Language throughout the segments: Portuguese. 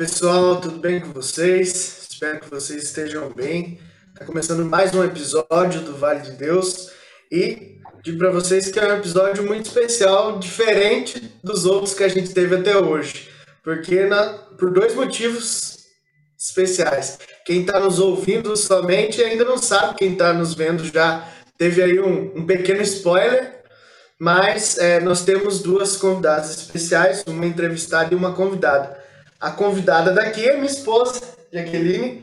pessoal, tudo bem com vocês? Espero que vocês estejam bem. Está começando mais um episódio do Vale de Deus e digo para vocês que é um episódio muito especial, diferente dos outros que a gente teve até hoje, porque na, por dois motivos especiais. Quem está nos ouvindo somente ainda não sabe, quem está nos vendo já teve aí um, um pequeno spoiler, mas é, nós temos duas convidadas especiais, uma entrevistada e uma convidada. A convidada daqui é minha esposa, Jaqueline.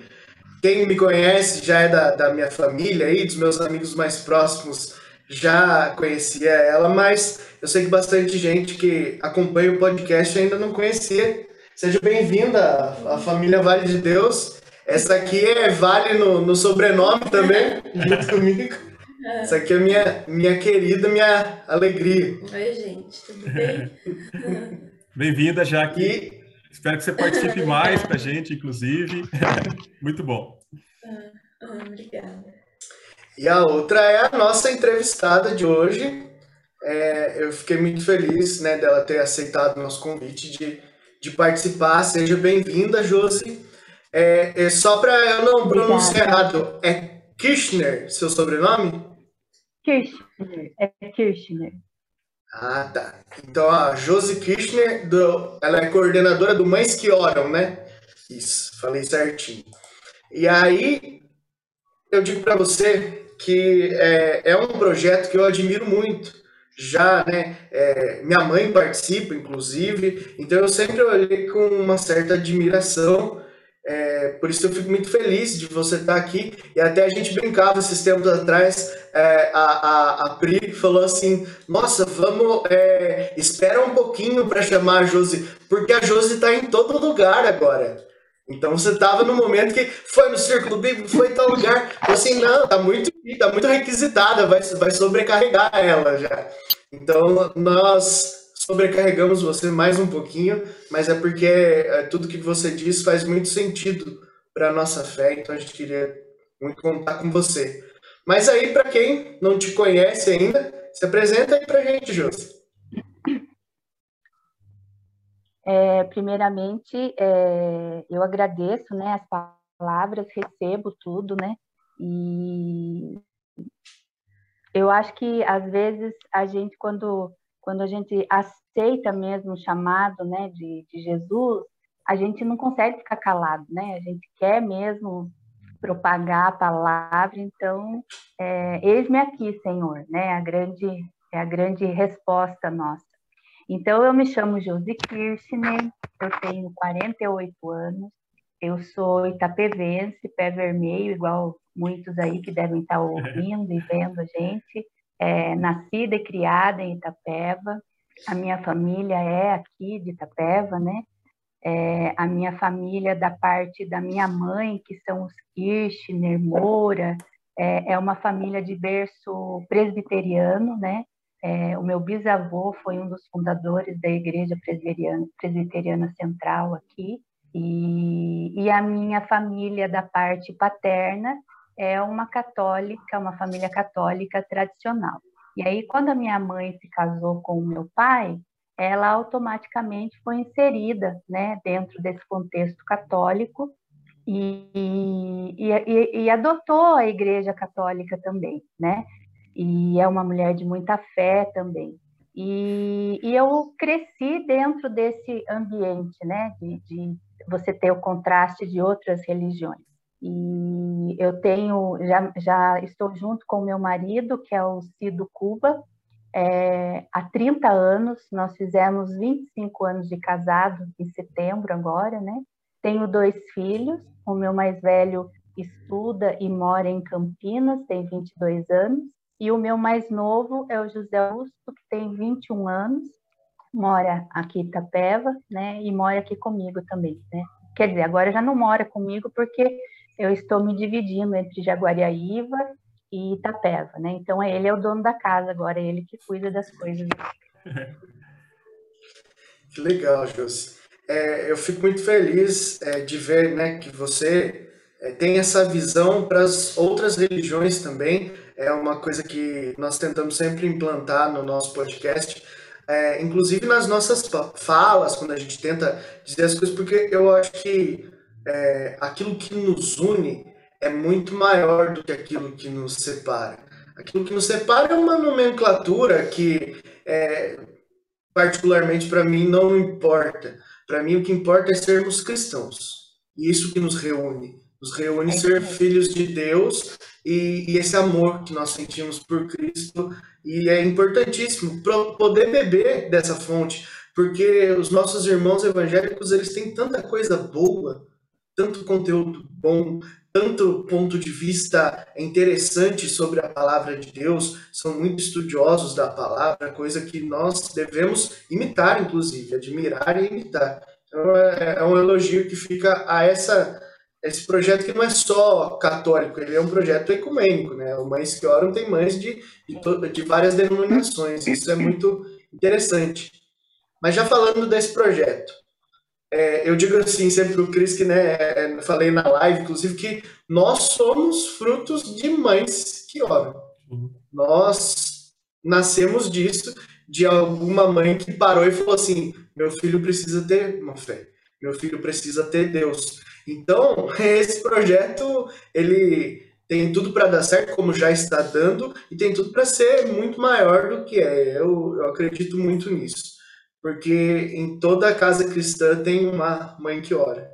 Quem me conhece já é da, da minha família e dos meus amigos mais próximos já conhecia ela, mas eu sei que bastante gente que acompanha o podcast ainda não conhecia. Seja bem-vinda à família Vale de Deus. Essa aqui é Vale no, no sobrenome também, junto comigo. Essa aqui é minha, minha querida, minha alegria. Oi, gente, tudo bem? Bem-vinda, Jaque. E Espero que você participe mais com a gente, inclusive. Muito bom. Ah, ah, obrigada. E a outra é a nossa entrevistada de hoje. É, eu fiquei muito feliz né, dela ter aceitado o nosso convite de, de participar. Seja bem-vinda, Josi. É, é só para eu não pronunciar errado, é Kirchner, seu sobrenome? Kirchner, é Kirchner. Ah, tá. Então a Josi Kirchner, do, ela é coordenadora do Mães que Oram, né? Isso, falei certinho. E aí, eu digo para você que é, é um projeto que eu admiro muito. Já, né? É, minha mãe participa, inclusive, então eu sempre olhei com uma certa admiração é, por isso eu fico muito feliz de você estar aqui. E até a gente brincava esses tempos atrás, é, a, a, a Pri falou assim: Nossa, vamos, é, espera um pouquinho para chamar a Josi, porque a Josi está em todo lugar agora. Então você estava no momento que foi no Círculo Bíblico, foi em tal lugar. Assim, não, tá muito, tá muito requisitada, vai, vai sobrecarregar ela já. Então nós sobrecarregamos você mais um pouquinho, mas é porque é, tudo que você diz faz muito sentido para a nossa fé, então a gente queria muito contar com você. Mas aí, para quem não te conhece ainda, se apresenta aí para a gente, Josi. É, primeiramente, é, eu agradeço né, as palavras, recebo tudo, né? E eu acho que às vezes a gente, quando quando a gente aceita mesmo o chamado né, de, de Jesus, a gente não consegue ficar calado, né? A gente quer mesmo propagar a palavra, então, é, eis-me aqui, Senhor, né? A grande, é a grande resposta nossa. Então, eu me chamo Josi Kirchner, eu tenho 48 anos, eu sou itapevense, pé vermelho, igual muitos aí que devem estar ouvindo e vendo a gente é, nascida e criada em Itapeva. A minha família é aqui de Itapeva, né? É, a minha família da parte da minha mãe, que são os Kirchner, Moura, é, é uma família de berço presbiteriano, né? É, o meu bisavô foi um dos fundadores da Igreja Presbiteriana, Presbiteriana Central aqui, e, e a minha família da parte paterna é uma católica, uma família católica tradicional. E aí, quando a minha mãe se casou com o meu pai, ela automaticamente foi inserida né, dentro desse contexto católico e, e, e, e, adotou a Igreja Católica também, né? E é uma mulher de muita fé também. E, eu cresci dentro desse ambiente, né? De, de você ter o contraste de outras religiões. E eu tenho, já, já estou junto com meu marido, que é o Cido Cuba, é, há 30 anos, nós fizemos 25 anos de casado em setembro agora, né? Tenho dois filhos, o meu mais velho estuda e mora em Campinas, tem 22 anos, e o meu mais novo é o José Augusto, que tem 21 anos, mora aqui em Itapeva, né? E mora aqui comigo também, né? Quer dizer, agora já não mora comigo porque eu estou me dividindo entre Jaguariaíva e Itapeva, né? Então ele é o dono da casa agora, é ele que cuida das coisas. Que legal, Josi. É, eu fico muito feliz é, de ver né, que você é, tem essa visão para as outras religiões também. É uma coisa que nós tentamos sempre implantar no nosso podcast, é, inclusive nas nossas falas, quando a gente tenta dizer as coisas, porque eu acho que é, aquilo que nos une é muito maior do que aquilo que nos separa. Aquilo que nos separa é uma nomenclatura que, é, particularmente para mim, não importa. Para mim, o que importa é sermos cristãos. E isso que nos reúne. Nos reúne é ser filhos de Deus e, e, esse amor que nós sentimos por Cristo. E é importantíssimo poder beber dessa fonte, porque os nossos irmãos evangélicos eles têm tanta coisa boa, tanto conteúdo bom, tanto ponto de vista interessante sobre a palavra de Deus, são muito estudiosos da palavra, coisa que nós devemos imitar, inclusive, admirar e imitar. Então, é, é um elogio que fica a essa esse projeto que não é só católico, ele é um projeto ecumênico, né? O Mães que Oram tem mães de, de, de várias denominações, isso é muito interessante. Mas já falando desse projeto, é, eu digo assim sempre para o Cris que né, é, falei na live, inclusive, que nós somos frutos de mães que oram. Uhum. Nós nascemos disso, de alguma mãe que parou e falou assim: meu filho precisa ter uma fé, meu filho precisa ter Deus. Então, esse projeto, ele tem tudo para dar certo, como já está dando, e tem tudo para ser muito maior do que é. Eu, eu acredito muito nisso. Porque em toda casa cristã tem uma mãe que ora.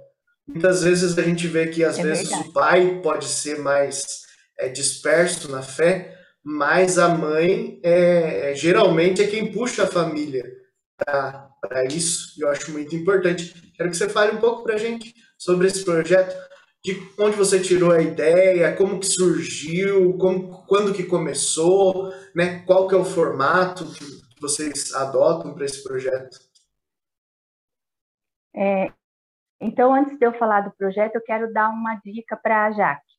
Muitas vezes a gente vê que, às é vezes, verdade. o pai pode ser mais é, disperso na fé, mas a mãe é, é geralmente é quem puxa a família para isso. E eu acho muito importante. Quero que você fale um pouco para a gente sobre esse projeto, de onde você tirou a ideia, como que surgiu, como, quando que começou, né? Qual que é o formato que vocês adotam para esse projeto? É, então, antes de eu falar do projeto, eu quero dar uma dica para a Jaque.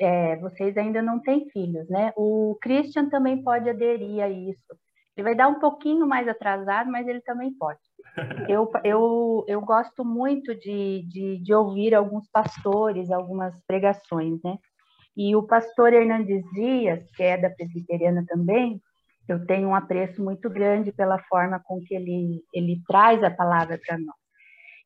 É, vocês ainda não têm filhos, né? O Christian também pode aderir a isso. Ele vai dar um pouquinho mais atrasado, mas ele também pode. Eu, eu, eu gosto muito de, de, de ouvir alguns pastores, algumas pregações, né? E o pastor Hernandes Dias, que é da presbiteriana também, eu tenho um apreço muito grande pela forma com que ele, ele traz a palavra para nós.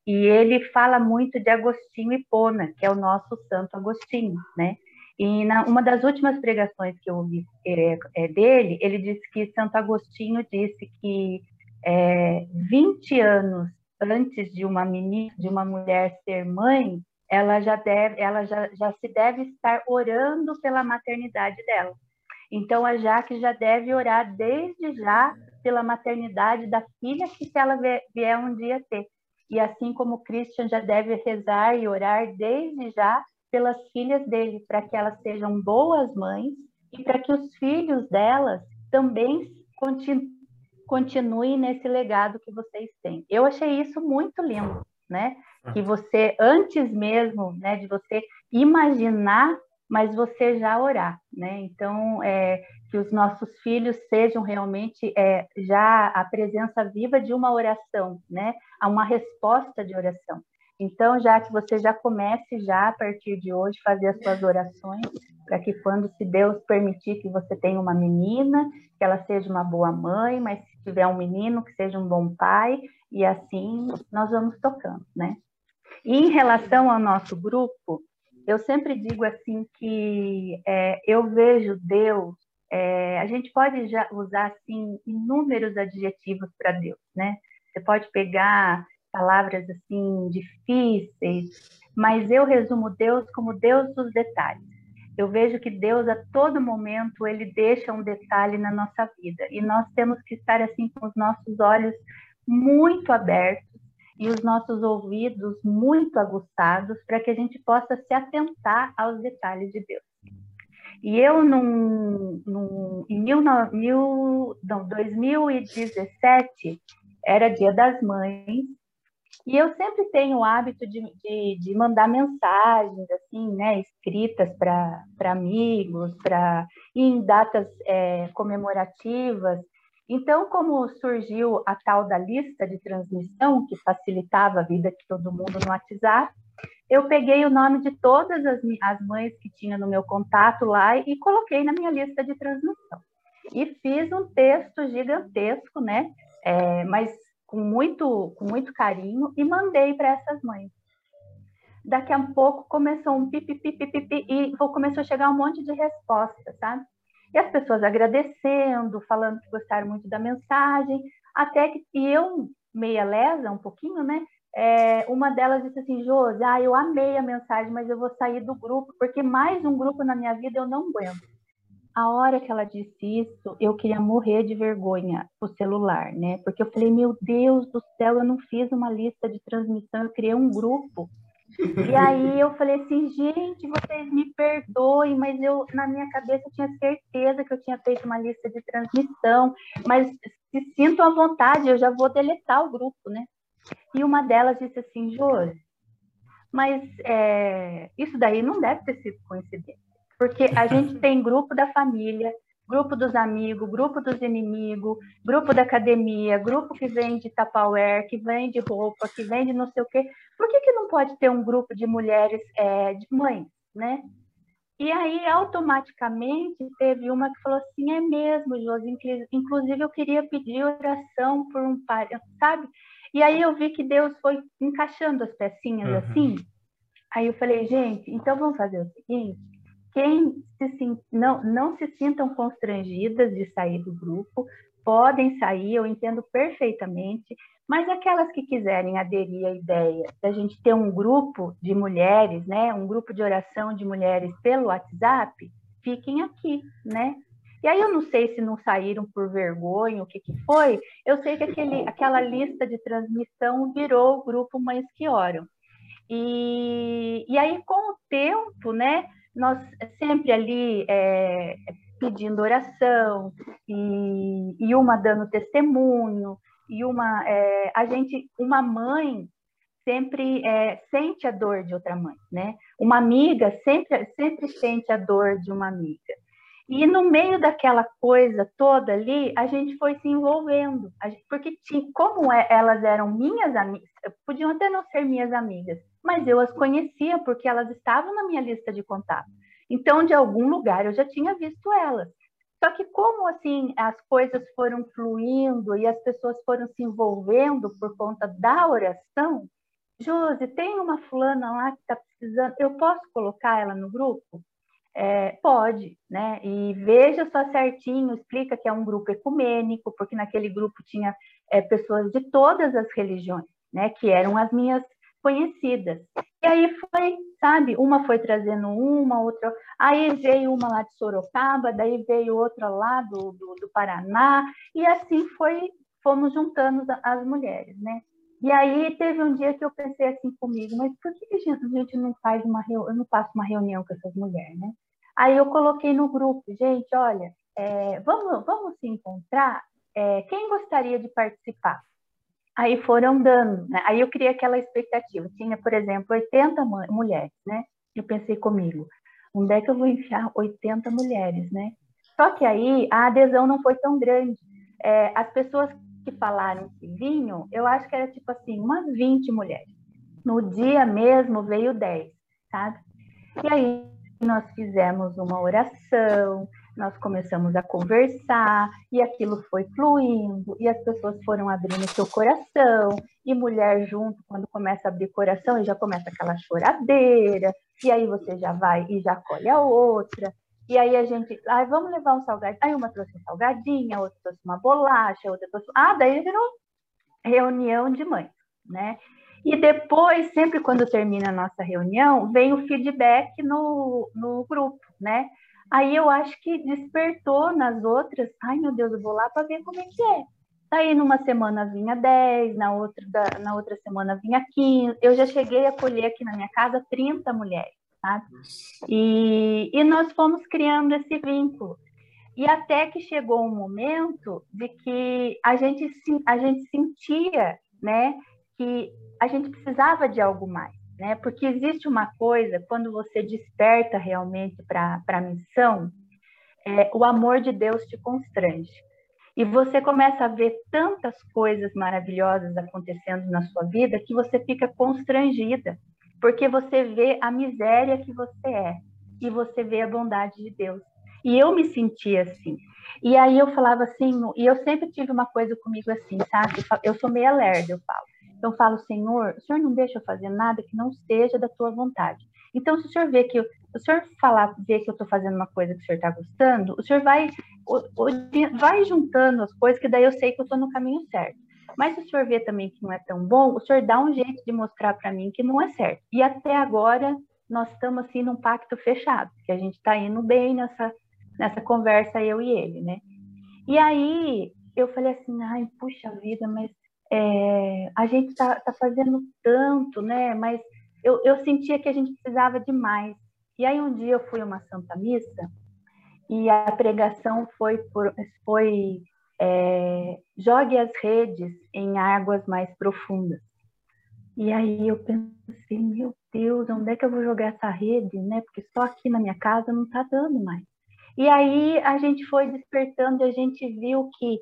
E ele fala muito de Agostinho Hipona, que é o nosso Santo Agostinho, né? E na uma das últimas pregações que eu ouvi é, é, dele, ele disse que Santo Agostinho disse que é, 20 anos antes de uma menina, de uma mulher ser mãe, ela já deve, ela já, já se deve estar orando pela maternidade dela. Então a Jaque já deve orar desde já pela maternidade da filha que se ela vier um dia ter. E assim como o Christian já deve rezar e orar desde já pelas filhas dele, para que elas sejam boas mães e para que os filhos delas também continuem continue nesse legado que vocês têm. Eu achei isso muito lindo, né? Que você, antes mesmo né, de você imaginar, mas você já orar, né? Então, é, que os nossos filhos sejam realmente é, já a presença viva de uma oração, né? A uma resposta de oração. Então, já que você já comece já a partir de hoje fazer as suas orações, para que quando se Deus permitir que você tenha uma menina, que ela seja uma boa mãe, mas se tiver um menino, que seja um bom pai, e assim nós vamos tocando, né? E em relação ao nosso grupo, eu sempre digo assim que é, eu vejo Deus, é, a gente pode já usar assim inúmeros adjetivos para Deus, né? Você pode pegar palavras assim difíceis, mas eu resumo Deus como Deus dos detalhes. Eu vejo que Deus a todo momento ele deixa um detalhe na nossa vida e nós temos que estar assim com os nossos olhos muito abertos e os nossos ouvidos muito aguçados para que a gente possa se atentar aos detalhes de Deus. E eu, num, num, em mil, mil, não, 2017, era Dia das Mães, e eu sempre tenho o hábito de, de, de mandar mensagens, assim, né, escritas para amigos, para em datas é, comemorativas. Então, como surgiu a tal da lista de transmissão, que facilitava a vida de todo mundo no WhatsApp, eu peguei o nome de todas as, as mães que tinha no meu contato lá e coloquei na minha lista de transmissão. E fiz um texto gigantesco, né? é, mas com muito, com muito carinho e mandei para essas mães. Daqui a pouco começou um pipi, pipi, pipi, e começou a chegar um monte de respostas, sabe? E as pessoas agradecendo, falando que gostaram muito da mensagem, até que, e eu, meia lesa, um pouquinho, né? É, uma delas disse assim, Josi, ah, eu amei a mensagem, mas eu vou sair do grupo, porque mais um grupo na minha vida eu não aguento. A hora que ela disse isso, eu queria morrer de vergonha o celular, né? Porque eu falei, meu Deus do céu, eu não fiz uma lista de transmissão, eu criei um grupo. E aí eu falei assim, gente, vocês me perdoem, mas eu na minha cabeça tinha certeza que eu tinha feito uma lista de transmissão, mas se sinto à vontade, eu já vou deletar o grupo, né? E uma delas disse assim, Josi, mas é, isso daí não deve ter sido coincidência, porque a gente tem grupo da família, grupo dos amigos, grupo dos inimigos, grupo da academia, grupo que vende tapaware, que vende roupa, que vende não sei o quê. Por que, que não pode ter um grupo de mulheres, é, de mães, né? E aí, automaticamente, teve uma que falou assim, é mesmo, Josi, inclusive eu queria pedir oração por um pai, sabe? E aí eu vi que Deus foi encaixando as pecinhas uhum. assim. Aí eu falei, gente, então vamos fazer o seguinte, quem se, não, não se sintam constrangidas de sair do grupo, podem sair, eu entendo perfeitamente, mas aquelas que quiserem aderir à ideia da gente ter um grupo de mulheres, né, um grupo de oração de mulheres pelo WhatsApp, fiquem aqui, né? E aí eu não sei se não saíram por vergonha, o que, que foi. Eu sei que aquele, aquela lista de transmissão virou o grupo Mães que Oram. E, e aí, com o tempo, né, nós sempre ali é, pedindo oração, e, e, uma dando testemunho, e uma é, a gente, uma mãe sempre é, sente a dor de outra mãe, né? Uma amiga sempre sempre sente a dor de uma amiga. E no meio daquela coisa toda ali, a gente foi se envolvendo, gente, porque tinha, como é, elas eram minhas amigas, podiam até não ser minhas amigas, mas eu as conhecia porque elas estavam na minha lista de contato. Então, de algum lugar eu já tinha visto elas. Só que como assim as coisas foram fluindo e as pessoas foram se envolvendo por conta da oração, Josi, tem uma fulana lá que está precisando, eu posso colocar ela no grupo? É, pode, né? E veja só certinho, explica que é um grupo ecumênico, porque naquele grupo tinha é, pessoas de todas as religiões, né? Que eram as minhas conhecidas. E aí foi, sabe, uma foi trazendo uma, outra. Aí veio uma lá de Sorocaba, daí veio outra lá do, do, do Paraná, e assim foi, fomos juntando as mulheres, né? E aí teve um dia que eu pensei assim comigo, mas por que a gente não faz uma reunião, eu não faço uma reunião com essas mulheres, né? Aí eu coloquei no grupo, gente, olha, é, vamos, vamos se encontrar, é, quem gostaria de participar? Aí foram dando, né? Aí eu criei aquela expectativa. Tinha, por exemplo, 80 mulheres, né? Eu pensei comigo, onde é que eu vou enfiar 80 mulheres, né? Só que aí a adesão não foi tão grande. É, as pessoas que falaram que vinham, eu acho que era tipo assim, umas 20 mulheres. No dia mesmo veio 10, sabe? E aí nós fizemos uma oração, nós começamos a conversar e aquilo foi fluindo e as pessoas foram abrindo seu coração e mulher junto quando começa a abrir coração e já começa aquela choradeira e aí você já vai e já acolhe a outra e aí a gente, ah, vamos levar um salgadinho, aí uma trouxe um salgadinho, a outra trouxe uma bolacha, a outra trouxe, ah, daí virou reunião de mães, né? E depois, sempre quando termina a nossa reunião, vem o feedback no, no grupo, né? Aí eu acho que despertou nas outras, ai meu Deus, eu vou lá para ver como é que é. Aí numa semana vinha 10, na outra, na outra semana vinha 15. Eu já cheguei a colher aqui na minha casa 30 mulheres, sabe? E, e nós fomos criando esse vínculo. E até que chegou um momento de que a gente, a gente sentia, né, que a gente precisava de algo mais né? Porque existe uma coisa, quando você desperta realmente para a missão, é, o amor de Deus te constrange. E você começa a ver tantas coisas maravilhosas acontecendo na sua vida que você fica constrangida, porque você vê a miséria que você é e você vê a bondade de Deus. E eu me sentia assim. E aí eu falava assim, e eu sempre tive uma coisa comigo assim, sabe? Eu sou meio lerda, eu falo. Então eu falo, Senhor, o Senhor não deixa eu fazer nada que não seja da tua vontade. Então, se o senhor vê que eu, o senhor falar, ver que eu estou fazendo uma coisa que o senhor está gostando, o senhor vai, vai juntando as coisas, que daí eu sei que eu estou no caminho certo. Mas se o senhor vê também que não é tão bom, o senhor dá um jeito de mostrar para mim que não é certo. E até agora nós estamos assim num pacto fechado, que a gente está indo bem nessa nessa conversa eu e ele, né? E aí eu falei assim, ai, puxa vida, mas é, a gente está tá fazendo tanto, né? Mas eu, eu sentia que a gente precisava de mais. E aí um dia eu fui a uma Santa Missa e a pregação foi, por, foi é, jogue as redes em águas mais profundas. E aí eu pensei, meu Deus, onde é que eu vou jogar essa rede, né? Porque só aqui na minha casa não está dando mais. E aí a gente foi despertando e a gente viu que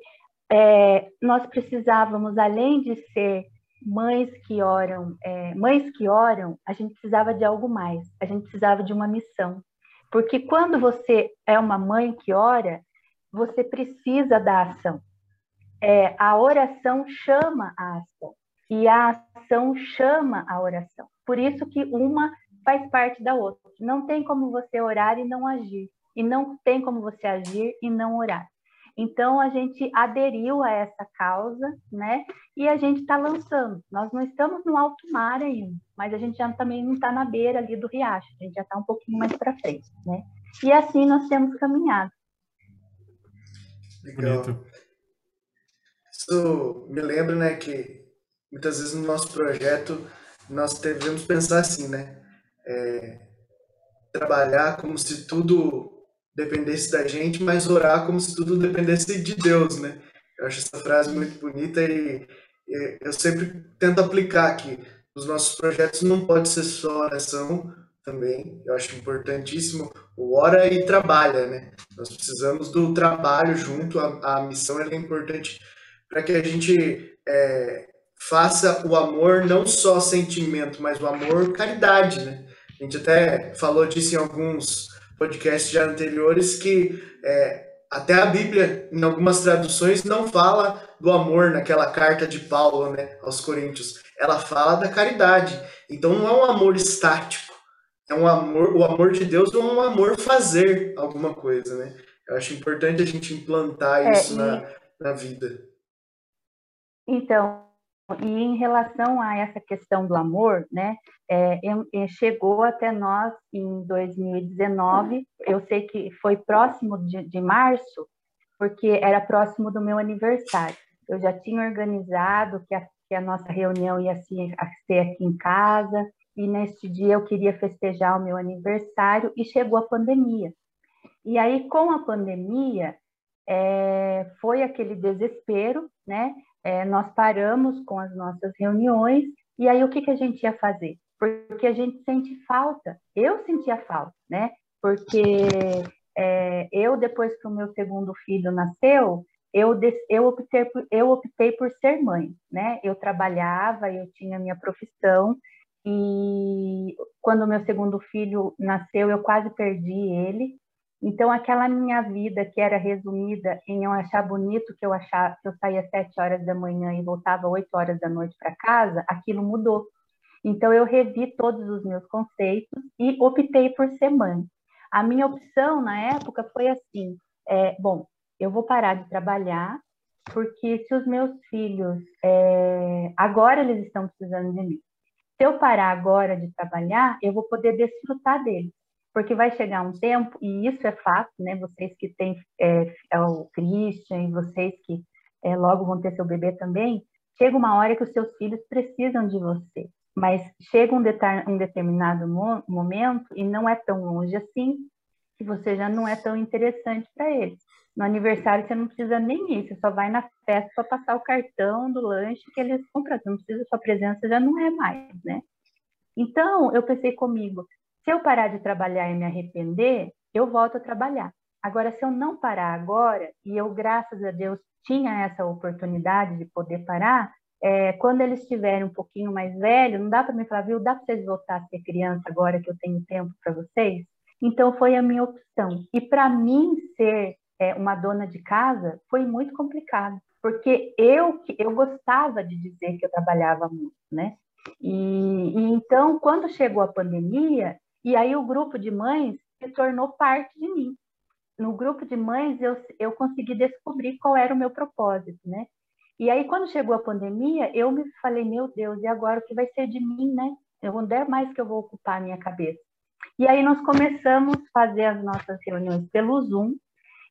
é, nós precisávamos, além de ser mães que oram, é, mães que oram, a gente precisava de algo mais, a gente precisava de uma missão. Porque quando você é uma mãe que ora, você precisa da ação. É, a oração chama a ação e a ação chama a oração. Por isso que uma faz parte da outra. Não tem como você orar e não agir, e não tem como você agir e não orar. Então a gente aderiu a essa causa, né? E a gente está lançando. Nós não estamos no alto mar ainda, mas a gente já também não está na beira ali do riacho. A gente já está um pouquinho mais para frente, né? E assim nós temos caminhado. Legal. Bonito. Isso me lembra, né, que muitas vezes no nosso projeto nós devemos pensar assim, né? É, trabalhar como se tudo dependesse da gente, mas orar como se tudo dependesse de Deus, né? Eu acho essa frase muito bonita e, eu sempre tento aplicar aqui. Os nossos projetos não pode ser só oração também. Eu acho importantíssimo o ora e trabalha, né? Nós precisamos do trabalho junto. A, a missão é importante para que a gente é, faça o amor não só sentimento, mas o amor caridade, né? A gente até falou disso em alguns podcasts já anteriores que é, até a Bíblia, em algumas traduções, não fala do amor naquela carta de Paulo né, aos Coríntios. Ela fala da caridade. Então não é um amor estático. É um amor, o amor de Deus não é um amor fazer alguma coisa, né? Eu acho importante a gente implantar é, isso e... na, na vida. Então, e em relação a essa questão do amor, né, é, é, chegou até nós em 2019. Eu sei que foi próximo de, de março, porque era próximo do meu aniversário. Eu já tinha organizado que a, que a nossa reunião ia ser, ser aqui em casa, e neste dia eu queria festejar o meu aniversário, e chegou a pandemia. E aí, com a pandemia, é, foi aquele desespero, né? É, nós paramos com as nossas reuniões e aí o que, que a gente ia fazer? Porque a gente sente falta, eu sentia falta, né? Porque é, eu, depois que o meu segundo filho nasceu, eu, eu, optei eu optei por ser mãe, né? Eu trabalhava, eu tinha minha profissão, e quando o meu segundo filho nasceu, eu quase perdi ele, então, aquela minha vida que era resumida em eu achar bonito que eu achava que eu saía sete horas da manhã e voltava oito horas da noite para casa, aquilo mudou. Então, eu revi todos os meus conceitos e optei por ser mãe. A minha opção na época foi assim: é, bom, eu vou parar de trabalhar, porque se os meus filhos é, agora eles estão precisando de mim. Se eu parar agora de trabalhar, eu vou poder desfrutar deles porque vai chegar um tempo, e isso é fato, né? Vocês que têm é, é o Christian e vocês que é, logo vão ter seu bebê também, chega uma hora que os seus filhos precisam de você. Mas chega um, um determinado mo momento e não é tão longe assim que você já não é tão interessante para eles. No aniversário você não precisa nem ir, você só vai na festa para passar o cartão do lanche que eles compram. Você não precisa, sua presença já não é mais, né? Então, eu pensei comigo, se eu parar de trabalhar e me arrepender, eu volto a trabalhar. Agora, se eu não parar agora, e eu, graças a Deus, tinha essa oportunidade de poder parar, é, quando eles estiverem um pouquinho mais velhos, não dá para me falar, viu, dá para vocês voltar a ser criança agora que eu tenho tempo para vocês? Então foi a minha opção. E para mim ser é, uma dona de casa foi muito complicado, porque eu eu gostava de dizer que eu trabalhava muito, né? E, e então quando chegou a pandemia e aí o grupo de mães se tornou parte de mim. No grupo de mães eu eu consegui descobrir qual era o meu propósito, né? E aí, quando chegou a pandemia, eu me falei, meu Deus, e agora o que vai ser de mim, né? Onde é mais que eu vou ocupar a minha cabeça? E aí nós começamos a fazer as nossas reuniões pelo Zoom,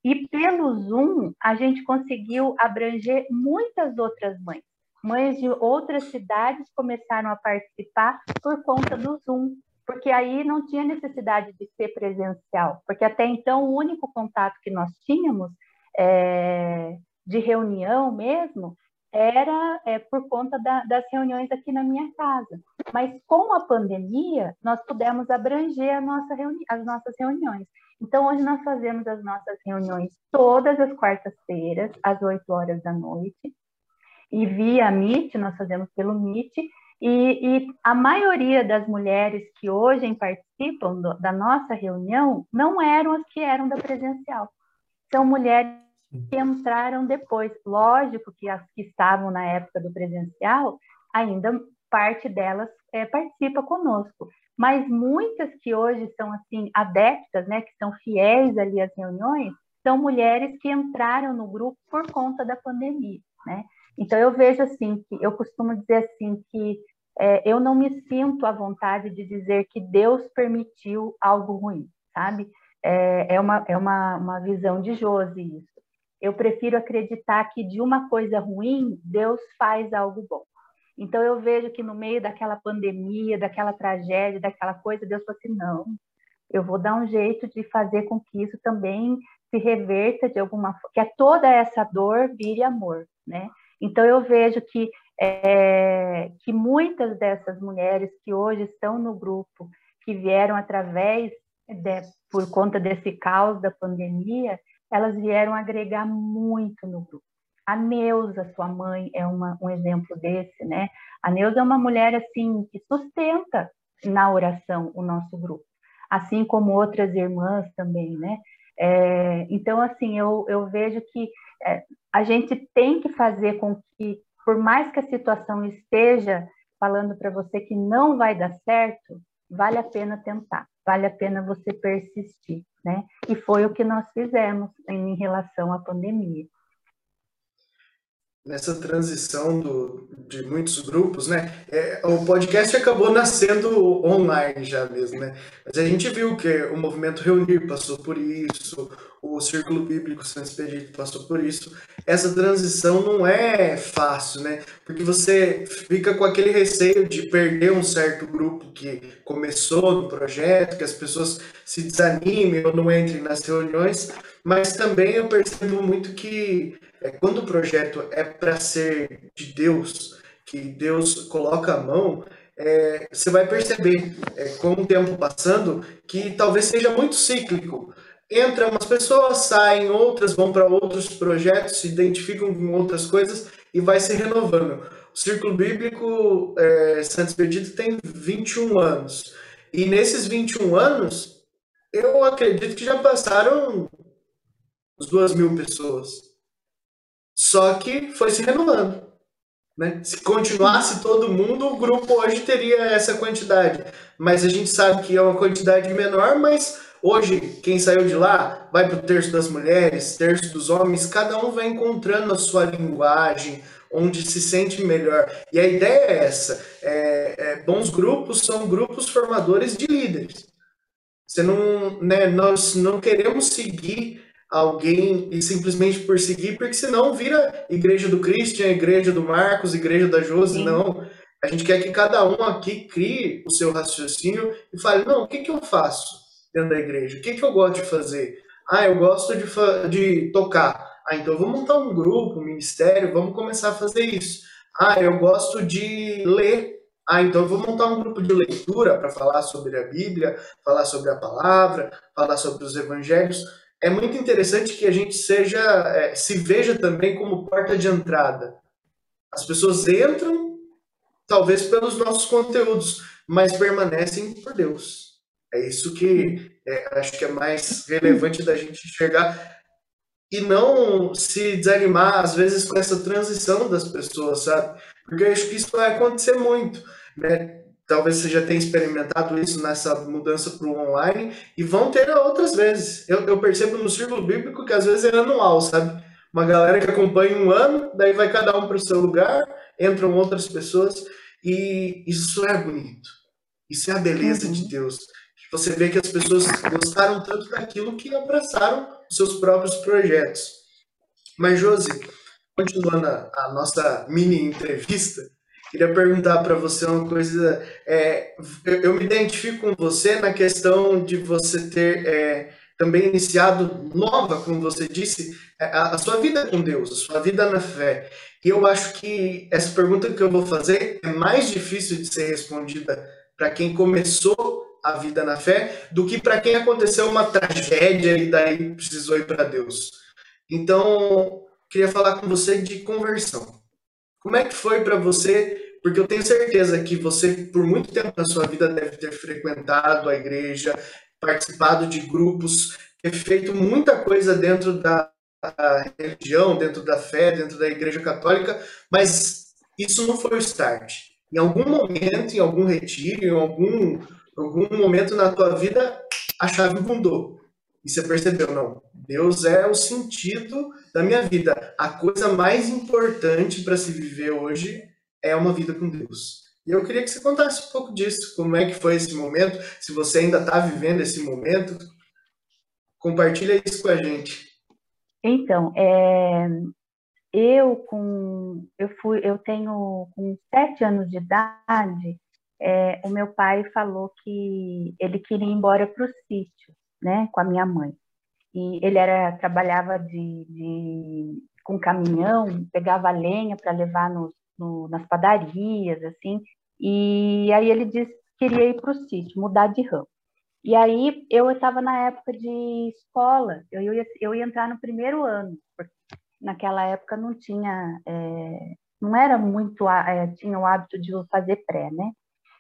e pelo Zoom a gente conseguiu abranger muitas outras mães. Mães de outras cidades começaram a participar por conta do Zoom, porque aí não tinha necessidade de ser presencial, porque até então o único contato que nós tínhamos é, de reunião mesmo era é, por conta da, das reuniões aqui na minha casa. Mas com a pandemia, nós pudemos abranger nossa as nossas reuniões. Então, hoje nós fazemos as nossas reuniões todas as quartas-feiras, às 8 horas da noite. E via Meet, nós fazemos pelo Meet. E, e a maioria das mulheres que hoje participam do, da nossa reunião não eram as que eram da presencial. São mulheres que entraram depois. Lógico que as que estavam na época do presencial, ainda parte delas é, participa conosco, mas muitas que hoje são assim adeptas, né, que são fiéis ali às reuniões, são mulheres que entraram no grupo por conta da pandemia, né? Então eu vejo assim que eu costumo dizer assim que é, eu não me sinto à vontade de dizer que Deus permitiu algo ruim, sabe? É, é, uma, é uma, uma visão de Josi isso eu prefiro acreditar que de uma coisa ruim, Deus faz algo bom. Então eu vejo que no meio daquela pandemia, daquela tragédia, daquela coisa, Deus falou assim: não, eu vou dar um jeito de fazer com que isso também se reverta de alguma forma, que a toda essa dor vire amor, né? Então eu vejo que é, que muitas dessas mulheres que hoje estão no grupo, que vieram através de, por conta desse caos da pandemia, elas vieram agregar muito no grupo. A Neuza, sua mãe, é uma, um exemplo desse, né? A Neuza é uma mulher, assim, que sustenta na oração o nosso grupo, assim como outras irmãs também, né? É, então, assim, eu, eu vejo que é, a gente tem que fazer com que, por mais que a situação esteja falando para você que não vai dar certo, vale a pena tentar, vale a pena você persistir né? E foi o que nós fizemos em relação à pandemia. Nessa transição do, de muitos grupos, né? É, o podcast acabou nascendo online já mesmo, né? Mas a gente viu que o movimento Reunir passou por isso, o Círculo Bíblico Santo Expedito passou por isso. Essa transição não é fácil, né? Porque você fica com aquele receio de perder um certo grupo que começou no projeto, que as pessoas se desanimem ou não entrem nas reuniões, mas também eu percebo muito que é, quando o projeto é para ser de Deus, que Deus coloca a mão, é, você vai perceber, é, com o tempo passando, que talvez seja muito cíclico entra umas pessoas, saem outras, vão para outros projetos, se identificam com outras coisas e vai se renovando. O Círculo Bíblico é, Santos Expedito tem 21 anos. E nesses 21 anos, eu acredito que já passaram as duas mil pessoas. Só que foi se renovando. Né? Se continuasse todo mundo, o grupo hoje teria essa quantidade. Mas a gente sabe que é uma quantidade menor, mas Hoje, quem saiu de lá vai para o terço das mulheres, terço dos homens, cada um vai encontrando a sua linguagem, onde se sente melhor. E a ideia é essa: é, é, bons grupos são grupos formadores de líderes. Você não, né, nós não queremos seguir alguém e simplesmente por seguir, porque senão vira igreja do Christian, igreja do Marcos, igreja da Josi, Sim. não. A gente quer que cada um aqui crie o seu raciocínio e fale, não, o que, que eu faço? dentro da igreja. O que, que eu gosto de fazer? Ah, eu gosto de, de tocar. Ah, então vamos montar um grupo, um ministério, vamos começar a fazer isso. Ah, eu gosto de ler. Ah, então vou montar um grupo de leitura para falar sobre a Bíblia, falar sobre a palavra, falar sobre os evangelhos. É muito interessante que a gente seja, é, se veja também como porta de entrada. As pessoas entram, talvez pelos nossos conteúdos, mas permanecem por Deus. É isso que é, acho que é mais relevante da gente enxergar e não se desanimar, às vezes, com essa transição das pessoas, sabe? Porque eu acho que isso vai acontecer muito, né? Talvez você já tenha experimentado isso nessa mudança para o online e vão ter outras vezes. Eu, eu percebo no círculo bíblico que às vezes é anual, sabe? Uma galera que acompanha um ano, daí vai cada um para o seu lugar, entram outras pessoas e isso é bonito. Isso é a beleza uhum. de Deus. Você vê que as pessoas gostaram tanto daquilo que abraçaram seus próprios projetos. Mas, Josi, continuando a, a nossa mini entrevista, queria perguntar para você uma coisa. É, eu, me identifico com você na questão de você ter é, também iniciado nova, como você disse, é, a, a, sua vida com Deus, a sua vida na fé. E eu acho que essa pergunta que eu vou fazer é mais difícil de ser respondida para quem começou a vida na fé do que para quem aconteceu uma tragédia e daí precisou ir para Deus. Então, queria falar com você de conversão. Como é que foi para você? Porque eu tenho certeza que você, por muito tempo na sua vida, deve ter frequentado a igreja, participado de grupos, ter feito muita coisa dentro da religião, dentro da fé, dentro da igreja católica, mas isso não foi o start. Em algum momento, em algum retiro, em algum algum momento na tua vida a chave mudou. E você percebeu, não, Deus é o sentido da minha vida. A coisa mais importante para se viver hoje é uma vida com Deus. E eu queria que você contasse um pouco disso, como é que foi esse momento, se você ainda está vivendo esse momento, compartilha isso com a gente. Então, é, eu com eu fui eu tenho com sete anos de idade é, o meu pai falou que ele queria ir embora para o sítio, né, com a minha mãe. E ele era trabalhava de, de com caminhão, pegava lenha para levar no, no, nas padarias, assim. E aí ele disse que queria ir para o sítio, mudar de ramo. E aí eu estava na época de escola, eu ia, eu ia entrar no primeiro ano, porque naquela época não tinha, é, não era muito, é, tinha o hábito de fazer pré, né?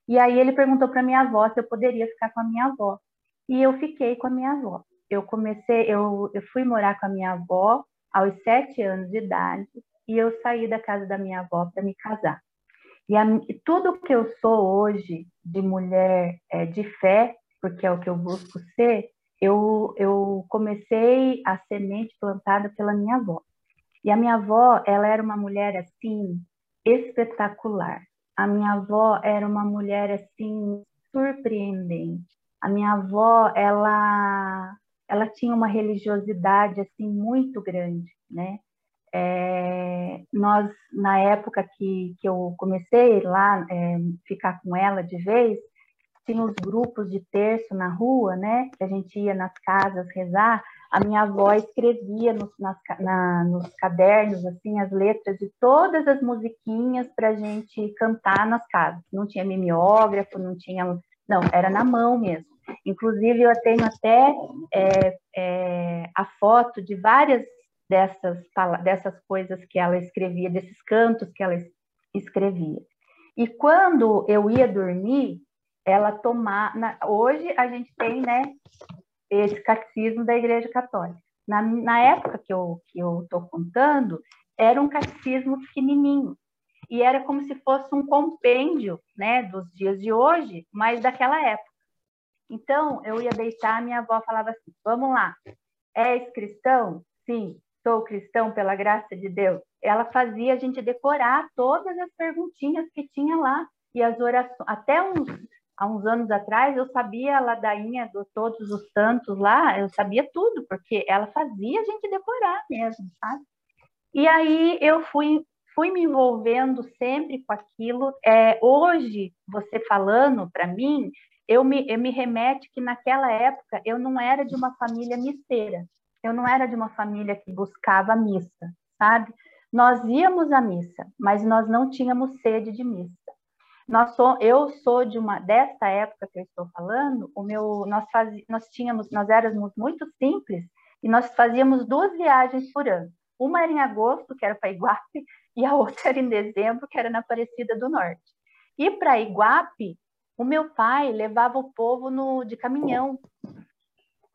E aí ele perguntou para minha avó se eu poderia ficar com a minha avó. E eu fiquei com a minha avó. Eu comecei, eu, eu fui morar com a minha avó aos sete anos de idade e eu saí da casa da minha avó para me casar. E a, tudo que eu sou hoje de mulher é, de fé, porque é o que eu busco ser, eu, eu comecei a semente plantada pela minha avó. E a minha avó, ela era uma mulher assim espetacular. A minha avó era uma mulher assim surpreendente. A minha avó, ela ela tinha uma religiosidade assim muito grande, né? É, nós na época que, que eu comecei lá é, ficar com ela de vez tinha os grupos de terço na rua, né? Que a gente ia nas casas rezar a minha avó escrevia nos, nas, na, nos cadernos assim as letras de todas as musiquinhas para a gente cantar nas casas. Não tinha mimeógrafo, não tinha, não, era na mão mesmo. Inclusive eu tenho até é, é, a foto de várias dessas dessas coisas que ela escrevia, desses cantos que ela escrevia. E quando eu ia dormir, ela tomar. Hoje a gente tem, né, esse catecismo da Igreja Católica. Na, na época que eu que eu estou contando, era um catecismo pequenininho e era como se fosse um compêndio, né, dos dias de hoje, mas daquela época. Então eu ia deitar, minha avó falava assim: "Vamos lá, és cristão? Sim, sou cristão pela graça de Deus." Ela fazia a gente decorar todas as perguntinhas que tinha lá e as orações, até uns há uns anos atrás, eu sabia a ladainha de todos os santos lá, eu sabia tudo, porque ela fazia a gente decorar mesmo, sabe? E aí eu fui, fui me envolvendo sempre com aquilo. É, hoje, você falando para mim, eu me, eu me remete que naquela época eu não era de uma família misteira, eu não era de uma família que buscava missa, sabe? Nós íamos à missa, mas nós não tínhamos sede de missa. Nós sou, eu sou de uma desta época que eu estou falando, o meu nós faz, nós tínhamos, nós éramos muito simples e nós fazíamos duas viagens por ano. Uma era em agosto, que era para Iguape, e a outra era em dezembro, que era na Aparecida do Norte. E para Iguape, o meu pai levava o povo no, de caminhão.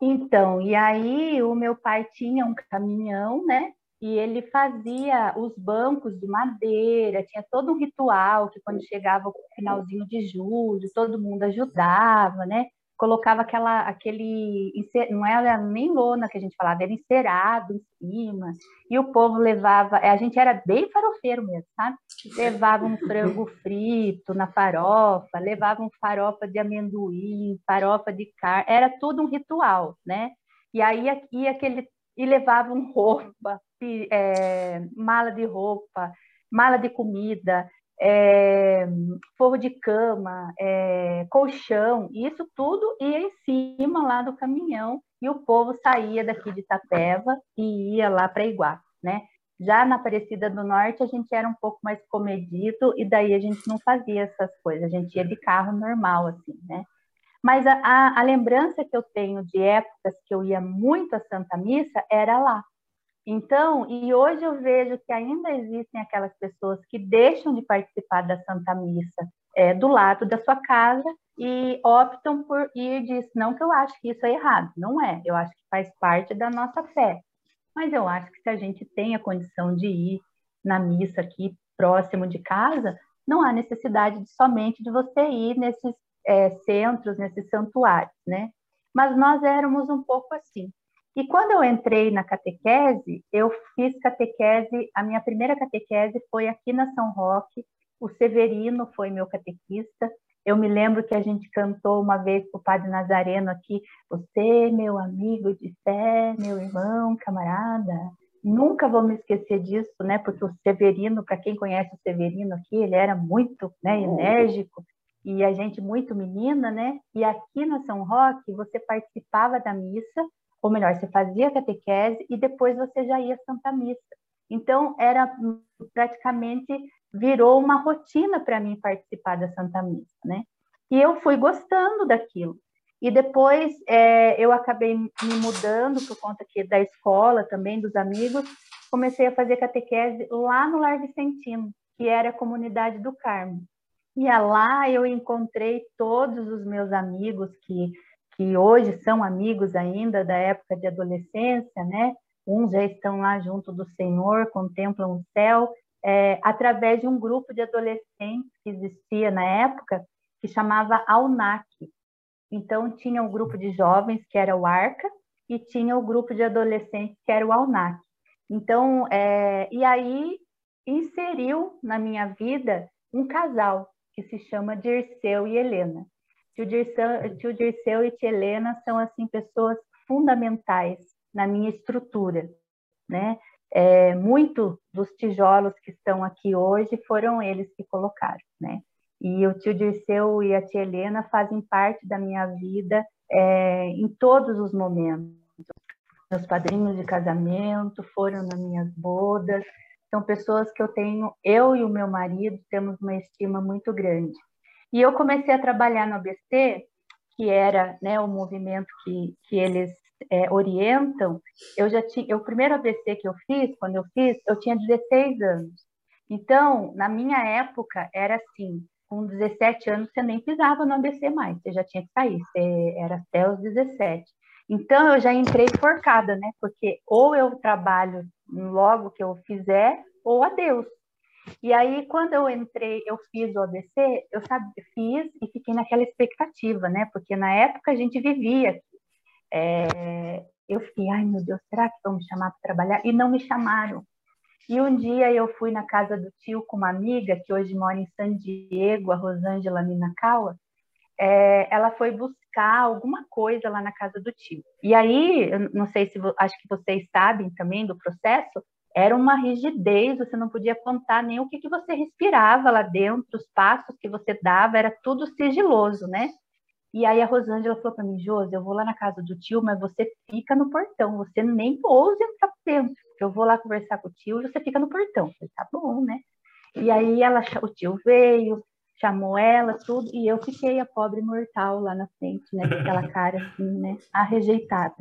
Então, e aí o meu pai tinha um caminhão, né? E ele fazia os bancos de madeira, tinha todo um ritual que quando chegava o finalzinho de julho, todo mundo ajudava, né? Colocava aquela, aquele, não era nem lona que a gente falava, era encerado em cima, e o povo levava, a gente era bem farofeiro mesmo, sabe? Levava um frango frito na farofa, levava um farofa de amendoim, farofa de carne, era tudo um ritual, né? E aí ia aquele, e levavam roupa, é, mala de roupa, mala de comida, é, forro de cama, é, colchão, isso tudo ia em cima lá do caminhão e o povo saía daqui de Itapeva e ia lá para Iguá, né? Já na Aparecida do Norte a gente era um pouco mais comedido e daí a gente não fazia essas coisas, a gente ia de carro normal assim, né? Mas a, a, a lembrança que eu tenho de épocas que eu ia muito à Santa Missa era lá, então, e hoje eu vejo que ainda existem aquelas pessoas que deixam de participar da Santa Missa é, do lado da sua casa e optam por ir disso. Não que eu acho que isso é errado, não é. Eu acho que faz parte da nossa fé. Mas eu acho que se a gente tem a condição de ir na missa aqui próximo de casa, não há necessidade de, somente de você ir nesses é, centros, nesses santuários, né? Mas nós éramos um pouco assim. E quando eu entrei na catequese, eu fiz catequese, a minha primeira catequese foi aqui na São Roque, o Severino foi meu catequista. Eu me lembro que a gente cantou uma vez para o Padre Nazareno aqui, você, meu amigo de fé, meu irmão, camarada. Nunca vou me esquecer disso, né? Porque o Severino, para quem conhece o Severino aqui, ele era muito né, enérgico e a gente muito menina, né? E aqui na São Roque, você participava da missa ou melhor, você fazia catequese e depois você já ia à Santa Missa. Então, era praticamente virou uma rotina para mim participar da Santa Missa, né? E eu fui gostando daquilo. E depois é, eu acabei me mudando por conta aqui da escola também, dos amigos, comecei a fazer catequese lá no Lar Vicentino, que era a comunidade do Carmo. E lá eu encontrei todos os meus amigos que que hoje são amigos ainda da época de adolescência, né? Uns já estão lá junto do Senhor, contemplam o céu, é, através de um grupo de adolescentes que existia na época, que chamava AUNAC. Então, tinha o um grupo de jovens, que era o ARCA, e tinha o grupo de adolescentes, que era o AUNAC. Então, é, e aí inseriu na minha vida um casal que se chama Dirceu e Helena. Tio Dirceu, tio Dirceu e tia Helena são assim pessoas fundamentais na minha estrutura, né? É, muito dos tijolos que estão aqui hoje foram eles que colocaram, né? E o tio Dirceu e a tia Helena fazem parte da minha vida é, em todos os momentos. Meus padrinhos de casamento foram nas minhas bodas, são pessoas que eu tenho, eu e o meu marido temos uma estima muito grande. E eu comecei a trabalhar no ABC, que era né, o movimento que, que eles é, orientam. Eu já tinha, o primeiro ABC que eu fiz, quando eu fiz, eu tinha 16 anos. Então, na minha época, era assim: com 17 anos você nem pisava no ABC mais, você já tinha que sair, você era até os 17. Então, eu já entrei forcada, né? Porque ou eu trabalho logo que eu fizer, ou adeus. E aí, quando eu entrei, eu fiz o ABC, eu fiz e fiquei naquela expectativa, né? Porque na época a gente vivia. É, eu fiquei, ai meu Deus, será que vão me chamar para trabalhar? E não me chamaram. E um dia eu fui na casa do tio com uma amiga que hoje mora em San Diego, a Rosângela Minakawa. É, ela foi buscar alguma coisa lá na casa do tio. E aí, não sei se acho que vocês sabem também do processo, era uma rigidez, você não podia contar nem o que, que você respirava lá dentro, os passos que você dava, era tudo sigiloso, né? E aí a Rosângela falou para mim, Josi, eu vou lá na casa do tio, mas você fica no portão, você nem ouse entrar dentro, porque eu vou lá conversar com o tio e você fica no portão. Falei, tá bom, né? E aí ela, o tio veio, chamou ela, tudo, e eu fiquei a pobre mortal lá na frente, né? Com aquela cara assim, né? A rejeitada.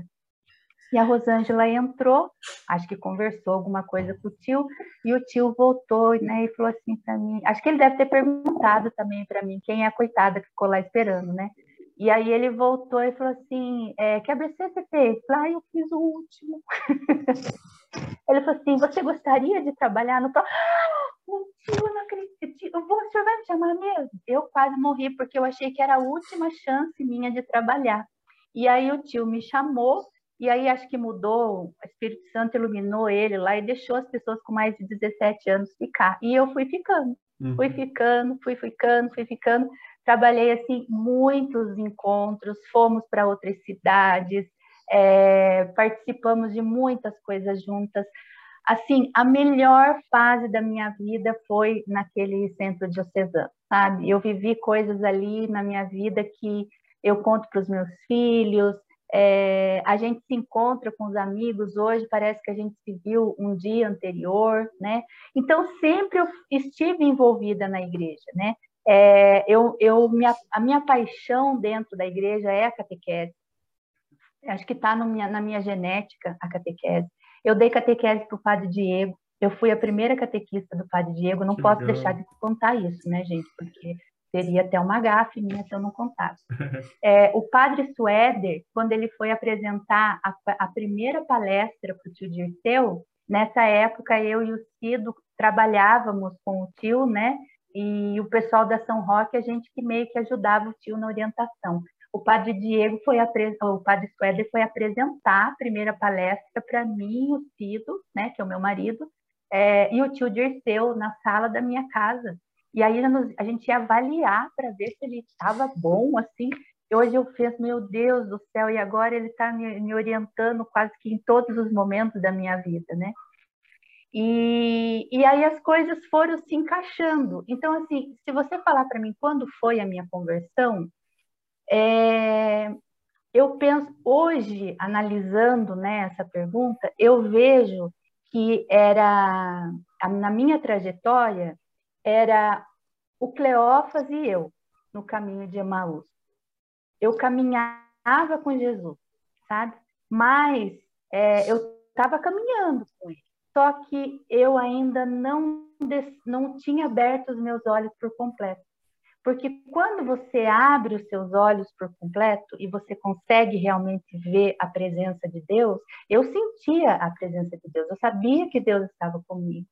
E a Rosângela entrou, acho que conversou alguma coisa com o tio, e o tio voltou né, e falou assim para mim. Acho que ele deve ter perguntado também para mim quem é a coitada que ficou lá esperando, né? E aí ele voltou e falou assim: é, que ABC você fez? Ah, eu fiz o último. ele falou assim: você gostaria de trabalhar no? Ah, o tio, não acredito. O senhor vai me chamar mesmo? Eu quase morri porque eu achei que era a última chance minha de trabalhar. E aí o tio me chamou e aí acho que mudou, o Espírito Santo iluminou ele lá e deixou as pessoas com mais de 17 anos ficar. E eu fui ficando, uhum. fui ficando, fui ficando, fui ficando. Trabalhei assim muitos encontros, fomos para outras cidades, é, participamos de muitas coisas juntas. Assim, a melhor fase da minha vida foi naquele centro diocesano, sabe? Eu vivi coisas ali na minha vida que eu conto para os meus filhos, é, a gente se encontra com os amigos hoje, parece que a gente se viu um dia anterior, né? Então, sempre eu estive envolvida na igreja, né? É, eu, eu, minha, a minha paixão dentro da igreja é a catequese. Acho que está na minha genética a catequese. Eu dei catequese para o padre Diego. Eu fui a primeira catequista do padre Diego. Não que posso legal. deixar de contar isso, né, gente? Porque Seria até uma gafe minha se eu não contasse. É, o padre Suéder, quando ele foi apresentar a, a primeira palestra para o tio Dirceu, nessa época eu e o Cido trabalhávamos com o tio, né? E o pessoal da São Roque, a gente que meio que ajudava o tio na orientação. O padre Diego foi o padre Suéder foi apresentar a primeira palestra para mim, o Cido, né, que é o meu marido, é, e o tio Dirceu na sala da minha casa. E aí a gente ia avaliar para ver se ele estava bom, assim. E hoje eu fiz, meu Deus do céu, e agora ele está me, me, orientando quase que em todos os momentos da minha vida, né? E, e aí as coisas foram se encaixando. Então, assim, se você falar para mim quando foi a minha conversão, é, eu penso, hoje, analisando né, essa pergunta, eu vejo que era, na minha trajetória, era o Cleófas e eu no caminho de Emaús. Eu caminhava com Jesus, sabe? Mas é, eu estava caminhando com ele. Só que eu ainda não, não tinha aberto os meus olhos por completo. Porque quando você abre os seus olhos por completo e você consegue realmente ver a presença de Deus, eu sentia a presença de Deus, eu sabia que Deus estava comigo.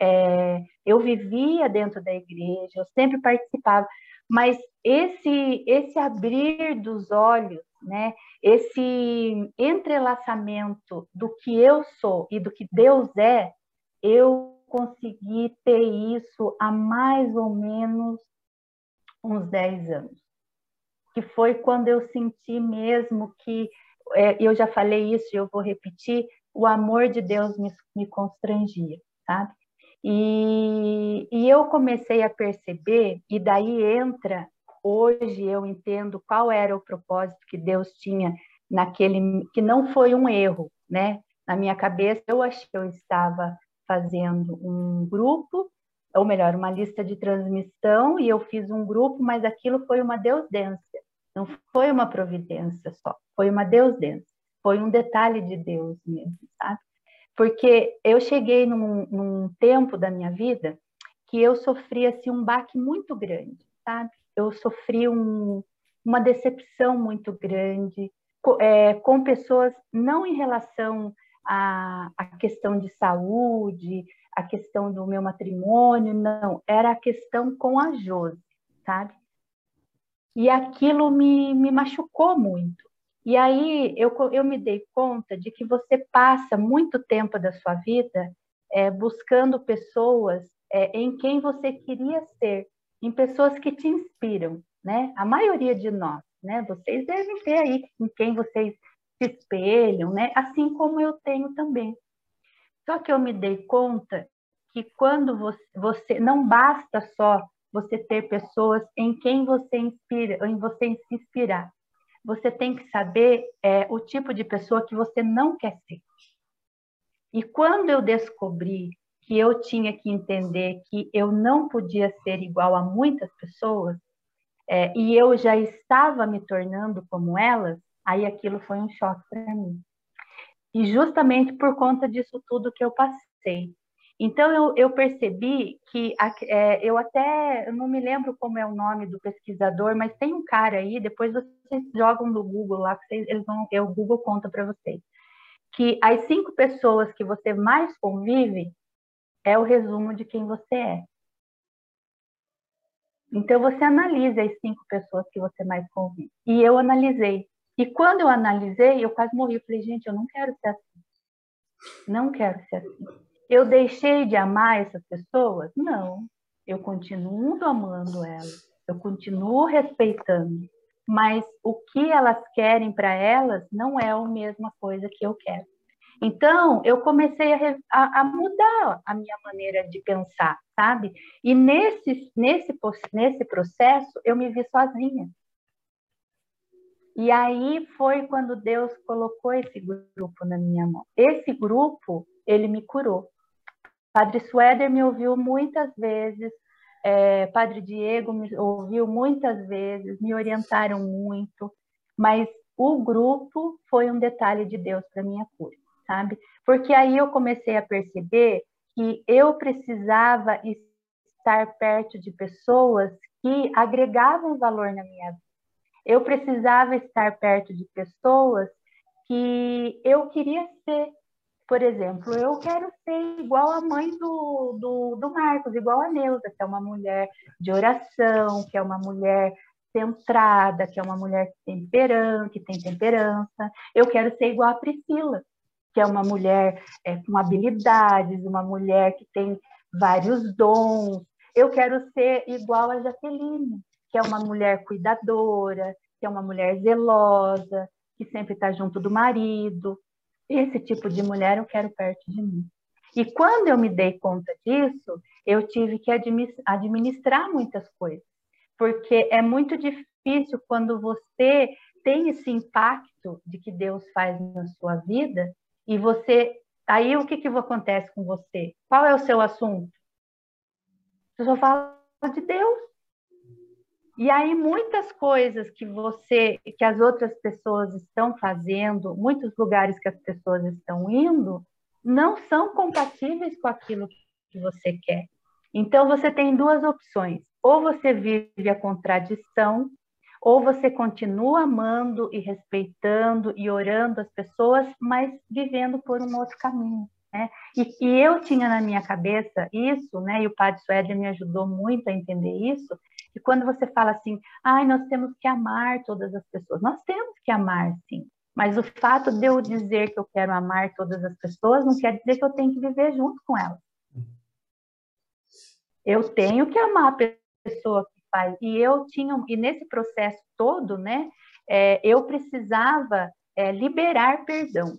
É, eu vivia dentro da igreja, eu sempre participava, mas esse esse abrir dos olhos, né, esse entrelaçamento do que eu sou e do que Deus é, eu consegui ter isso há mais ou menos uns 10 anos. Que foi quando eu senti mesmo que, é, eu já falei isso e eu vou repetir, o amor de Deus me, me constrangia, sabe? E, e eu comecei a perceber, e daí entra, hoje eu entendo qual era o propósito que Deus tinha naquele, que não foi um erro, né? Na minha cabeça, eu achei que eu estava fazendo um grupo, ou melhor, uma lista de transmissão, e eu fiz um grupo, mas aquilo foi uma deusdência, não foi uma providência só, foi uma deusdência, foi um detalhe de Deus mesmo, sabe? Porque eu cheguei num, num tempo da minha vida que eu sofri assim, um baque muito grande, sabe? Eu sofri um, uma decepção muito grande é, com pessoas, não em relação à, à questão de saúde, a questão do meu matrimônio, não, era a questão com a Josi, sabe? E aquilo me, me machucou muito, e aí eu, eu me dei conta de que você passa muito tempo da sua vida é, buscando pessoas é, em quem você queria ser, em pessoas que te inspiram, né? A maioria de nós, né? Vocês devem ter aí em quem vocês se espelham, né? Assim como eu tenho também. Só que eu me dei conta que quando você, você não basta só você ter pessoas em quem você inspira, em você se inspirar você tem que saber é, o tipo de pessoa que você não quer ser. E quando eu descobri que eu tinha que entender que eu não podia ser igual a muitas pessoas, é, e eu já estava me tornando como elas, aí aquilo foi um choque para mim. E justamente por conta disso tudo que eu passei. Então, eu, eu percebi que, é, eu até, eu não me lembro como é o nome do pesquisador, mas tem um cara aí, depois vocês jogam no Google lá, vocês, eles vão, o Google conta para vocês, que as cinco pessoas que você mais convive é o resumo de quem você é. Então, você analisa as cinco pessoas que você mais convive. E eu analisei. E quando eu analisei, eu quase morri. Eu falei, gente, eu não quero ser assim. Não quero ser assim. Eu deixei de amar essas pessoas? Não. Eu continuo amando elas. Eu continuo respeitando. Mas o que elas querem para elas não é a mesma coisa que eu quero. Então, eu comecei a, a, mudar a minha maneira de pensar, sabe? E nesse, nesse, nesse processo, eu me vi sozinha. E aí foi quando Deus colocou esse grupo na minha mão. Esse grupo, ele me curou. Padre Suéder me ouviu muitas vezes, é, Padre Diego me ouviu muitas vezes, me orientaram muito, mas o grupo foi um detalhe de Deus para minha cura, sabe? Porque aí eu comecei a perceber que eu precisava estar perto de pessoas que agregavam valor na minha vida. Eu precisava estar perto de pessoas que eu queria ser, por exemplo, eu quero ser igual a mãe do, do, do Marcos, igual a Neuza, que é uma mulher de oração, que é uma mulher centrada, que é uma mulher temperante, que tem temperança. Eu quero ser igual a Priscila, que é uma mulher é, com habilidades, uma mulher que tem vários dons. Eu quero ser igual a Jaqueline, que é uma mulher cuidadora, que é uma mulher zelosa, que sempre está junto do marido. Esse tipo de mulher eu quero perto de mim. E quando eu me dei conta disso, eu tive que administrar muitas coisas, porque é muito difícil quando você tem esse impacto de que Deus faz na sua vida e você. Aí o que, que acontece com você? Qual é o seu assunto? Você só fala de Deus. E aí muitas coisas que você, que as outras pessoas estão fazendo, muitos lugares que as pessoas estão indo, não são compatíveis com aquilo que você quer. Então você tem duas opções: ou você vive a contradição, ou você continua amando e respeitando e orando as pessoas, mas vivendo por um outro caminho. Né? E, e, eu tinha na minha cabeça isso, né? E o Padre Suéder me ajudou muito a entender isso, que quando você fala assim, ai, nós temos que amar todas as pessoas, nós temos que amar, sim. Mas o fato de eu dizer que eu quero amar todas as pessoas não quer dizer que eu tenho que viver junto com elas. Eu tenho que amar a pessoa que faz. E eu tinha, e nesse processo todo, né, é, eu precisava é, liberar perdão.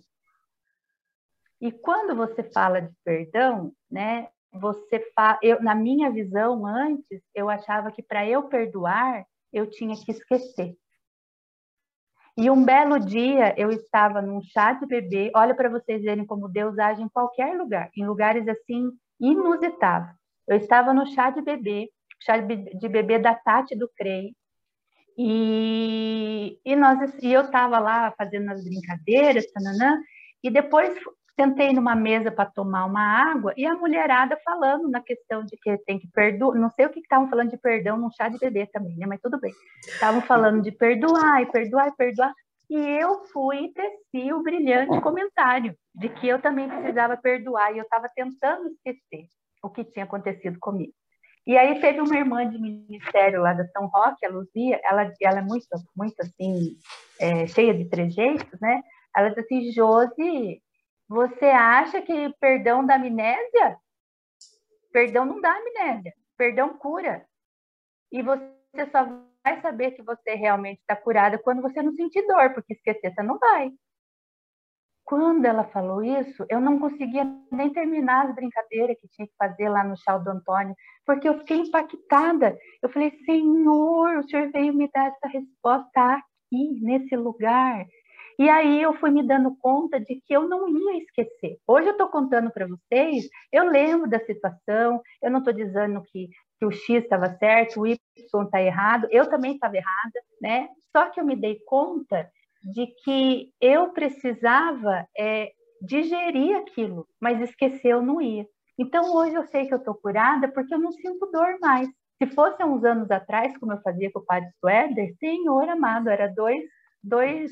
E quando você fala de perdão, né, você fa... eu, na minha visão antes, eu achava que para eu perdoar, eu tinha que esquecer. E um belo dia eu estava num chá de bebê, olha para vocês verem como Deus age em qualquer lugar, em lugares assim inusitados. Eu estava no chá de bebê, chá de bebê da Tati do CREI, e, e, nós, e eu estava lá fazendo as brincadeiras, tananã, e depois Sentei numa mesa para tomar uma água e a mulherada falando na questão de que tem que perdoar. Não sei o que estavam falando de perdão num chá de bebê também, né? Mas tudo bem. Estavam falando de perdoar e perdoar e perdoar. E eu fui e teci o brilhante comentário de que eu também precisava perdoar e eu estava tentando esquecer o que tinha acontecido comigo. E aí teve uma irmã de ministério lá da São Roque, a Luzia, ela, ela é muito, muito assim, é, cheia de trejeitos, né? Ela disse assim, Josi, você acha que perdão dá amnésia? Perdão não dá amnésia. Perdão cura. E você só vai saber que você realmente está curada quando você não sentir dor, porque esquecer você não vai. Quando ela falou isso, eu não conseguia nem terminar as brincadeiras que tinha que fazer lá no chá do Antônio, porque eu fiquei impactada. Eu falei, Senhor, o Senhor veio me dar essa resposta aqui, nesse lugar. E aí eu fui me dando conta de que eu não ia esquecer. Hoje eu estou contando para vocês, eu lembro da situação, eu não estou dizendo que, que o X estava certo, o Y está errado, eu também estava errada, né? Só que eu me dei conta de que eu precisava é, digerir aquilo, mas esquecer eu não ia. Então hoje eu sei que eu estou curada porque eu não sinto dor mais. Se fosse uns anos atrás, como eu fazia com o padre Suéder, Senhor amado, era dois, dois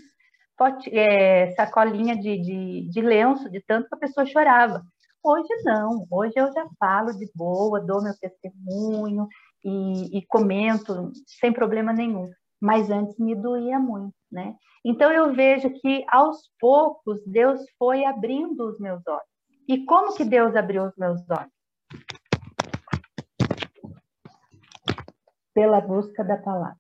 é, sacolinha de, de, de lenço, de tanto que a pessoa chorava. Hoje não, hoje eu já falo de boa, dou meu testemunho e, e comento sem problema nenhum. Mas antes me doía muito, né? Então eu vejo que aos poucos Deus foi abrindo os meus olhos. E como que Deus abriu os meus olhos? pela busca da palavra.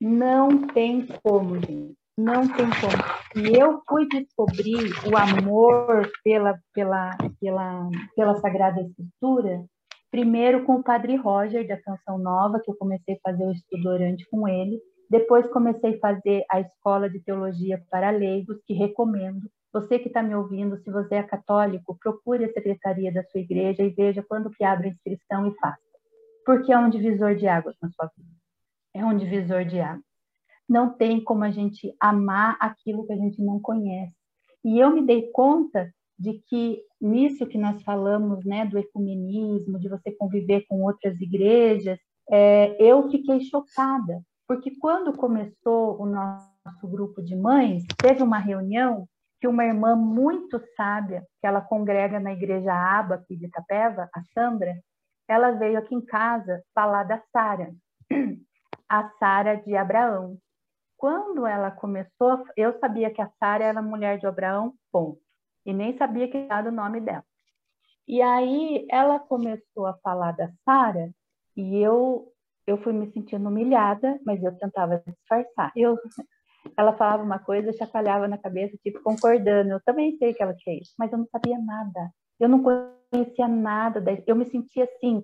Não tem como, gente. Não tem como. E eu fui descobrir o amor pela, pela, pela, pela Sagrada Escritura, primeiro com o Padre Roger, da Canção Nova, que eu comecei a fazer o estudo orante com ele. Depois comecei a fazer a Escola de Teologia para Leigos, que recomendo. Você que está me ouvindo, se você é católico, procure a secretaria da sua igreja e veja quando que abre a inscrição e faça porque é um divisor de águas na sua vida. É um divisor de águas. Não tem como a gente amar aquilo que a gente não conhece. E eu me dei conta de que nisso que nós falamos, né, do ecumenismo, de você conviver com outras igrejas, é, eu fiquei chocada, porque quando começou o nosso grupo de mães, teve uma reunião que uma irmã muito sábia, que ela congrega na igreja Aba aqui de Itapeva, a Sandra, ela veio aqui em casa falar da Sara, a Sara de Abraão. Quando ela começou, eu sabia que a Sara era mulher de Abraão, ponto. E nem sabia que era o nome dela. E aí ela começou a falar da Sara e eu eu fui me sentindo humilhada, mas eu tentava disfarçar. Eu ela falava uma coisa, chacoalhava na cabeça, tipo, concordando. Eu também sei que ela isso, mas eu não sabia nada. Eu não conhecia nada, eu me sentia assim,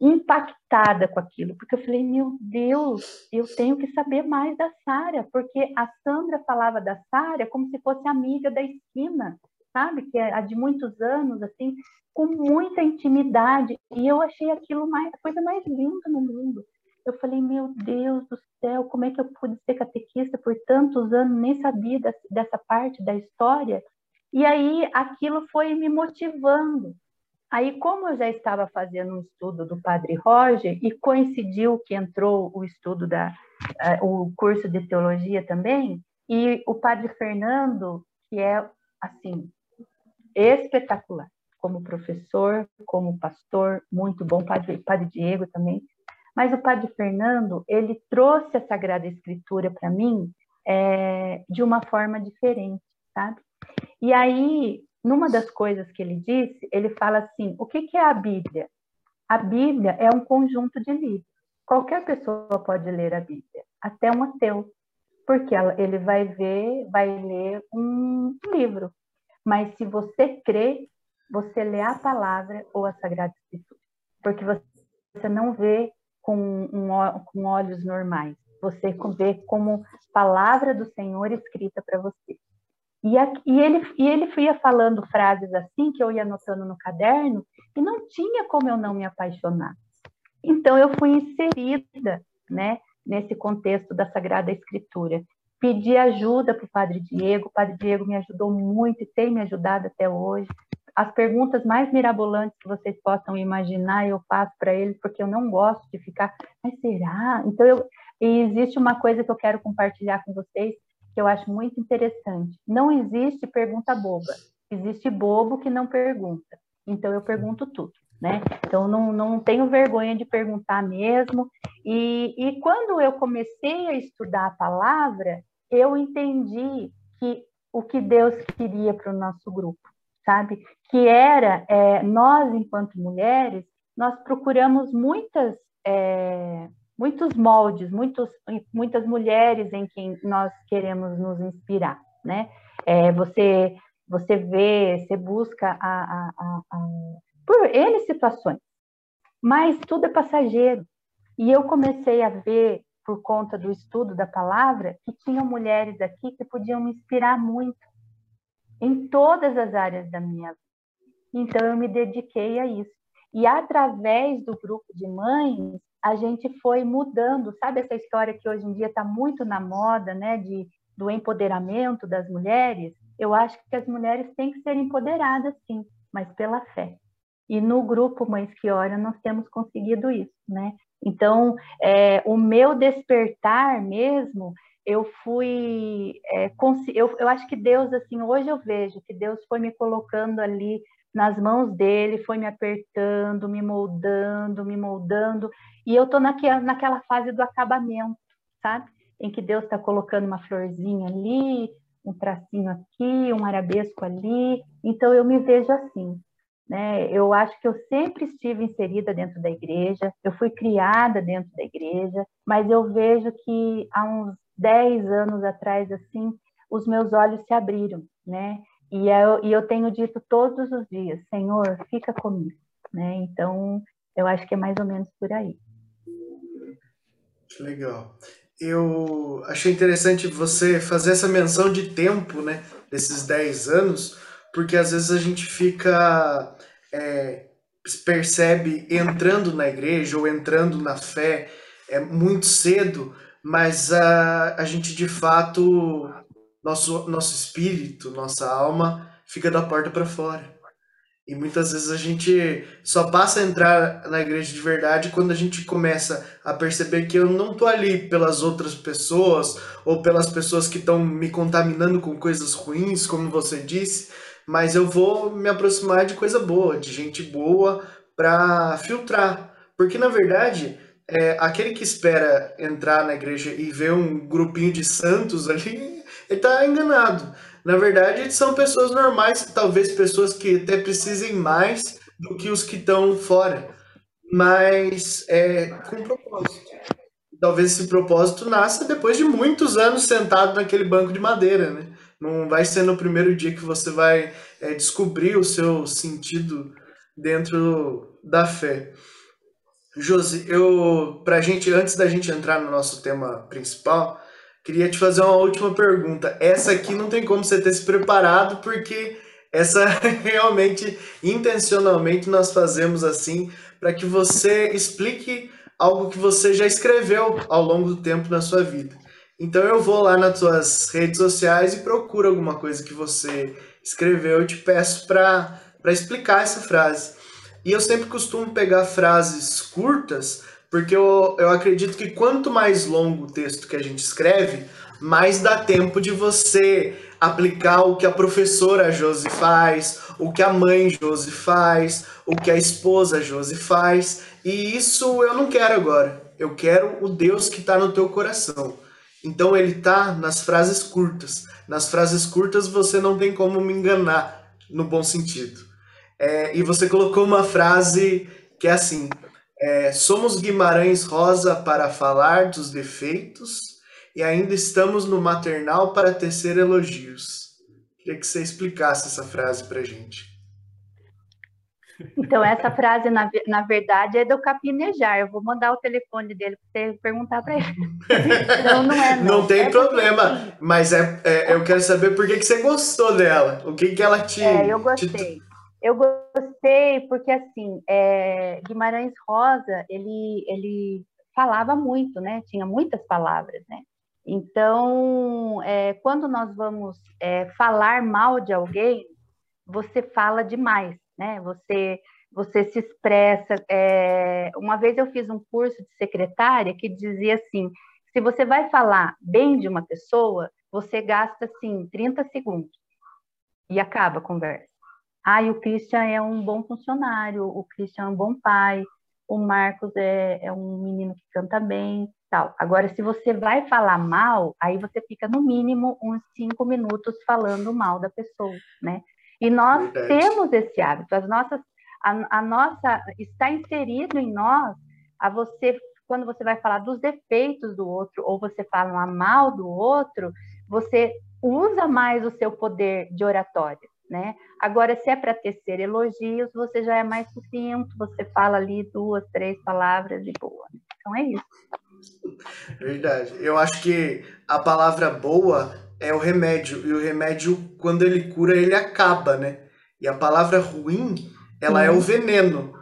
impactada com aquilo, porque eu falei, meu Deus, eu tenho que saber mais da Sara, porque a Sandra falava da Sara como se fosse amiga da esquina, sabe? Que é a de muitos anos, assim, com muita intimidade, e eu achei aquilo mais, a coisa mais linda no mundo. Eu falei, meu Deus do céu, como é que eu pude ser catequista por tantos anos, nem sabia dessa parte da história, e aí aquilo foi me motivando. Aí, como eu já estava fazendo um estudo do Padre Roger e coincidiu que entrou o estudo da uh, o curso de teologia também, e o Padre Fernando, que é assim espetacular, como professor, como pastor, muito bom, Padre, Padre Diego também. Mas o Padre Fernando, ele trouxe a Sagrada Escritura para mim é, de uma forma diferente, sabe? E aí, numa das coisas que ele disse, ele fala assim: o que, que é a Bíblia? A Bíblia é um conjunto de livros. Qualquer pessoa pode ler a Bíblia, até um ateu, porque ele vai ver, vai ler um livro. Mas se você crê, você lê a palavra ou a Sagrada Escritura, porque você não vê com, um, com olhos normais, você vê como palavra do Senhor escrita para você. E, a, e, ele, e ele ia falando frases assim, que eu ia anotando no caderno, e não tinha como eu não me apaixonar. Então, eu fui inserida né, nesse contexto da Sagrada Escritura. Pedi ajuda para o Padre Diego, o Padre Diego me ajudou muito e tem me ajudado até hoje. As perguntas mais mirabolantes que vocês possam imaginar, eu faço para ele, porque eu não gosto de ficar, mas será? Então, eu, e existe uma coisa que eu quero compartilhar com vocês, que eu acho muito interessante. Não existe pergunta boba, existe bobo que não pergunta. Então eu pergunto tudo, né? Então não, não tenho vergonha de perguntar mesmo. E, e quando eu comecei a estudar a palavra, eu entendi que o que Deus queria para o nosso grupo, sabe? Que era é, nós enquanto mulheres, nós procuramos muitas é, muitos moldes, muitos, muitas mulheres em quem nós queremos nos inspirar, né? É, você, você vê, você busca a, a, a, por N situações, mas tudo é passageiro. E eu comecei a ver, por conta do estudo da palavra, que tinham mulheres aqui que podiam me inspirar muito em todas as áreas da minha vida. Então, eu me dediquei a isso. E através do grupo de mães, a gente foi mudando, sabe essa história que hoje em dia está muito na moda, né, de, do empoderamento das mulheres, eu acho que as mulheres têm que ser empoderadas, sim, mas pela fé. E no grupo Mães que Oram nós temos conseguido isso, né? Então, é, o meu despertar mesmo, eu fui, é, eu, eu acho que Deus, assim, hoje eu vejo que Deus foi me colocando ali nas mãos dele, foi me apertando, me moldando, me moldando, e eu naquela, naquela fase do acabamento, sabe? Em que Deus está colocando uma florzinha ali, um tracinho aqui, um arabesco ali, então eu me vejo assim, né? Eu acho que eu sempre estive inserida dentro da igreja, eu fui criada dentro da igreja, mas eu vejo que há uns 10 anos atrás, assim, os meus olhos se abriram, né? E eu, e eu tenho dito todos os dias, Senhor, fica comigo, né? Então, eu acho que é mais ou menos por aí. Legal. Eu achei interessante você fazer essa menção de tempo, né? Desses 10 anos, porque às vezes a gente fica. É, percebe entrando na igreja ou entrando na fé é muito cedo, mas a, a gente de fato nosso, nosso espírito, nossa alma fica da porta para fora. E muitas vezes a gente só passa a entrar na igreja de verdade quando a gente começa a perceber que eu não tô ali pelas outras pessoas ou pelas pessoas que estão me contaminando com coisas ruins, como você disse, mas eu vou me aproximar de coisa boa, de gente boa para filtrar. Porque na verdade, é, aquele que espera entrar na igreja e ver um grupinho de santos ali, ele está enganado. Na verdade, são pessoas normais, talvez pessoas que até precisem mais do que os que estão fora, mas é, com propósito. Talvez esse propósito nasça depois de muitos anos sentado naquele banco de madeira, né? Não vai ser no primeiro dia que você vai é, descobrir o seu sentido dentro da fé. Josi, eu, pra gente, antes da gente entrar no nosso tema principal, Queria te fazer uma última pergunta. Essa aqui não tem como você ter se preparado, porque essa realmente, intencionalmente, nós fazemos assim para que você explique algo que você já escreveu ao longo do tempo na sua vida. Então eu vou lá nas suas redes sociais e procuro alguma coisa que você escreveu e te peço para explicar essa frase. E eu sempre costumo pegar frases curtas porque eu, eu acredito que quanto mais longo o texto que a gente escreve, mais dá tempo de você aplicar o que a professora Josi faz, o que a mãe Josi faz, o que a esposa Josi faz. E isso eu não quero agora. Eu quero o Deus que está no teu coração. Então ele está nas frases curtas. Nas frases curtas você não tem como me enganar, no bom sentido. É, e você colocou uma frase que é assim: é, somos Guimarães Rosa para falar dos defeitos e ainda estamos no maternal para tecer elogios. Queria que você explicasse essa frase para gente. Então, essa frase, na, na verdade, é do Capinejar. Eu vou mandar o telefone dele para você perguntar para ele. Então, não é. Não, não tem é problema, mas é, é, eu quero saber por que, que você gostou dela. O que, que ela te. É, eu gostei. Te eu gostei porque, assim, é, Guimarães Rosa, ele, ele falava muito, né? Tinha muitas palavras, né? Então, é, quando nós vamos é, falar mal de alguém, você fala demais, né? Você, você se expressa. É, uma vez eu fiz um curso de secretária que dizia assim: se você vai falar bem de uma pessoa, você gasta assim 30 segundos e acaba a conversa. Ah, o Christian é um bom funcionário, o Christian é um bom pai, o Marcos é, é um menino que canta bem, tal. Agora, se você vai falar mal, aí você fica no mínimo uns cinco minutos falando mal da pessoa, né? E nós Verdade. temos esse hábito, as nossas, a, a nossa está inserido em nós a você quando você vai falar dos defeitos do outro ou você fala mal do outro, você usa mais o seu poder de oratória né? Agora, se é para tecer elogios, você já é mais sucinto, você fala ali duas, três palavras e boa. Então é isso. Verdade. Eu acho que a palavra boa é o remédio, e o remédio, quando ele cura, ele acaba, né? E a palavra ruim, ela é o veneno,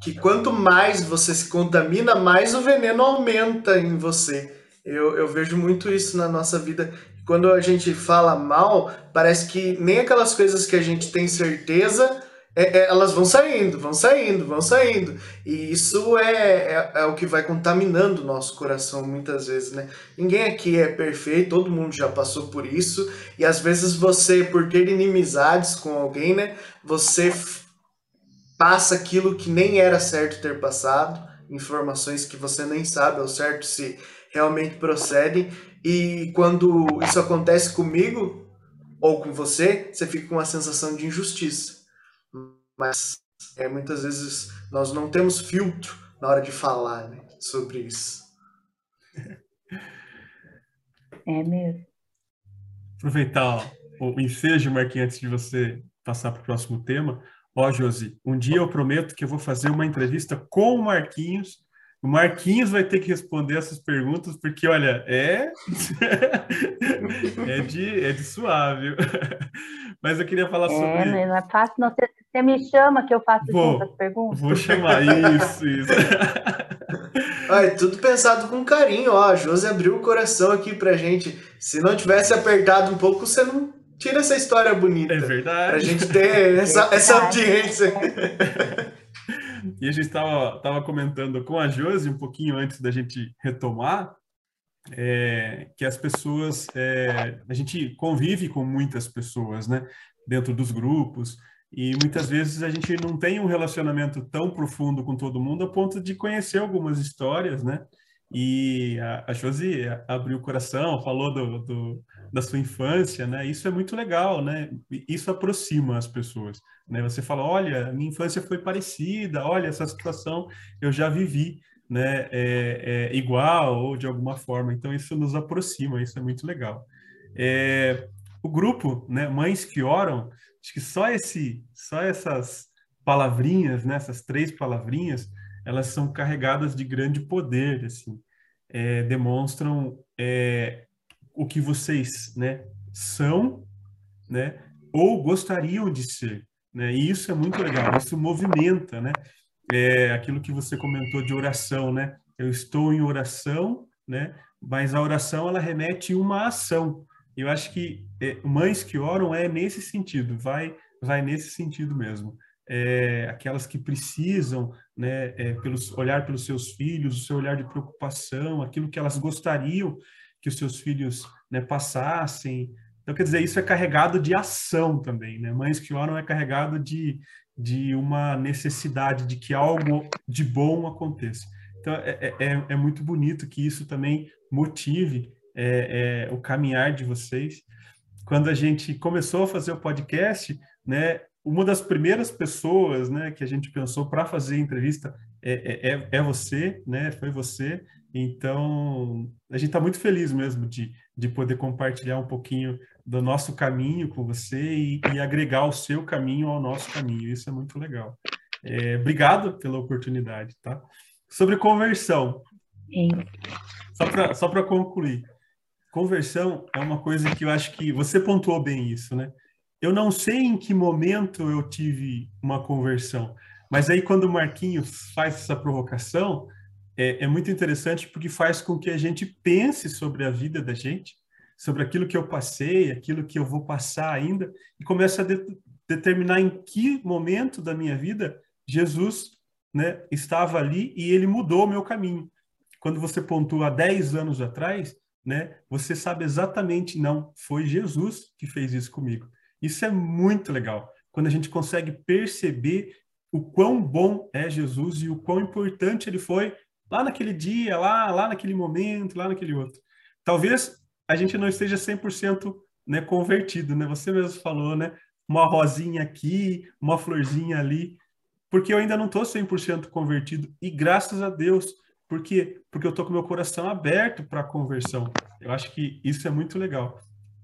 que quanto mais você se contamina, mais o veneno aumenta em você. Eu, eu vejo muito isso na nossa vida Quando a gente fala mal, parece que nem aquelas coisas que a gente tem certeza é, é, elas vão saindo, vão saindo, vão saindo. E isso é, é, é, o que vai contaminando o nosso coração muitas vezes, né? Ninguém aqui é perfeito, todo mundo já passou por isso. E às vezes você, por ter inimizades com alguém, né? Você passa aquilo que nem era certo ter passado, informações que você nem sabe ao certo se realmente procedem. E quando isso acontece comigo ou com você, você fica com uma sensação de injustiça mas é, muitas vezes nós não temos filtro na hora de falar né, sobre isso. É mesmo. Aproveitar o ensejo, Marquinhos, antes de você passar para o próximo tema. Ó, Josi, um dia eu prometo que eu vou fazer uma entrevista com o Marquinhos. O Marquinhos vai ter que responder essas perguntas, porque, olha, é. é, de, é de suave. Mas eu queria falar é, sobre. Não é fácil não ser você me chama que eu faço vou, as perguntas? Vou chamar, isso, isso. Ai, tudo pensado com carinho, ó. A Josi abriu o coração aqui pra gente. Se não tivesse apertado um pouco, você não tira essa história bonita. É verdade. Pra gente ter essa, é essa audiência. E a gente estava tava comentando com a Josi um pouquinho antes da gente retomar, é, que as pessoas, é, a gente convive com muitas pessoas, né, dentro dos grupos, e muitas vezes a gente não tem um relacionamento tão profundo com todo mundo a ponto de conhecer algumas histórias, né? E a, a Josi abriu o coração, falou do, do, da sua infância, né? Isso é muito legal, né? Isso aproxima as pessoas, né? Você fala, olha, minha infância foi parecida, olha, essa situação eu já vivi, né? É, é igual ou de alguma forma. Então isso nos aproxima, isso é muito legal. É, o grupo, né? Mães que oram, Acho que só esse, só essas palavrinhas, né, essas três palavrinhas, elas são carregadas de grande poder, assim, é, demonstram é, o que vocês, né, são, né, ou gostariam de ser, né, e isso é muito legal, isso movimenta, né, é, aquilo que você comentou de oração, né, eu estou em oração, né, mas a oração ela remete uma ação, eu acho que é, mães que oram é nesse sentido, vai, vai nesse sentido mesmo. É, aquelas que precisam né, é, pelos, olhar pelos seus filhos, o seu olhar de preocupação, aquilo que elas gostariam que os seus filhos né, passassem. Então, quer dizer, isso é carregado de ação também. Né? Mães que oram é carregado de, de uma necessidade de que algo de bom aconteça. Então, é, é, é, é muito bonito que isso também motive é, é, o caminhar de vocês. Quando a gente começou a fazer o podcast, né, uma das primeiras pessoas né, que a gente pensou para fazer entrevista é, é, é, é você, né, foi você. Então, a gente está muito feliz mesmo de, de poder compartilhar um pouquinho do nosso caminho com você e, e agregar o seu caminho ao nosso caminho. Isso é muito legal. É, obrigado pela oportunidade, tá? Sobre conversão. Sim. Só para concluir, Conversão é uma coisa que eu acho que você pontuou bem isso, né? Eu não sei em que momento eu tive uma conversão, mas aí quando o Marquinhos faz essa provocação, é, é muito interessante porque faz com que a gente pense sobre a vida da gente, sobre aquilo que eu passei, aquilo que eu vou passar ainda, e começa a de, determinar em que momento da minha vida Jesus né, estava ali e ele mudou o meu caminho. Quando você pontua 10 anos atrás, né? Você sabe exatamente, não, foi Jesus que fez isso comigo. Isso é muito legal. Quando a gente consegue perceber o quão bom é Jesus e o quão importante ele foi lá naquele dia, lá, lá naquele momento, lá naquele outro. Talvez a gente não esteja 100% né, convertido, né? Você mesmo falou, né? Uma rosinha aqui, uma florzinha ali, porque eu ainda não estou 100% convertido e graças a Deus, por quê? Porque eu tô com meu coração aberto para a conversão. Eu acho que isso é muito legal.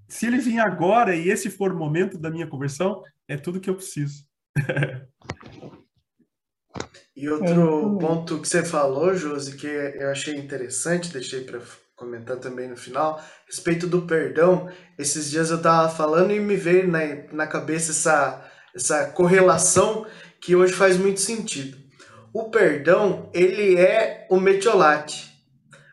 Se ele vir agora e esse for o momento da minha conversão, é tudo que eu preciso. e outro ponto que você falou, Josi, que eu achei interessante, deixei para comentar também no final, respeito do perdão. Esses dias eu tava falando e me veio na, na cabeça essa, essa correlação que hoje faz muito sentido o perdão, ele é o metiolate,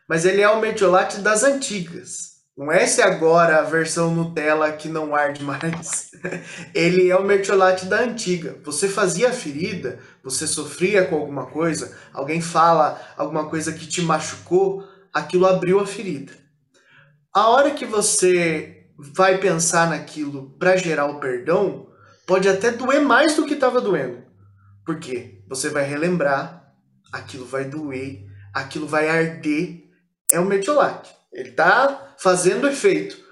mas ele é o metiolate das antigas. Não é esse agora a versão Nutella que não arde mais. Ele é o mertiolate da antiga. Você fazia a ferida, você sofria com alguma coisa, alguém fala alguma coisa que te machucou, aquilo abriu a ferida. A hora que você vai pensar naquilo para gerar o perdão, pode até doer mais do que estava doendo. Por quê? Você vai relembrar, aquilo vai doer, aquilo vai arder. É o mertiolate. Ele está fazendo efeito.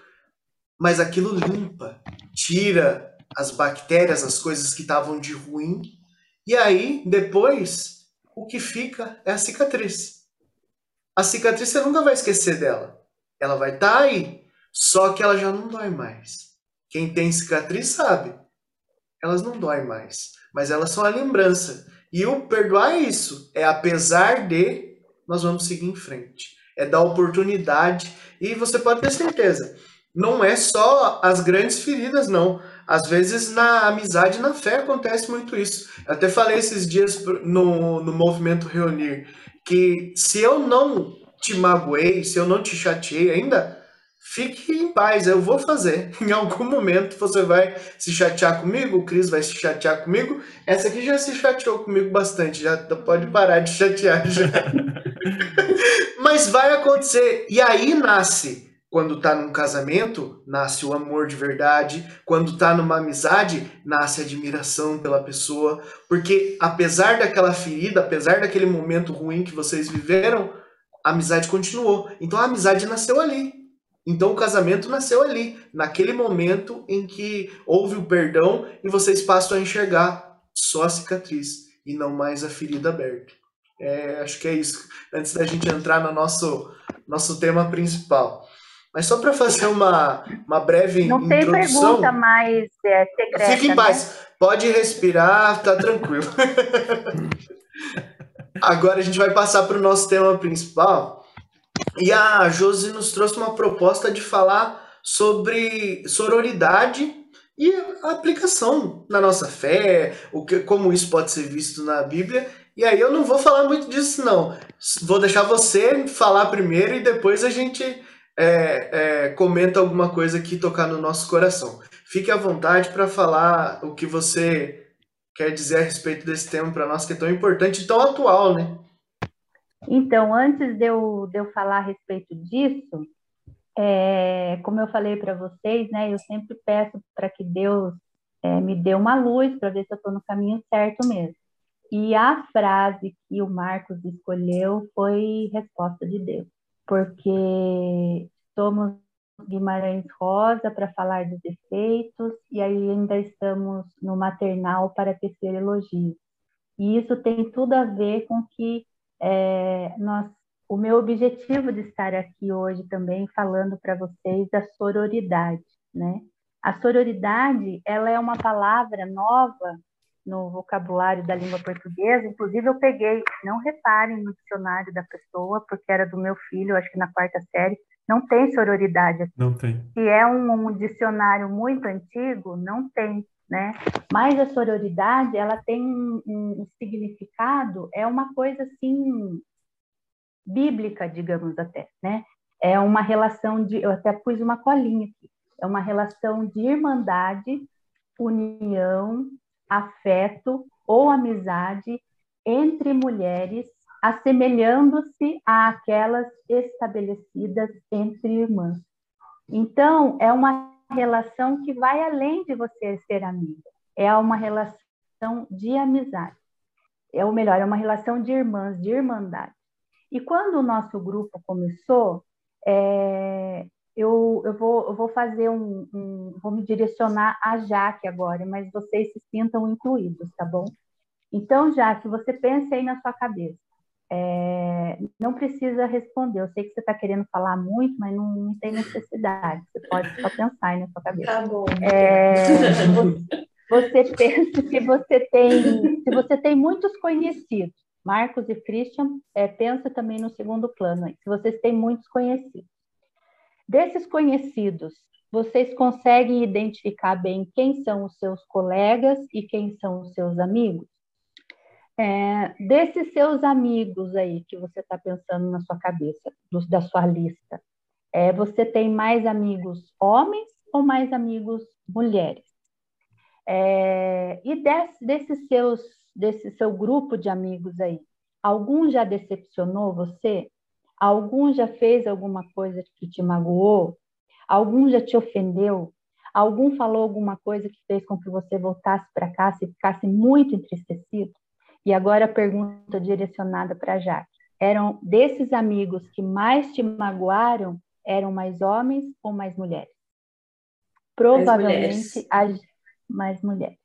Mas aquilo limpa, tira as bactérias, as coisas que estavam de ruim. E aí, depois, o que fica é a cicatriz. A cicatriz você nunca vai esquecer dela. Ela vai estar tá aí, só que ela já não dói mais. Quem tem cicatriz sabe. Elas não doem mais, mas elas são a lembrança. E o perdoar é isso é apesar de nós vamos seguir em frente é dar oportunidade. E você pode ter certeza, não é só as grandes feridas, não. Às vezes na amizade na fé acontece muito isso. Eu até falei esses dias no, no movimento Reunir que se eu não te magoei, se eu não te chateei ainda, fique em paz, eu vou fazer. Em algum momento você vai se chatear comigo, o Cris vai se chatear comigo. Essa aqui já se chateou comigo bastante, já pode parar de chatear já. Mas vai acontecer. E aí nasce, quando tá num casamento, nasce o amor de verdade. Quando tá numa amizade, nasce a admiração pela pessoa. Porque apesar daquela ferida, apesar daquele momento ruim que vocês viveram, a amizade continuou. Então a amizade nasceu ali. Então o casamento nasceu ali, naquele momento em que houve o perdão e vocês passam a enxergar só a cicatriz e não mais a ferida aberta. É, acho que é isso, antes da gente entrar no nosso, nosso tema principal. Mas só para fazer uma, uma breve Não introdução. Não tem pergunta mais é, secreta. Fique em paz. Né? Pode respirar, tá tranquilo. Agora a gente vai passar para o nosso tema principal. E a Josi nos trouxe uma proposta de falar sobre sororidade e a aplicação na nossa fé, o que, como isso pode ser visto na Bíblia e aí eu não vou falar muito disso, não. Vou deixar você falar primeiro e depois a gente é, é, comenta alguma coisa que tocar no nosso coração. Fique à vontade para falar o que você quer dizer a respeito desse tema para nós que é tão importante e tão atual, né? Então, antes de eu, de eu falar a respeito disso, é, como eu falei para vocês, né, eu sempre peço para que Deus é, me dê uma luz para ver se eu estou no caminho certo mesmo. E a frase que o Marcos escolheu foi resposta de Deus, porque somos Guimarães Rosa para falar dos defeitos e ainda estamos no maternal para tecer elogios. E isso tem tudo a ver com que é, nós, o meu objetivo de estar aqui hoje também falando para vocês da sororidade, né? A sororidade, ela é uma palavra nova no vocabulário da língua portuguesa. Inclusive, eu peguei, não reparem no dicionário da pessoa, porque era do meu filho, acho que na quarta série, não tem sororidade aqui. Não tem. Se é um, um dicionário muito antigo, não tem. Né? Mas a sororidade, ela tem um, um, significado, é uma coisa assim bíblica, digamos até, né? É uma relação de, eu até pus uma colinha aqui, é uma relação de irmandade, união, afeto ou amizade entre mulheres, assemelhando-se àquelas estabelecidas entre irmãs. Então, é uma relação que vai além de você ser amiga, é uma relação de amizade. É o melhor, é uma relação de irmãs, de irmandade. E quando o nosso grupo começou, é, eu, eu, vou, eu vou fazer um, um, Vou me direcionar a Jaque agora, mas vocês se sintam incluídos, tá bom? Então, Jaque, você pensa aí na sua cabeça. É, não precisa responder. Eu sei que você está querendo falar muito, mas não, não, tem necessidade. Você pode só pensar aí na sua cabeça. Tá bom. É, você, você pensa que você tem, se você tem muitos conhecidos, Marcos e Christian, é, pensa também no segundo plano. Se vocês têm muitos conhecidos, Desses conhecidos, vocês conseguem identificar bem quem são os seus colegas e quem são os seus amigos? É, desses seus amigos aí que você está pensando na sua cabeça, dos, da sua lista, É, você tem mais amigos homens ou mais amigos mulheres? É, e desse, desses seus, desse seu grupo de amigos aí, algum já decepcionou você? Algum já fez alguma coisa que te magoou? Algum já te ofendeu? Algum falou alguma coisa que fez com que você voltasse para casa e ficasse muito entristecido? E agora a pergunta direcionada para Jaque. Eram desses amigos que mais te magoaram, eram mais homens ou mais mulheres? Provavelmente mais mulheres. mais mulheres.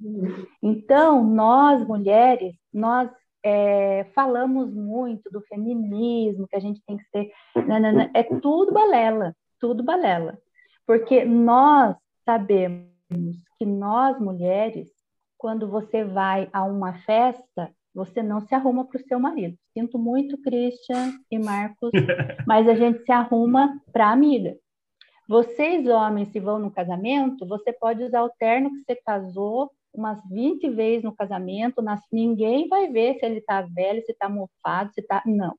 Uhum. Então, nós mulheres, nós é, falamos muito do feminismo, que a gente tem que ser. Nanana, é tudo balela, tudo balela. Porque nós sabemos que nós mulheres, quando você vai a uma festa, você não se arruma para o seu marido. Sinto muito, Christian e Marcos, mas a gente se arruma para a amiga. Vocês, homens, se vão no casamento, você pode usar o terno que você casou umas 20 vezes no casamento, nas... ninguém vai ver se ele está velho, se está mofado, se está. Não.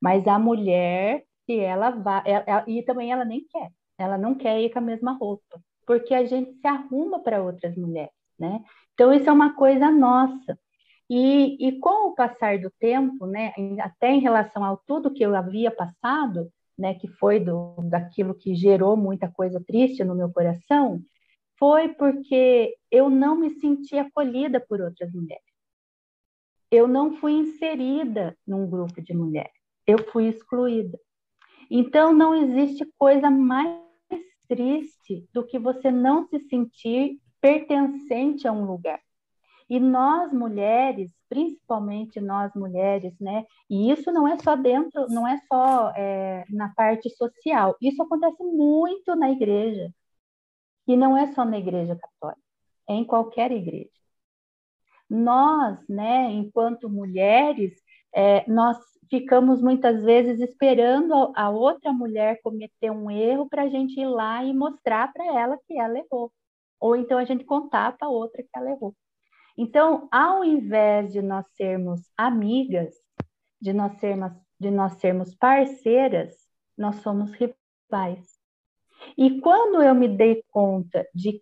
Mas a mulher, se ela vai. Ela, ela... e também ela nem quer. Ela não quer ir com a mesma roupa, porque a gente se arruma para outras mulheres, né? Então, isso é uma coisa nossa. E, e com o passar do tempo, né, até em relação ao tudo que eu havia passado, né, que foi do, daquilo que gerou muita coisa triste no meu coração, foi porque eu não me senti acolhida por outras mulheres. Eu não fui inserida num grupo de mulheres. Eu fui excluída. Então, não existe coisa mais triste do que você não se sentir pertencente a um lugar. E nós mulheres, principalmente nós mulheres, né? E isso não é só dentro, não é só é, na parte social. Isso acontece muito na igreja. E não é só na igreja católica, é em qualquer igreja. Nós, né, enquanto mulheres, é, nós ficamos muitas vezes esperando a outra mulher cometer um erro para a gente ir lá e mostrar para ela que ela errou. Ou então a gente contar para a outra que ela errou. Então, ao invés de nós sermos amigas, de nós sermos, de nós sermos parceiras, nós somos rivais. E quando eu me dei conta de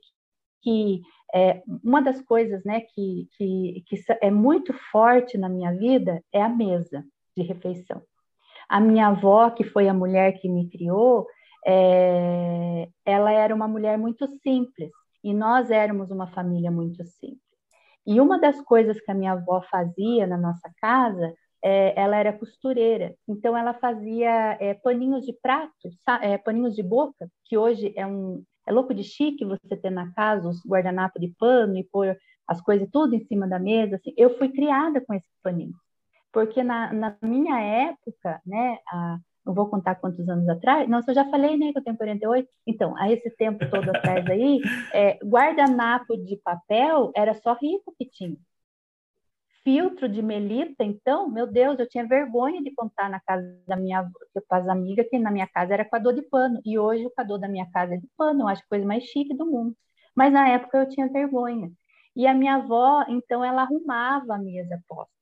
que é, uma das coisas né, que, que, que é muito forte na minha vida é a mesa de refeição. A minha avó, que foi a mulher que me criou, é, ela era uma mulher muito simples e nós éramos uma família muito simples. E uma das coisas que a minha avó fazia na nossa casa, é, ela era costureira, então ela fazia é, paninhos de prato, é, paninhos de boca, que hoje é um é louco de chique você ter na casa os guardanapos de pano e pôr as coisas tudo em cima da mesa. Assim, eu fui criada com esses paninhos porque na, na minha época, né, a, não vou contar quantos anos atrás, nossa, eu já falei, né, que eu tenho 48, então, a esse tempo todo atrás aí, é, guardanapo de papel era só rico que tinha. Filtro de melita, então, meu Deus, eu tinha vergonha de contar na casa da minha as amigas que na minha casa era coador de pano, e hoje o coador da minha casa é de pano, eu acho a coisa mais chique do mundo. Mas na época eu tinha vergonha. E a minha avó, então, ela arrumava a mesa posta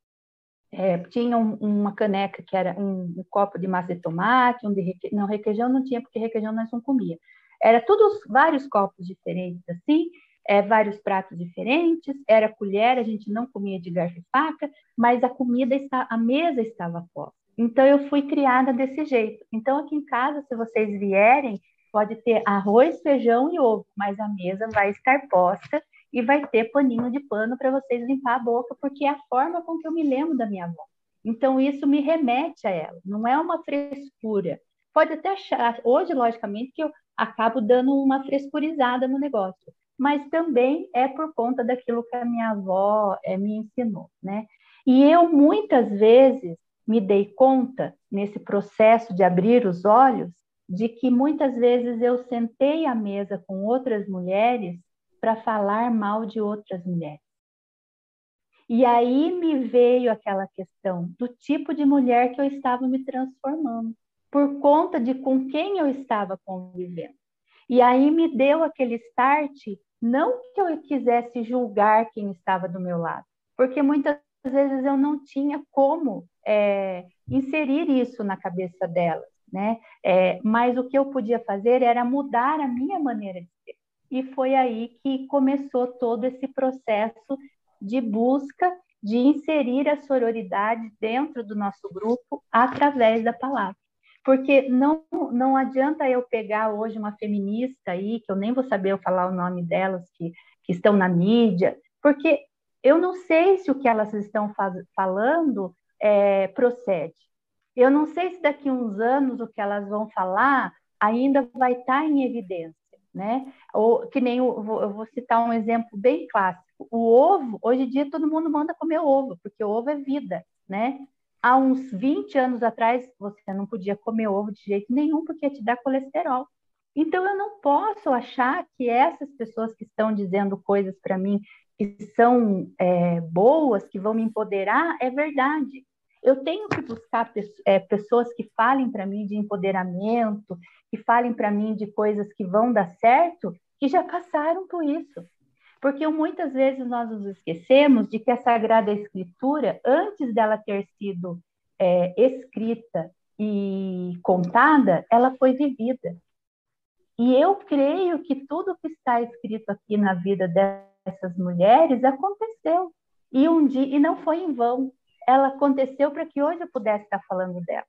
é, tinha um, uma caneca que era um, um, copo de massa de tomate, um de requeijão, não, requeijão não tinha, porque requeijão nós não comia. Era todos vários copos diferentes, assim, é, vários pratos diferentes, era colher, a gente não comia de garfo e faca, mas a comida, está, a mesa estava posta. Então, eu fui criada desse jeito. Então, aqui em casa, se vocês vierem, pode ter arroz, feijão e ovo, mas a mesa vai estar posta e vai ter paninho de pano para vocês limpar a boca, porque é a forma com que eu me lembro da minha avó. Então, isso me remete a ela, não é uma frescura. Pode até achar, hoje, logicamente, que eu acabo dando uma frescurizada no negócio, mas também é por conta daquilo que a minha avó é, me ensinou, né? E eu, muitas vezes, me dei conta, nesse processo de abrir os olhos, de que muitas vezes eu sentei à mesa com outras mulheres para falar mal de outras mulheres. E aí me veio aquela questão do tipo de mulher que eu estava me transformando, por conta de com quem eu estava convivendo. E aí me deu aquele start, não que eu quisesse julgar quem estava do meu lado, porque muitas vezes eu não tinha como é, inserir isso na cabeça delas né? É, mas o que eu podia fazer era mudar a minha maneira de ser. E foi aí que começou todo esse processo de busca de inserir a sororidade dentro do nosso grupo através da palavra. Porque não, não adianta eu pegar hoje uma feminista aí, que eu nem vou saber eu falar o nome delas, que, que estão na mídia, porque eu não sei se o que elas estão falando é, procede. Eu não sei se daqui a uns anos o que elas vão falar ainda vai estar em evidência, né? Ou que nem eu vou, eu vou citar um exemplo bem clássico. O ovo, hoje em dia todo mundo manda comer ovo, porque ovo é vida, né? Há uns 20 anos atrás você não podia comer ovo de jeito nenhum porque te dá colesterol. Então eu não posso achar que essas pessoas que estão dizendo coisas para mim que são é, boas, que vão me empoderar, é verdade. Eu tenho que buscar é, pessoas que falem para mim de empoderamento, que falem para mim de coisas que vão dar certo, que já passaram por isso. Porque muitas vezes nós nos esquecemos de que a Sagrada Escritura, antes dela ter sido é, escrita e contada, ela foi vivida. E eu creio que tudo que está escrito aqui na vida dessas mulheres aconteceu. E um dia, e não foi em vão ela aconteceu para que hoje eu pudesse estar falando dela.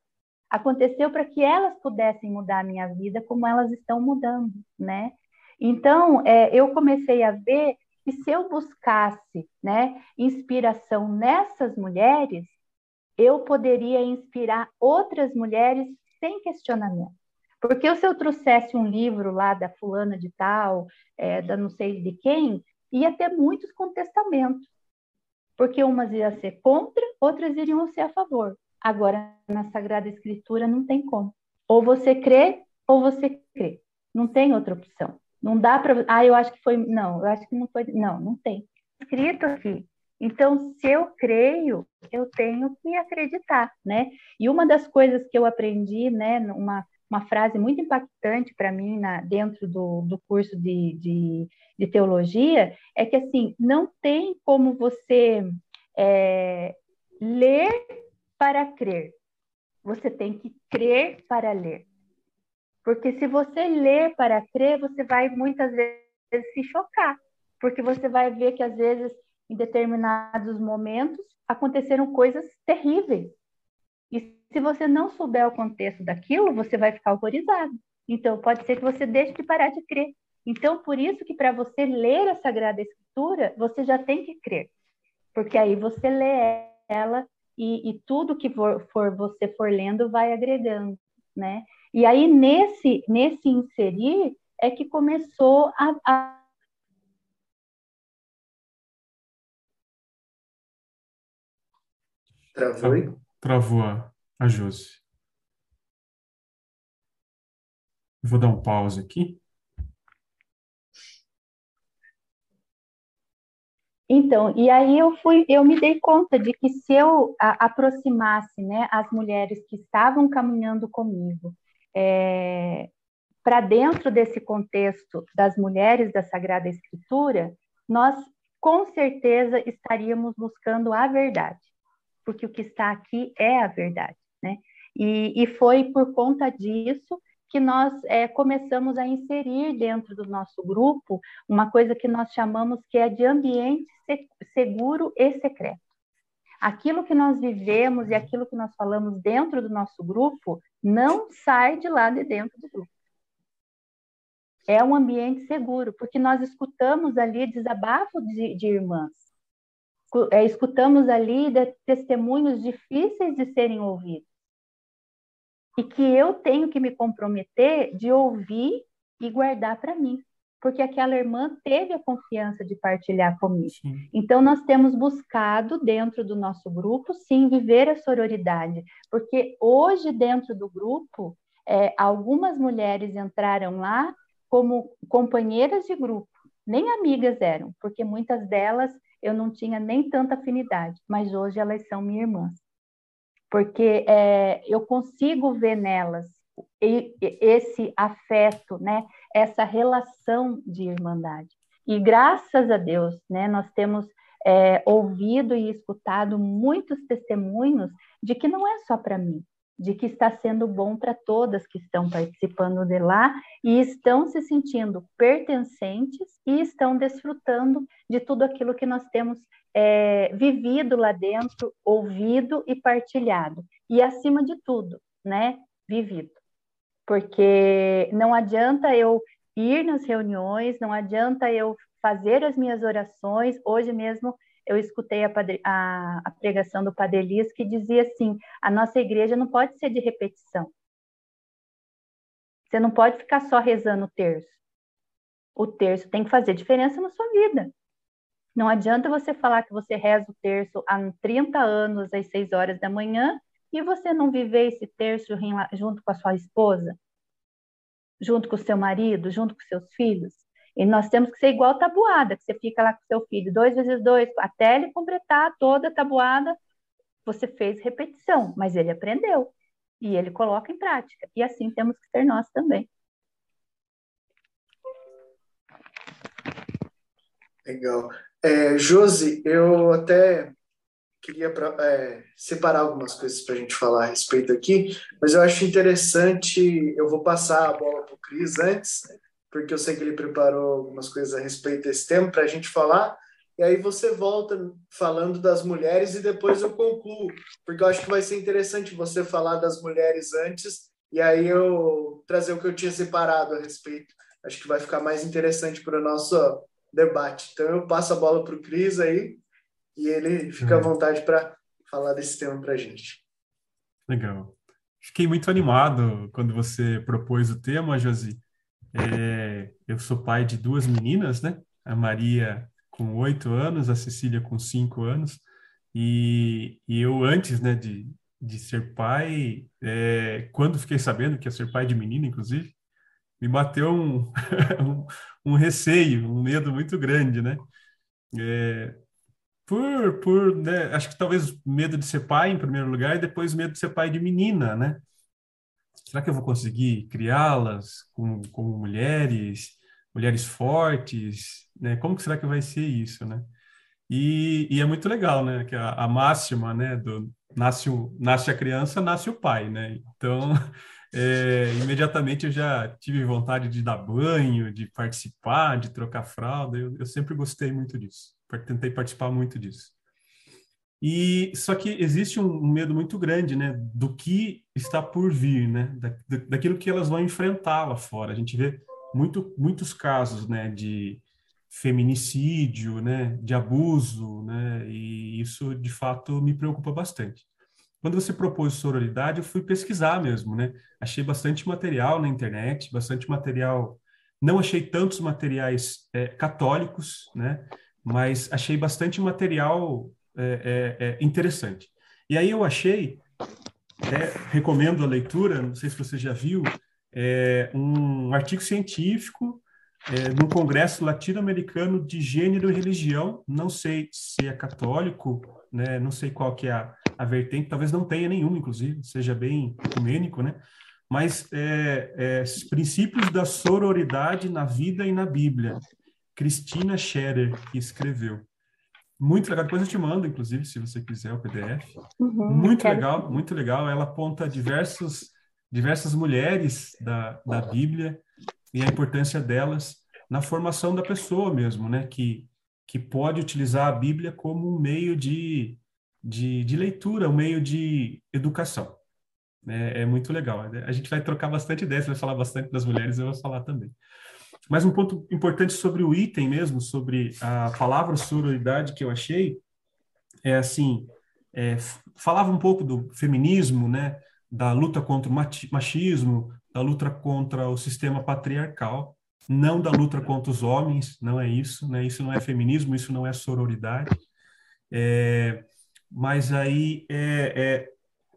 Aconteceu para que elas pudessem mudar a minha vida como elas estão mudando, né? Então, é, eu comecei a ver que se eu buscasse, né, inspiração nessas mulheres, eu poderia inspirar outras mulheres sem questionamento. Porque se eu trouxesse um livro lá da fulana de tal, é, da não sei de quem, ia ter muitos contestamentos porque umas iam ser contra, outras iriam ser a favor. Agora, na Sagrada Escritura, não tem como. Ou você crê, ou você crê. Não tem outra opção. Não dá para. Ah, eu acho que foi. Não, eu acho que não foi. Não, não tem. Escrito aqui. Então, se eu creio, eu tenho que acreditar, né? E uma das coisas que eu aprendi, né, uma, uma frase muito impactante para mim na, dentro do, do curso de, de de teologia é que assim não tem como você é, ler para crer. Você tem que crer para ler. Porque se você ler para crer, você vai muitas vezes se chocar, porque você vai ver que às vezes em determinados momentos aconteceram coisas terríveis. E se você não souber o contexto daquilo, você vai ficar horrorizado. Então pode ser que você deixe de parar de crer. Então, por isso que para você ler a Sagrada Escritura, você já tem que crer, porque aí você lê ela e, e tudo que for, for, você for lendo vai agregando, né? E aí nesse nesse inserir é que começou a, a Travou? Travou a, a Josi. Vou dar um pause aqui. Então, e aí eu fui, eu me dei conta de que se eu a, aproximasse, né, as mulheres que estavam caminhando comigo é, para dentro desse contexto das mulheres da Sagrada Escritura, nós com certeza estaríamos buscando a verdade, porque o que está aqui é a verdade, né? E, e foi por conta disso que nós é, começamos a inserir dentro do nosso grupo uma coisa que nós chamamos que é de ambiente seguro e secreto. Aquilo que nós vivemos e aquilo que nós falamos dentro do nosso grupo não sai de lá de dentro do grupo. É um ambiente seguro, porque nós escutamos ali desabafo de, de irmãs, é, escutamos ali de testemunhos difíceis de serem ouvidos e que eu tenho que me comprometer de ouvir e guardar para mim, porque aquela irmã teve a confiança de partilhar comigo. Sim. Então nós temos buscado dentro do nosso grupo, sim, viver a sororidade, porque hoje dentro do grupo é, algumas mulheres entraram lá como companheiras de grupo, nem amigas eram, porque muitas delas eu não tinha nem tanta afinidade, mas hoje elas são minhas irmãs porque é, eu consigo ver nelas esse afeto, né? Essa relação de irmandade. E graças a Deus, né? Nós temos é, ouvido e escutado muitos testemunhos de que não é só para mim, de que está sendo bom para todas que estão participando de lá e estão se sentindo pertencentes e estão desfrutando de tudo aquilo que nós temos é, vivido lá dentro, ouvido e partilhado. E acima de tudo, né, vivido. Porque não adianta eu ir nas reuniões, não adianta eu fazer as minhas orações. Hoje mesmo eu escutei a, padre, a, a pregação do Padre Elias que dizia assim: a nossa igreja não pode ser de repetição. Você não pode ficar só rezando o terço. O terço tem que fazer diferença na sua vida. Não adianta você falar que você reza o terço há 30 anos, às 6 horas da manhã, e você não viver esse terço junto com a sua esposa, junto com o seu marido, junto com seus filhos. E nós temos que ser igual tabuada, que você fica lá com seu filho, dois vezes dois, até ele completar toda a tabuada, você fez repetição, mas ele aprendeu e ele coloca em prática. E assim temos que ser nós também. Legal. É, Josi, eu até queria pra, é, separar algumas coisas para a gente falar a respeito aqui, mas eu acho interessante, eu vou passar a bola para o Cris antes, porque eu sei que ele preparou algumas coisas a respeito desse tema para a gente falar, e aí você volta falando das mulheres e depois eu concluo, porque eu acho que vai ser interessante você falar das mulheres antes e aí eu trazer o que eu tinha separado a respeito. Acho que vai ficar mais interessante para o nosso debate. Então eu passo a bola para o Cris aí e ele fica à uhum. vontade para falar desse tema para a gente. Legal. Fiquei muito animado quando você propôs o tema, Josi, é, eu sou pai de duas meninas, né? A Maria com oito anos, a Cecília com cinco anos. E, e eu, antes né, de, de ser pai, é, quando fiquei sabendo que ia ser pai de menina, inclusive, me bateu um, um, receio, um medo muito grande, né? É, por, por né, acho que talvez medo de ser pai em primeiro lugar e depois medo de ser pai de menina, né? Será que eu vou conseguir criá-las como, como mulheres, mulheres fortes, né? Como que será que vai ser isso, né? E, e é muito legal, né? Que a, a máxima, né? Do nasce, o, nasce a criança, nasce o pai, né? Então, é, imediatamente eu já tive vontade de dar banho, de participar, de trocar fralda. Eu, eu sempre gostei muito disso. Tentei participar muito disso. E só que existe um, medo muito grande, né, do que está por vir, né, da, daquilo que elas vão enfrentar lá fora. A gente vê muito, muitos casos, né, de feminicídio, né, de abuso, né, e isso de fato me preocupa bastante. Quando você propôs sororidade, eu fui pesquisar mesmo, né? Achei bastante material na internet, bastante material. Não achei tantos materiais é, católicos, né? Mas achei bastante material é, é, é interessante. E aí eu achei, recomendo a leitura, não sei se você já viu, é, um artigo científico é, congresso latino-americano de gênero e religião, não sei se é católico, né, não sei qual que é a, a vertente, talvez não tenha nenhuma, inclusive, seja bem ecumênico, né? Mas é, é, princípios da sororidade na vida e na Bíblia. Cristina Scherer que escreveu. Muito legal. Depois eu te mando, inclusive, se você quiser, o PDF. Uhum, muito legal, muito legal. Ela aponta diversos, diversas mulheres da, da Bíblia e a importância delas na formação da pessoa mesmo, né? Que, que pode utilizar a Bíblia como um meio de, de, de leitura, um meio de educação. É, é muito legal. A gente vai trocar bastante ideias, vai falar bastante das mulheres, eu vou falar também. Mas um ponto importante sobre o item mesmo, sobre a palavra sororidade que eu achei, é assim, é, falava um pouco do feminismo, né, da luta contra o machismo, da luta contra o sistema patriarcal, não da luta contra os homens, não é isso, né? Isso não é feminismo, isso não é sororidade. É, mas aí é, é,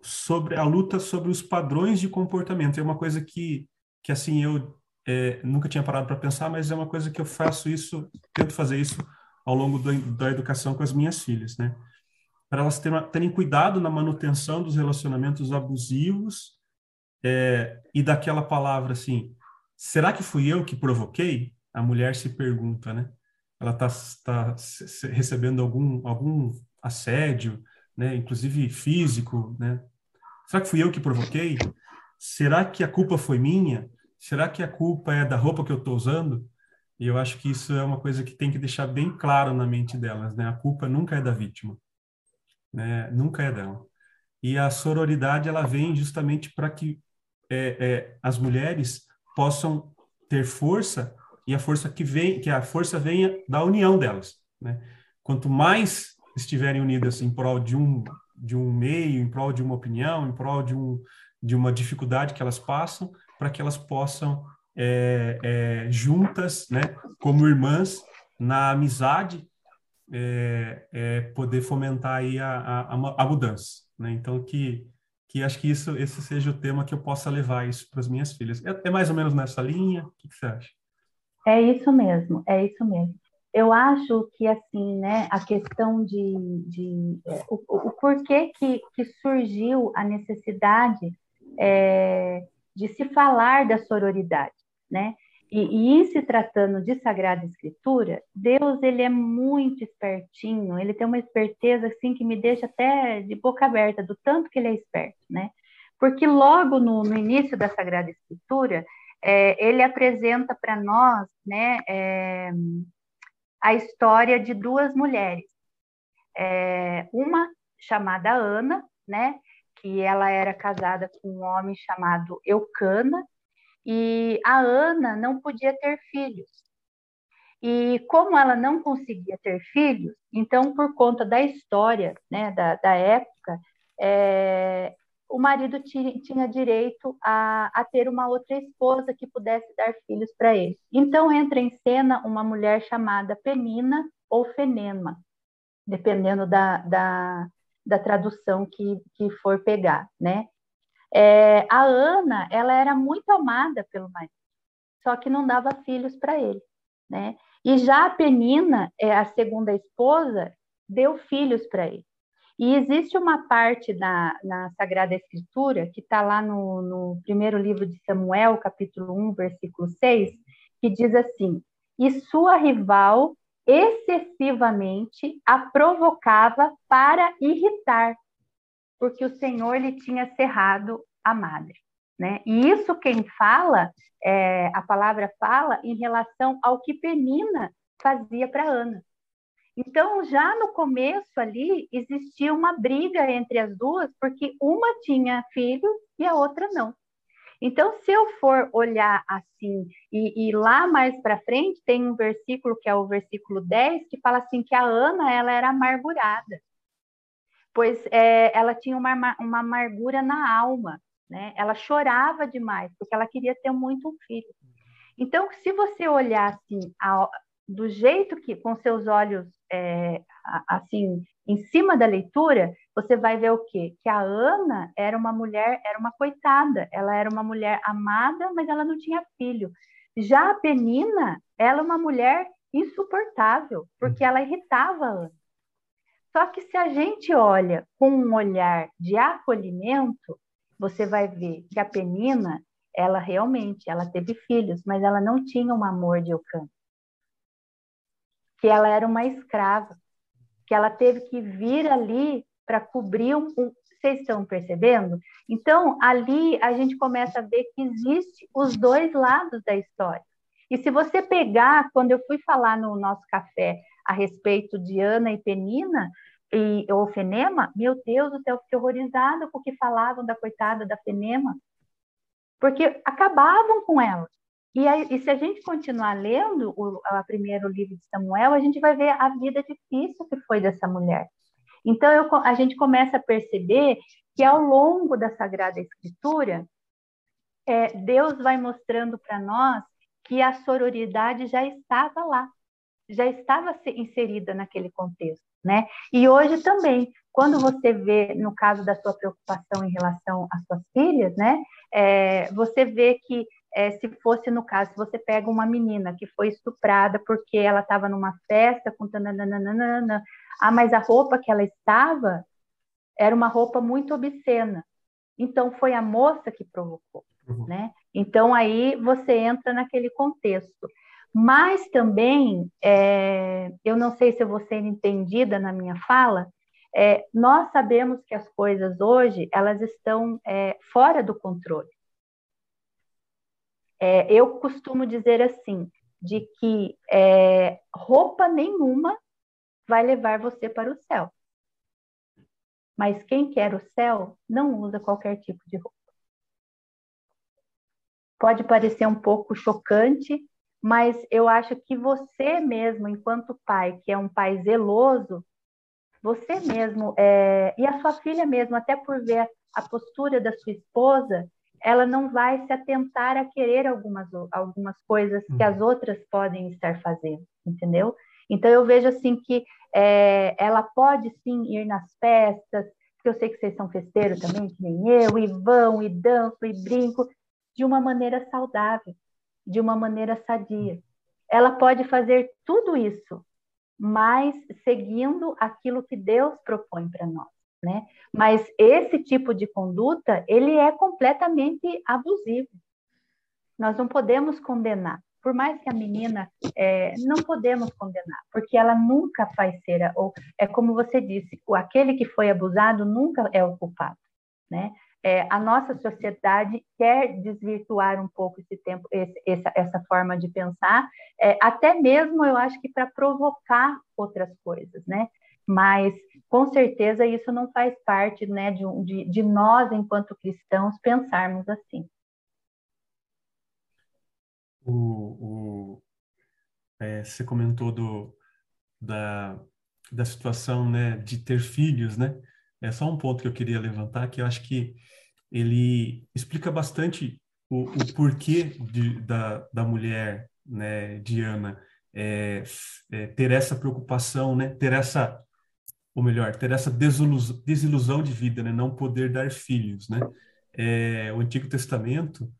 sobre a luta sobre os padrões de comportamento é uma coisa que que assim eu é, nunca tinha parado para pensar, mas é uma coisa que eu faço isso, tento fazer isso ao longo do, da educação com as minhas filhas, né? Para elas terem, terem cuidado na manutenção dos relacionamentos abusivos é, e daquela palavra assim, será que fui eu que provoquei? A mulher se pergunta, né? Ela está tá recebendo algum algum assédio, né? Inclusive físico, né? Será que fui eu que provoquei? Será que a culpa foi minha? Será que a culpa é da roupa que eu estou usando? E eu acho que isso é uma coisa que tem que deixar bem claro na mente delas, né? A culpa nunca é da vítima, né? Nunca é dela. E a sororidade ela vem justamente para que é, é, as mulheres possam ter força e a força que vem, que a força venha da união delas, né? Quanto mais estiverem unidas em prol de um de um meio, em prol de uma opinião, em prol de um de uma dificuldade que elas passam, para que elas possam é, é, juntas, né, como irmãs, na amizade, é, é poder fomentar aí a, a, a mudança. Né? Então, que, que acho que isso, esse seja o tema que eu possa levar isso para as minhas filhas. É, é, mais ou menos nessa linha? O que, que você acha? É isso mesmo, é isso mesmo. Eu acho que, assim, né, a questão de... de o, o porquê que, que surgiu a necessidade é, de se falar da sororidade né? E, e em se tratando de Sagrada Escritura, Deus ele é muito espertinho, ele tem uma esperteza assim que me deixa até de boca aberta do tanto que ele é esperto, né? Porque logo no, no início da Sagrada Escritura, é, ele apresenta para nós, né, é, a história de duas mulheres, é, uma chamada Ana, né, que ela era casada com um homem chamado Eucana, e a Ana não podia ter filhos. E como ela não conseguia ter filhos, então, por conta da história né, da, da época, é, o marido tinha, tinha direito a, a, ter uma outra esposa que pudesse dar filhos para ele. Então, entra em cena uma mulher chamada Penina ou Fenema, dependendo da, da, da tradução que, que for pegar, né? É, a Ana, ela era muito amada pelo marido, só que não dava filhos para ele, né? E já a Penina, é, a segunda esposa, deu filhos para ele. E existe uma parte na, na Sagrada Escritura, que está lá no, no, primeiro livro de Samuel, capítulo 1, versículo 6, que diz assim: E sua rival excessivamente a provocava para irritar, porque o Senhor lhe tinha cerrado a madre. Né? E isso quem fala, é, a palavra fala em relação ao que Penina fazia para Ana. Então, já no começo ali, existia uma briga entre as duas, porque uma tinha filho e a outra não. Então, se eu for olhar assim, e, e lá mais para frente, tem um versículo que é o versículo 10, que fala assim que a Ana ela era amargurada pois é, ela tinha uma, uma amargura na alma, né? Ela chorava demais, porque ela queria ter muito um filho. Então, se você olhar assim, a, do jeito que, com seus olhos é, assim, em cima da leitura, você vai ver o quê? Que a Ana era uma mulher, era uma coitada, ela era uma mulher amada, mas ela não tinha filho. Já a Penina, ela é uma mulher insuportável, porque ela irritava a Ana. Só que se a gente olha com um olhar de acolhimento, você vai ver que a Penina, ela realmente, ela teve filhos, mas ela não tinha um amor de Eucana. Que ela era uma escrava, que ela teve que vir ali para cobrir um, vocês estão percebendo? Então, ali a gente começa a ver que existe os dois lados da história. E se você pegar, quando eu fui falar no nosso café a respeito de Ana e Penina e, ou Fenema, meu Deus do céu, fiquei horrorizada com o que falavam da coitada da Fenema, porque acabavam com ela. E, e se a gente continuar lendo o primeiro livro de Samuel, a gente vai ver a vida difícil que foi dessa mulher. Então eu, a gente começa a perceber que ao longo da Sagrada Escritura, é, Deus vai mostrando para nós que a sororidade já estava lá, já estava inserida naquele contexto, né? E hoje também, quando você vê, no caso da sua preocupação em relação às suas filhas, né? É, você vê que é, se fosse no caso, se você pega uma menina que foi estuprada porque ela estava numa festa com tananana, ah, mas a roupa que ela estava era uma roupa muito obscena. Então foi a moça que provocou, uhum. né? Então aí você entra naquele contexto. Mas também, é, eu não sei se eu vou ser entendida na minha fala, é, nós sabemos que as coisas hoje elas estão é, fora do controle. É, eu costumo dizer assim, de que é, roupa nenhuma vai levar você para o céu. Mas quem quer o céu não usa qualquer tipo de roupa. Pode parecer um pouco chocante, mas eu acho que você mesmo, enquanto pai, que é um pai zeloso, você mesmo é, e a sua filha mesmo, até por ver a postura da sua esposa, ela não vai se atentar a querer algumas, algumas coisas que as uhum. outras podem estar fazendo, entendeu? Então eu vejo assim que é, ela pode sim ir nas festas, porque eu sei que vocês são festeiros também, que nem eu, e vão, e dançam, e brinco, de uma maneira saudável, de uma maneira sadia. Ela pode fazer tudo isso, mas seguindo aquilo que Deus propõe para nós, né? Mas esse tipo de conduta, ele é completamente abusivo. Nós não podemos condenar, por mais que a menina é, não podemos condenar, porque ela nunca vai ser, ou é como você disse, aquele que foi abusado nunca é o culpado, né? É, a nossa sociedade quer desvirtuar um pouco esse tempo, esse, essa, essa, forma de pensar, é, até mesmo eu acho que para provocar outras coisas, né? Mas com certeza isso não faz parte, né, de, de, de nós enquanto cristãos pensarmos assim o, o é, você comentou do, da, da situação né, de ter filhos, né? É só um ponto que eu queria levantar, que eu acho que ele explica bastante o, o porquê de, da, da mulher, né, Diana, é, é, ter essa preocupação, né, ter essa, ou melhor, ter essa desilusão, de vida, né, não poder dar filhos, né? É, o Antigo Testamento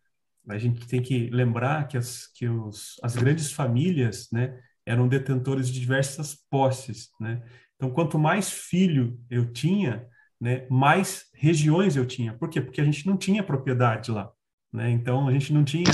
a gente tem que lembrar que as, que os, as grandes famílias, né, eram detentores de diversas posses, né? Então, quanto mais filho eu tinha, né, mais regiões eu tinha. Por quê? Porque a gente não tinha propriedade lá, né? Então, a gente não tinha...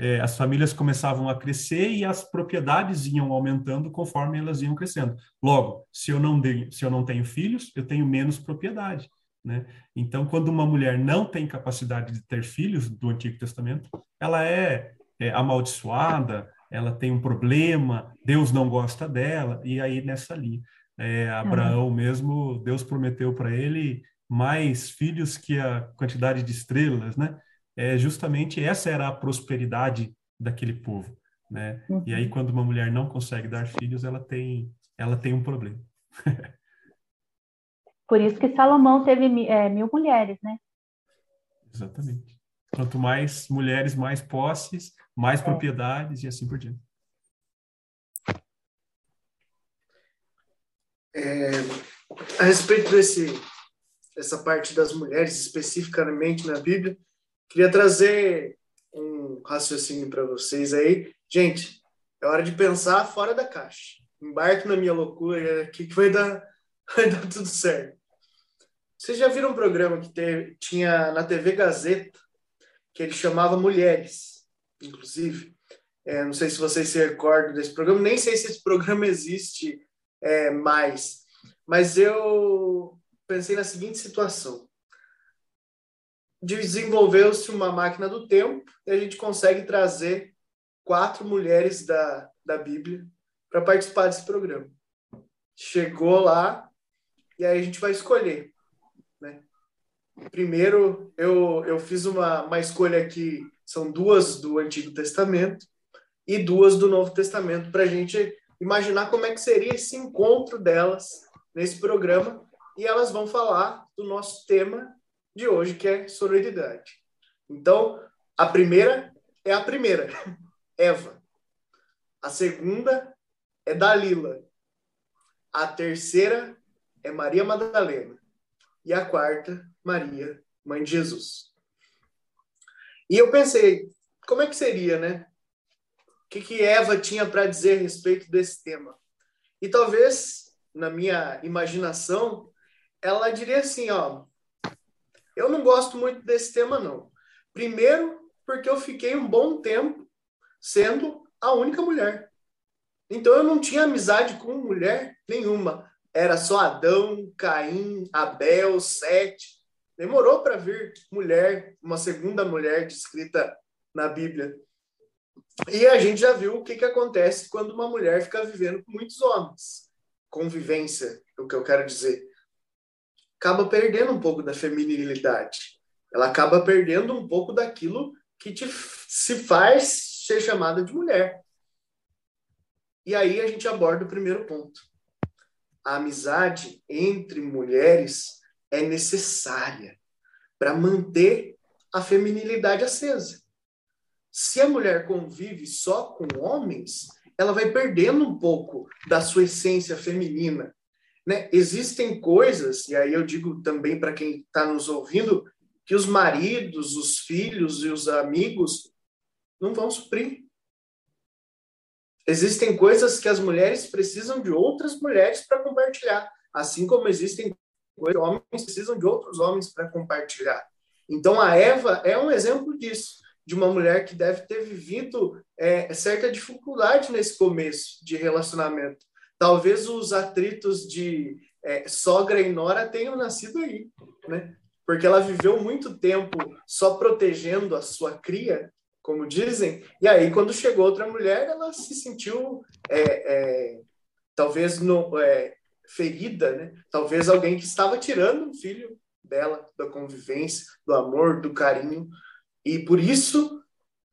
É, as famílias começavam a crescer e as propriedades iam aumentando conforme elas iam crescendo. Logo, se eu não, de, se eu não tenho filhos, eu tenho menos propriedade. Né? Então, quando uma mulher não tem capacidade de ter filhos do Antigo Testamento, ela é, é amaldiçoada, ela tem um problema, Deus não gosta dela, e aí nessa linha. É, Abraão mesmo, Deus prometeu para ele mais filhos que a quantidade de estrelas, né? É, justamente essa era a prosperidade daquele povo, né? Uhum. E aí uhum. quando uma mulher não consegue dar filhos, ela tem, ela tem um problema. Por isso que Salomão teve é, mil mulheres, né? Exatamente. Quanto mais mulheres, mais posses, mais é. propriedades e assim por diante. É, a respeito desse, dessa parte das mulheres, especificamente na Bíblia, queria trazer um raciocínio para vocês aí. Gente, é hora de pensar fora da caixa. Embarque na minha loucura aqui que vai dar, vai dar tudo certo. Vocês já viram um programa que teve, tinha na TV Gazeta, que ele chamava Mulheres, inclusive? É, não sei se vocês se recordam desse programa, nem sei se esse programa existe é, mais, mas eu pensei na seguinte situação. Desenvolveu-se uma máquina do tempo e a gente consegue trazer quatro mulheres da, da Bíblia para participar desse programa. Chegou lá e aí a gente vai escolher Primeiro, eu, eu fiz uma, uma escolha aqui, são duas do Antigo Testamento e duas do Novo Testamento, para a gente imaginar como é que seria esse encontro delas nesse programa. E elas vão falar do nosso tema de hoje, que é sororidade. Então, a primeira é a primeira, Eva. A segunda é Dalila. A terceira é Maria Madalena. E a quarta Maria, mãe de Jesus. E eu pensei, como é que seria, né? O que, que Eva tinha para dizer a respeito desse tema? E talvez, na minha imaginação, ela diria assim, ó, eu não gosto muito desse tema, não. Primeiro, porque eu fiquei um bom tempo sendo a única mulher. Então eu não tinha amizade com mulher nenhuma. era só Adão, Caim, Abel, Sete. Demorou para vir mulher, uma segunda mulher descrita na Bíblia. E a gente já viu o que, que acontece quando uma mulher fica vivendo com muitos homens. Convivência, é o que eu quero dizer. Acaba perdendo um pouco da feminilidade. Ela acaba perdendo um pouco daquilo que te, se faz ser chamada de mulher. E aí a gente aborda o primeiro ponto. A amizade entre mulheres é necessária para manter a feminilidade acesa. Se a mulher convive só com homens, ela vai perdendo um pouco da sua essência feminina. Né? Existem coisas, e aí eu digo também para quem está nos ouvindo, que os maridos, os filhos e os amigos não vão suprir. Existem coisas que as mulheres precisam de outras mulheres para compartilhar, assim como existem coisas que homens precisam de outros homens para compartilhar. Então a Eva é um exemplo disso de uma mulher que deve ter vivido é, certa dificuldade nesse começo de relacionamento. Talvez os atritos de é, sogra e nora tenham nascido aí, né? Porque ela viveu muito tempo só protegendo a sua cria, como dizem, e aí quando chegou outra mulher, ela se sentiu é, é talvez no, é, ferida, né? Talvez alguém que estava tirando um filho dela, da convivência, do amor, do carinho. E por isso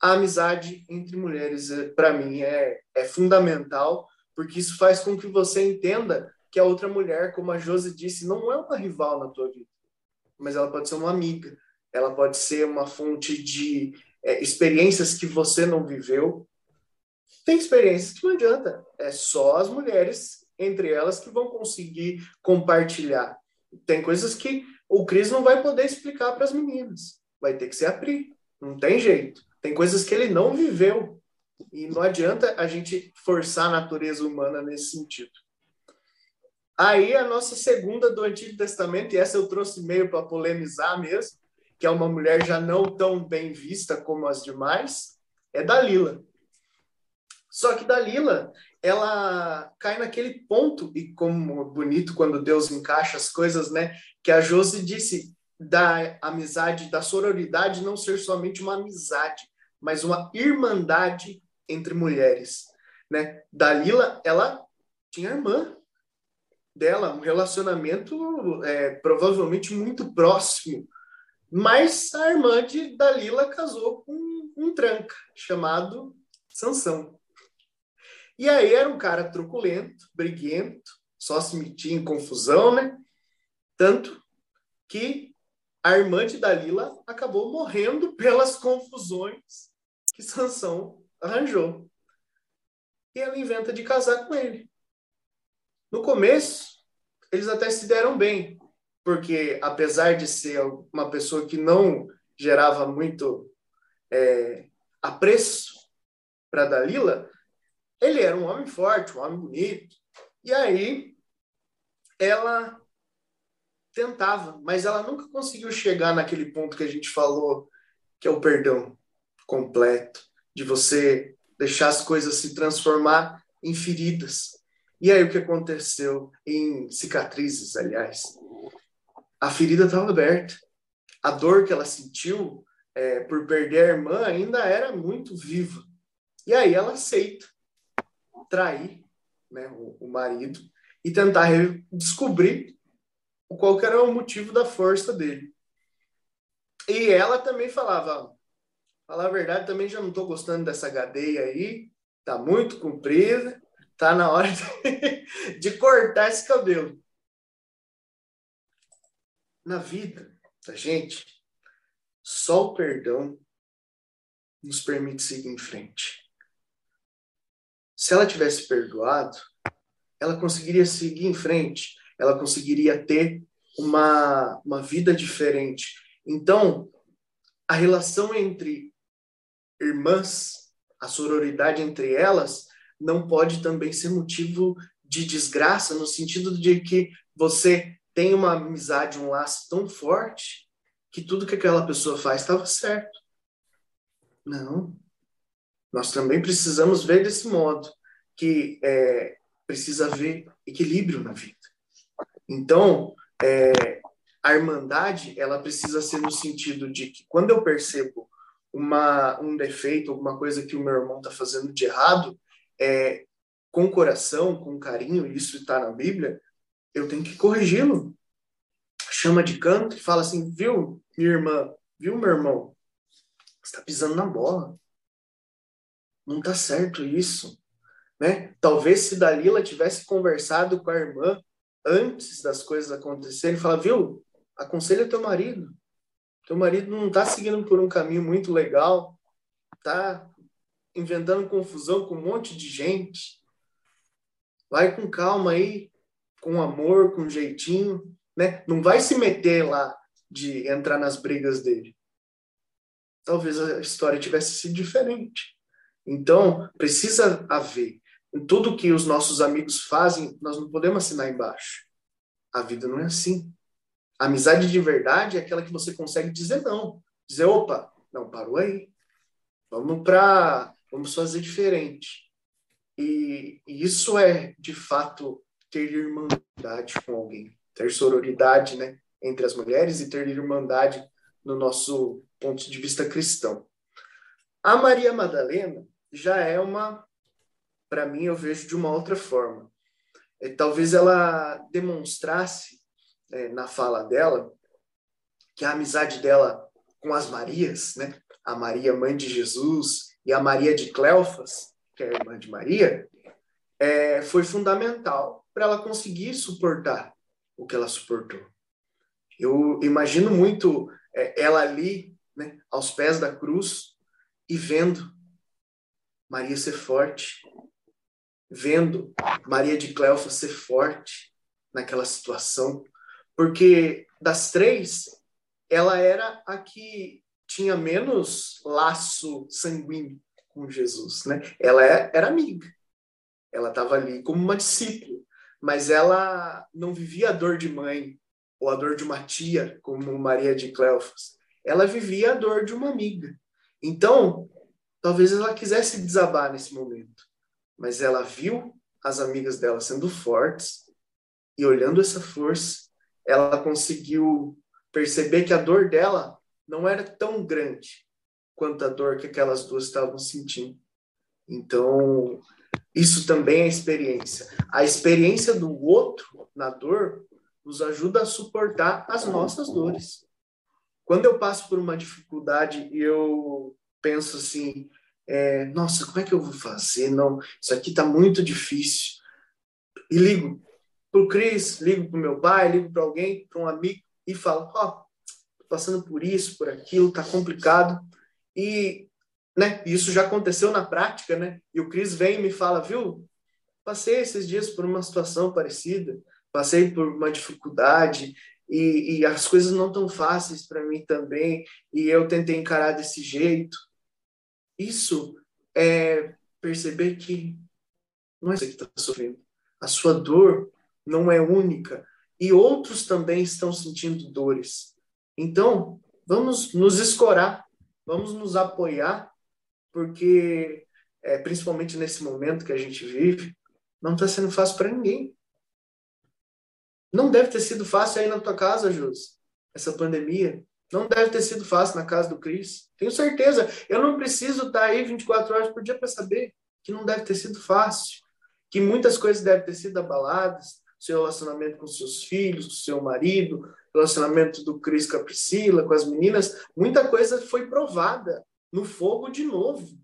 a amizade entre mulheres, eh, para mim, é, é fundamental, porque isso faz com que você entenda que a outra mulher, como a Josi disse, não é uma rival na tua vida, mas ela pode ser uma amiga, ela pode ser uma fonte de é, experiências que você não viveu. Tem experiências que não adianta, é só as mulheres, entre elas, que vão conseguir compartilhar. Tem coisas que o Cris não vai poder explicar para as meninas, vai ter que ser a Pri. Não tem jeito. Tem coisas que ele não viveu. E não adianta a gente forçar a natureza humana nesse sentido. Aí a nossa segunda do Antigo Testamento, e essa eu trouxe meio para polemizar mesmo, que é uma mulher já não tão bem vista como as demais, é Dalila. Só que Dalila, ela cai naquele ponto, e como bonito quando Deus encaixa as coisas, né? Que a Josi disse, da amizade, da sororidade não ser somente uma amizade, mas uma irmandade entre mulheres, né? Dalila, ela tinha irmã dela, um relacionamento é, provavelmente muito próximo, mas a irmã de Dalila casou com um tranca chamado Sansão. E aí era um cara truculento, briguento, só se metia em confusão, né? Tanto que a irmã de Dalila acabou morrendo pelas confusões que Sansão arranjou. E ela inventa de casar com ele. No começo, eles até se deram bem, porque apesar de ser uma pessoa que não gerava muito é, apreço para Dalila, ele era um homem forte, um homem bonito. E aí ela tentava, mas ela nunca conseguiu chegar naquele ponto que a gente falou, que é o perdão completo, de você deixar as coisas se transformar em feridas. E aí o que aconteceu em cicatrizes, aliás? A ferida estava aberta. A dor que ela sentiu é, por perder a irmã ainda era muito viva. E aí ela aceita trair né, o, o marido e tentar descobrir qual era o motivo da força dele. E ela também falava, falar a verdade, também já não estou gostando dessa gadeia aí, tá muito comprida, tá na hora de, de cortar esse cabelo. Na vida da gente, só o perdão nos permite seguir em frente. Se ela tivesse perdoado, ela conseguiria seguir em frente ela conseguiria ter uma, uma vida diferente. Então, a relação entre irmãs, a sororidade entre elas, não pode também ser motivo de desgraça, no sentido de que você tem uma amizade, um laço tão forte, que tudo que aquela pessoa faz estava certo. Não. Nós também precisamos ver desse modo, que é, precisa haver equilíbrio na vida. Então, é, a irmandade, ela precisa ser no sentido de que quando eu percebo uma, um defeito, alguma coisa que o meu irmão está fazendo de errado, é, com coração, com carinho, isso está na Bíblia, eu tenho que corrigi-lo. Chama de canto e fala assim, viu, minha irmã, viu, meu irmão, está pisando na bola. Não está certo isso. Né? Talvez se Dalila tivesse conversado com a irmã antes das coisas acontecerem, fala, viu, aconselha teu marido. Teu marido não está seguindo por um caminho muito legal, tá inventando confusão com um monte de gente. Vai com calma aí, com amor, com jeitinho, né? Não vai se meter lá de entrar nas brigas dele. Talvez a história tivesse sido diferente. Então, precisa haver. Em tudo que os nossos amigos fazem, nós não podemos assinar embaixo. A vida não é assim. Amizade de verdade é aquela que você consegue dizer não. Dizer, opa, não, parou aí. Vamos para. Vamos fazer diferente. E, e isso é, de fato, ter irmandade com alguém. Ter sororidade né, entre as mulheres e ter irmandade no nosso ponto de vista cristão. A Maria Madalena já é uma, para mim, eu vejo de uma outra forma. É, talvez ela demonstrasse é, na fala dela que a amizade dela com as Marias, né? A Maria, mãe de Jesus, e a Maria de Cleofas, que é a irmã de Maria, é, foi fundamental para ela conseguir suportar o que ela suportou. Eu imagino muito é, ela ali, né, aos pés da cruz, e vendo Maria ser forte, vendo Maria de Cleofas ser forte naquela situação, porque das três, ela era a que tinha menos laço sanguíneo com Jesus, né? Ela é, era amiga, ela estava ali como uma discípula, mas ela não vivia a dor de mãe ou a dor de uma tia, como Maria de Cleofas. Ela vivia a dor de uma amiga. Então, talvez ela quisesse desabar nesse momento, mas ela viu as amigas dela sendo fortes e olhando essa força, ela conseguiu perceber que a dor dela não era tão grande quanto a dor que aquelas duas estavam sentindo. Então, isso também é experiência. A experiência do outro na dor nos ajuda a suportar as nossas dores. Quando eu passo por uma dificuldade e eu penso assim, é, nossa, como é que eu vou fazer? Não, isso aqui está muito difícil. E ligo para o Cris, ligo para o meu pai, ligo para alguém, para um amigo e falo, ó, oh, passando por isso, por aquilo, tá complicado. E, né, isso já aconteceu na prática, né? E o Cris vem e me fala, viu? Passei esses dias por uma situação parecida, passei por uma dificuldade e, e as coisas não tão fáceis para mim também, e eu tentei encarar desse jeito. Isso é perceber que não é você que está sofrendo. A sua dor não é única e outros também estão sentindo dores. Então, vamos nos escorar, vamos nos apoiar, porque, é, principalmente nesse momento que a gente vive, não está sendo fácil para ninguém. Não deve ter sido fácil aí na tua casa, Jus, essa pandemia. Não deve ter sido fácil na casa do Cris. Tenho certeza. Eu não preciso estar aí 24 horas por dia para saber que não deve ter sido fácil. Que muitas coisas devem ter sido abaladas, seu relacionamento com seus filhos, com seu marido, relacionamento do Cris com a Priscila, com as meninas, muita coisa foi provada no fogo de novo.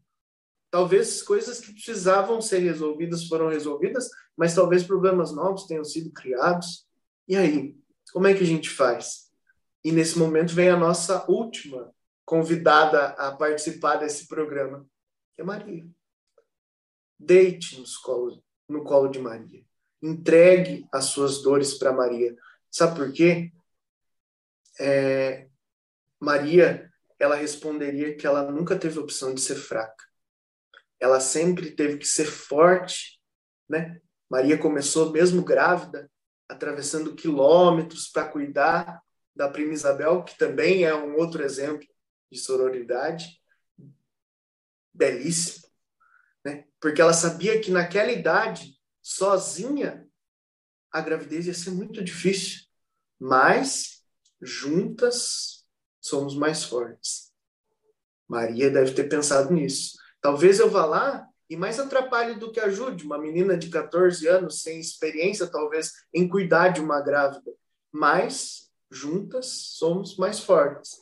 Talvez coisas que precisavam ser resolvidas foram resolvidas, mas talvez problemas novos tenham sido criados. E aí, como é que a gente faz? E nesse momento vem a nossa última convidada a participar desse programa, que é Maria. Deite no colo, no colo de Maria entregue as suas dores para Maria. Sabe por quê? É, Maria, ela responderia que ela nunca teve opção de ser fraca. Ela sempre teve que ser forte, né? Maria começou mesmo grávida, atravessando quilômetros para cuidar da prima Isabel, que também é um outro exemplo de sororidade belíssimo, né? Porque ela sabia que naquela idade sozinha, a gravidez ia ser muito difícil, mas juntas somos mais fortes. Maria deve ter pensado nisso. Talvez eu vá lá e mais atrapalhe do que ajude uma menina de 14 anos sem experiência, talvez, em cuidar de uma grávida. Mas juntas somos mais fortes.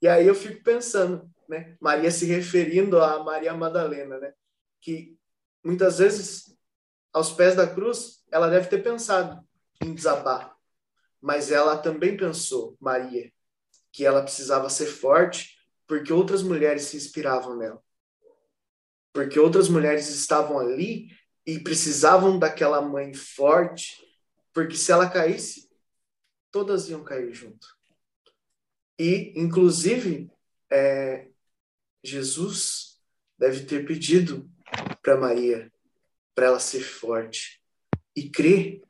E aí eu fico pensando, né? Maria se referindo a Maria Madalena, né? Que muitas vezes aos pés da cruz ela deve ter pensado em desabar, mas ela também pensou, Maria, que ela precisava ser forte porque outras mulheres se inspiravam nela. Porque outras mulheres estavam ali e precisavam daquela mãe forte, porque se ela caísse, todas iam cair junto. E, inclusive, é, Jesus deve ter pedido para Maria, para ela ser forte e crer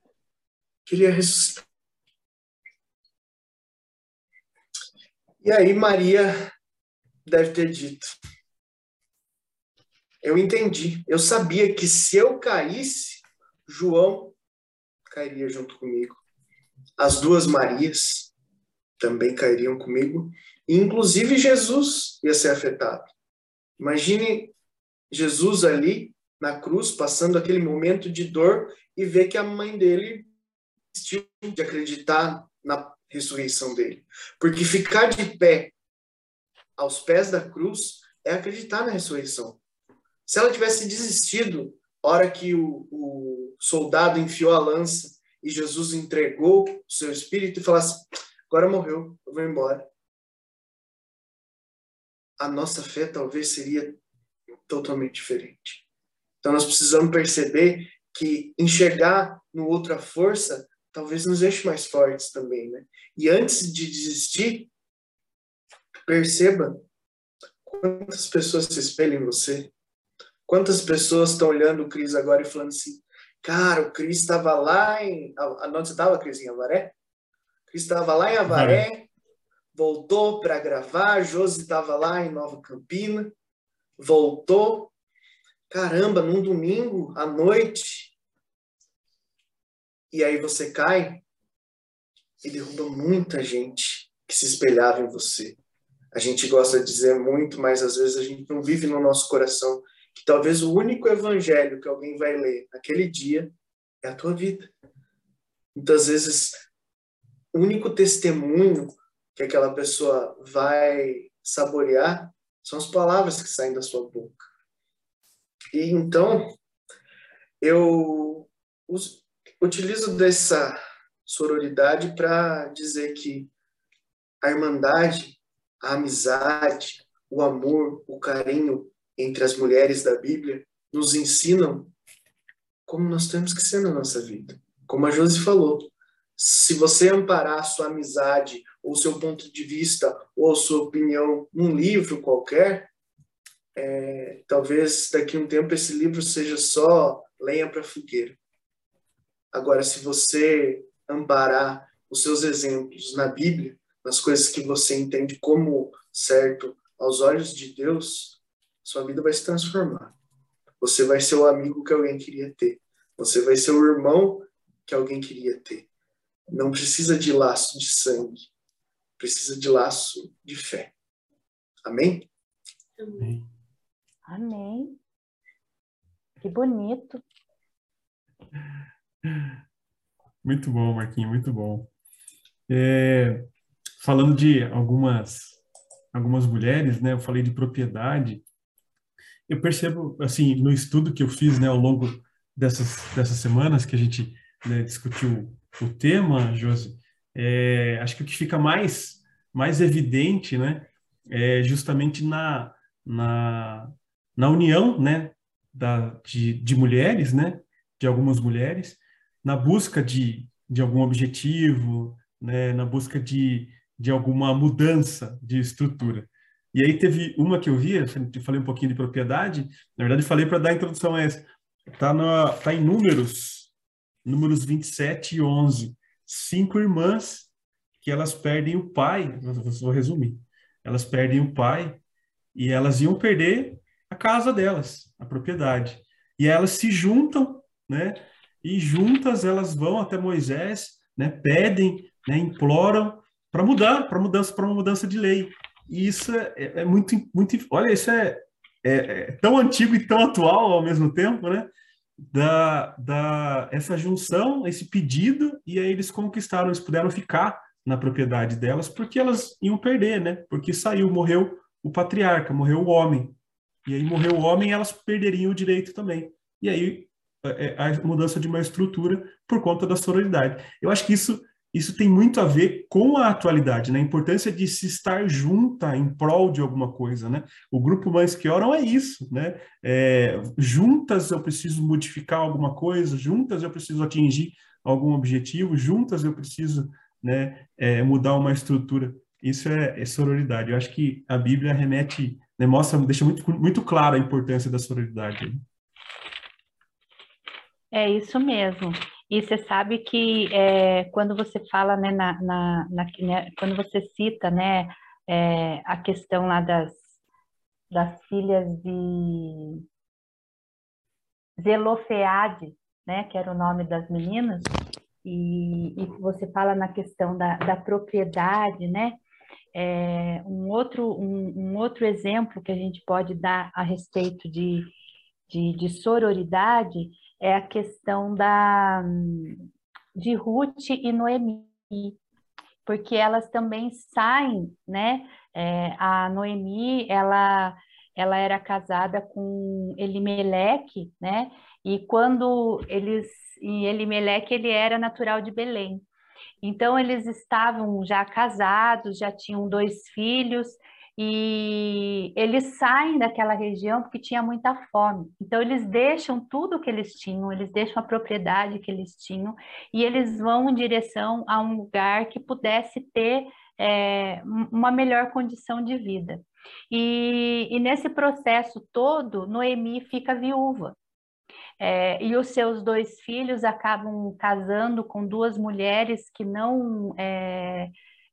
que ele ia ressuscitar. E aí Maria deve ter dito: Eu entendi, eu sabia que se eu caísse, João cairia junto comigo. As duas Marias também cairiam comigo, e inclusive Jesus ia ser afetado. Imagine Jesus ali na cruz, passando aquele momento de dor e ver que a mãe dele desistiu de acreditar na ressurreição dele. Porque ficar de pé aos pés da cruz é acreditar na ressurreição. Se ela tivesse desistido, hora que o, o soldado enfiou a lança e Jesus entregou o seu espírito e falasse: agora morreu, eu vou embora. A nossa fé talvez seria totalmente diferente. Então nós precisamos perceber que enxergar no outro a força talvez nos deixe mais fortes também, né? E antes de desistir, perceba quantas pessoas se espelham em você. Quantas pessoas estão olhando o Cris agora e falando assim, cara, o Cris estava lá em... Onde você estava, Cris? Em Avaré? O Cris estava lá em Avaré, voltou para gravar, Josi estava lá em Nova Campina, voltou. Caramba, num domingo à noite, e aí você cai e derruba muita gente que se espelhava em você. A gente gosta de dizer muito, mas às vezes a gente não vive no nosso coração que talvez o único evangelho que alguém vai ler naquele dia é a tua vida. Muitas vezes, o único testemunho que aquela pessoa vai saborear são as palavras que saem da sua boca. E então, eu utilizo dessa sororidade para dizer que a irmandade, a amizade, o amor, o carinho entre as mulheres da Bíblia nos ensinam como nós temos que ser na nossa vida. Como a Josi falou, se você amparar sua amizade ou seu ponto de vista ou sua opinião num livro qualquer, é, talvez daqui a um tempo esse livro seja só lenha para fogueira. Agora, se você amparar os seus exemplos na Bíblia, nas coisas que você entende como certo aos olhos de Deus, sua vida vai se transformar. Você vai ser o amigo que alguém queria ter. Você vai ser o irmão que alguém queria ter. Não precisa de laço de sangue. Precisa de laço de fé. Amém? Amém. Amém. Que bonito. Muito bom, Marquinhos, muito bom. É, falando de algumas algumas mulheres, né? Eu falei de propriedade. Eu percebo, assim, no estudo que eu fiz, né, ao longo dessas dessas semanas que a gente né, discutiu o tema, Josi, é, acho que o que fica mais mais evidente, né, é justamente na na, na união, né, da, de, de mulheres, né, de algumas mulheres, na busca de, de algum objetivo, né, na busca de, de alguma mudança de estrutura. E aí teve uma que eu vi, eu falei um pouquinho de propriedade, na verdade falei para dar a introdução a essa. Está tá em números, números 27 e 11. Cinco irmãs que elas perdem o pai, vou resumir, elas perdem o pai e elas iam perder a casa delas, a propriedade. E elas se juntam, né? e juntas elas vão até Moisés, né, pedem, né, imploram para mudar, para mudança, para uma mudança de lei. E isso é, é, é muito, muito, olha, isso é, é, é, tão antigo e tão atual ao mesmo tempo, né? Da, da essa junção, esse pedido, e aí eles conquistaram, eles puderam ficar na propriedade delas, porque elas iam perder, né? Porque saiu, morreu o patriarca, morreu o homem. E aí morreu o homem, elas perderiam o direito também. E aí é, é, a mudança de uma estrutura por conta da sororidade. Eu acho que isso isso tem muito a ver com a atualidade, né? A importância de se estar junta em prol de alguma coisa, né? O grupo Mães que Oram é isso, né? É, juntas eu preciso modificar alguma coisa, juntas eu preciso atingir algum objetivo, juntas eu preciso né, é, mudar uma estrutura. Isso é, é, sororidade. Eu acho que a Bíblia remete, né, mostra, deixa muito, muito clara a importância da sororidade. É isso mesmo. E você sabe que é, quando você fala, né, na, na, na né, quando você cita, né, é, a questão lá das, das filhas de Zelofeade, né, que era o nome das meninas, e, e você fala na questão da, da propriedade, né? É, um, outro, um, um, outro exemplo que a gente pode dar a respeito de, de, de sororidade é a questão da, de Ruth e Noemi, porque elas também saem, né? É, a Noemi, ela, ela era casada com Elimeleque, né? E quando eles e Elimeleque ele era natural de Belém. Então eles estavam já casados, já tinham dois filhos e eles saem daquela região porque tinha muita fome. Então eles deixam tudo que eles tinham, eles deixam a propriedade que eles tinham e eles vão em direção a um lugar que pudesse ter é, uma melhor condição de vida. E, e nesse processo todo, Noemi fica viúva. É, e os seus dois filhos acabam casando com duas mulheres que não é,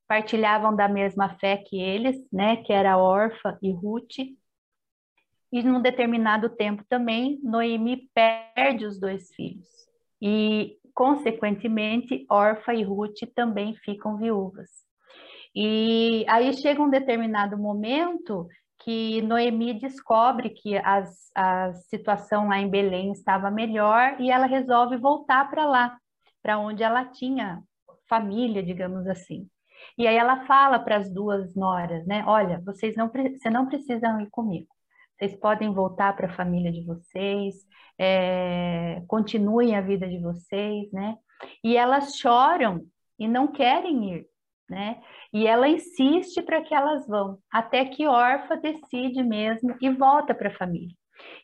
partilhavam da mesma fé que eles, né, que era Orfa e Ruth. E num determinado tempo também, Noemi perde os dois filhos. E, consequentemente, Orfa e Ruth também ficam viúvas. E aí chega um determinado momento que Noemi descobre que as, a situação lá em Belém estava melhor e ela resolve voltar para lá, para onde ela tinha família, digamos assim. E aí ela fala para as duas noras, né? Olha, vocês não, você não precisam ir comigo. Vocês podem voltar para a família de vocês, é, continuem a vida de vocês, né? E elas choram e não querem ir, né? E ela insiste para que elas vão, até que Orfa decide mesmo e volta para a família.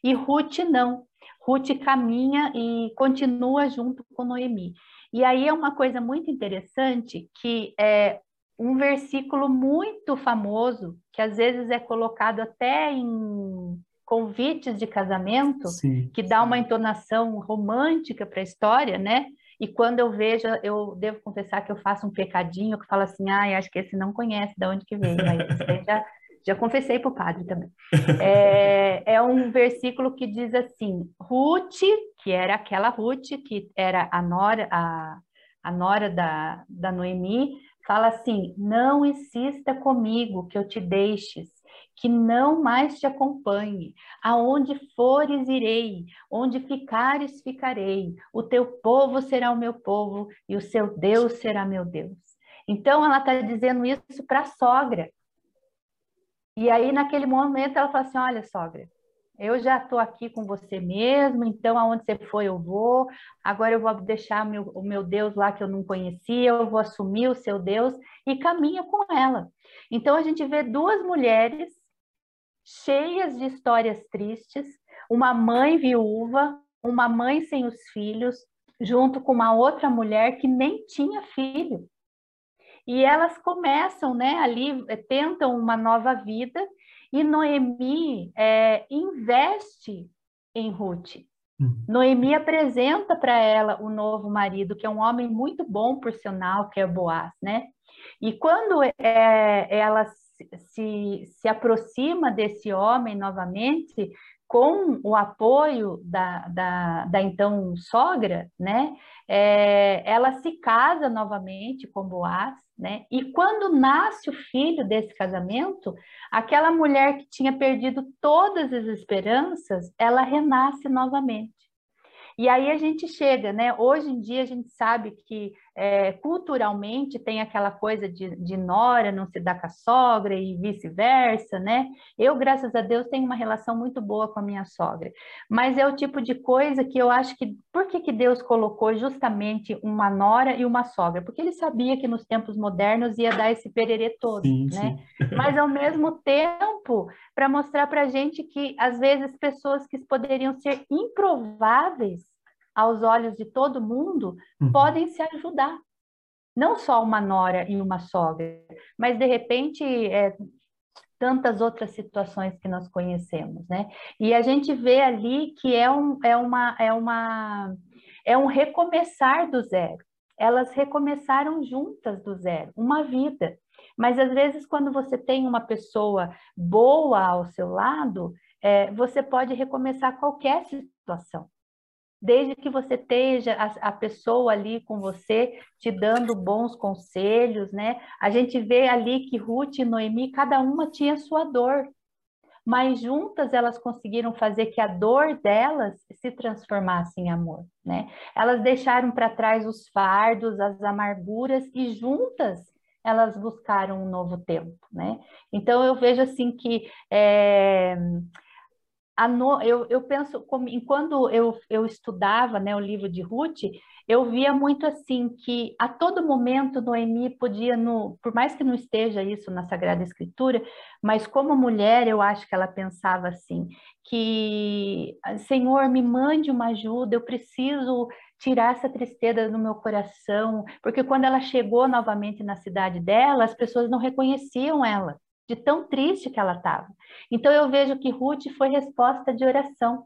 E Ruth não. Ruth caminha e continua junto com Noemi. E aí é uma coisa muito interessante que é um versículo muito famoso, que às vezes é colocado até em convites de casamento, sim, que dá sim. uma entonação romântica para a história, né? E quando eu vejo, eu devo confessar que eu faço um pecadinho, que falo assim, ah, acho que esse não conhece de onde que veio, já, já confessei para o padre também. É, é um versículo que diz assim, Ruth, que era aquela Ruth, que era a nora, a, a nora da, da Noemi, fala assim, não insista comigo que eu te deixes, que não mais te acompanhe. Aonde fores, irei, onde ficares, ficarei. O teu povo será o meu povo e o seu Deus será meu Deus. Então, ela está dizendo isso para a sogra. E aí, naquele momento, ela fala assim: Olha, sogra, eu já estou aqui com você mesmo, então aonde você foi eu vou. Agora eu vou deixar meu, o meu Deus lá que eu não conhecia, eu vou assumir o seu Deus e caminha com ela. Então a gente vê duas mulheres cheias de histórias tristes, uma mãe viúva, uma mãe sem os filhos, junto com uma outra mulher que nem tinha filho. E elas começam, né, ali, eh, tentam uma nova vida, e Noemi é, investe em Ruth. Uhum. Noemi apresenta para ela o novo marido, que é um homem muito bom, por sinal, que é Boaz, né? E quando é, ela se, se aproxima desse homem novamente, com o apoio da, da, da então sogra, né, é, ela se casa novamente com Boaz, né, e quando nasce o filho desse casamento, aquela mulher que tinha perdido todas as esperanças, ela renasce novamente. E aí a gente chega, né? Hoje em dia a gente sabe que é, culturalmente tem aquela coisa de, de nora não se dá com a sogra e vice-versa, né? Eu, graças a Deus, tenho uma relação muito boa com a minha sogra. Mas é o tipo de coisa que eu acho que. Por que, que Deus colocou justamente uma nora e uma sogra? Porque ele sabia que nos tempos modernos ia dar esse pererê todo, sim, né? Sim. Mas ao mesmo tempo, para mostrar para a gente que às vezes pessoas que poderiam ser improváveis aos olhos de todo mundo, uhum. podem se ajudar. Não só uma nora e uma sogra, mas de repente é, tantas outras situações que nós conhecemos, né? E a gente vê ali que é um, é uma, é uma, é um recomeçar do zero. Elas recomeçaram juntas do zero, uma vida. Mas às vezes, quando você tem uma pessoa boa ao seu lado, é, você pode recomeçar qualquer situação desde que você esteja a, a, pessoa ali com você, te dando bons conselhos, né? A gente vê ali que Ruth e Noemi, cada uma tinha sua dor, mas juntas elas conseguiram fazer que a dor delas se transformasse em amor, né? Elas deixaram para trás os fardos, as amarguras e juntas elas buscaram um novo tempo, né? Então eu vejo assim que é, no, eu, eu penso, como, quando eu, eu estudava né, o livro de Ruth, eu via muito assim que a todo momento Noemi podia, no, por mais que não esteja isso na Sagrada Escritura, mas como mulher eu acho que ela pensava assim, que Senhor me mande uma ajuda, eu preciso tirar essa tristeza do meu coração, porque quando ela chegou novamente na cidade dela, as pessoas não reconheciam ela de tão triste que ela estava. Então eu vejo que Ruth foi resposta de oração.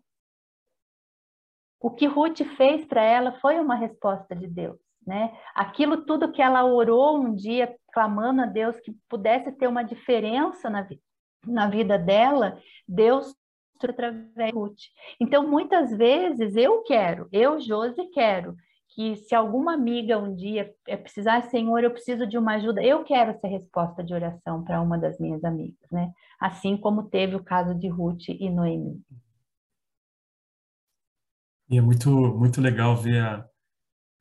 O que Ruth fez para ela foi uma resposta de Deus, né? Aquilo tudo que ela orou um dia clamando a Deus que pudesse ter uma diferença na, vi na vida dela, Deus através de Ruth. Então muitas vezes eu quero, eu Josi quero que se alguma amiga um dia é precisar, Senhor, eu preciso de uma ajuda, eu quero ser resposta de oração para uma das minhas amigas, né? Assim como teve o caso de Ruth e Noemi. E é muito, muito legal ver a,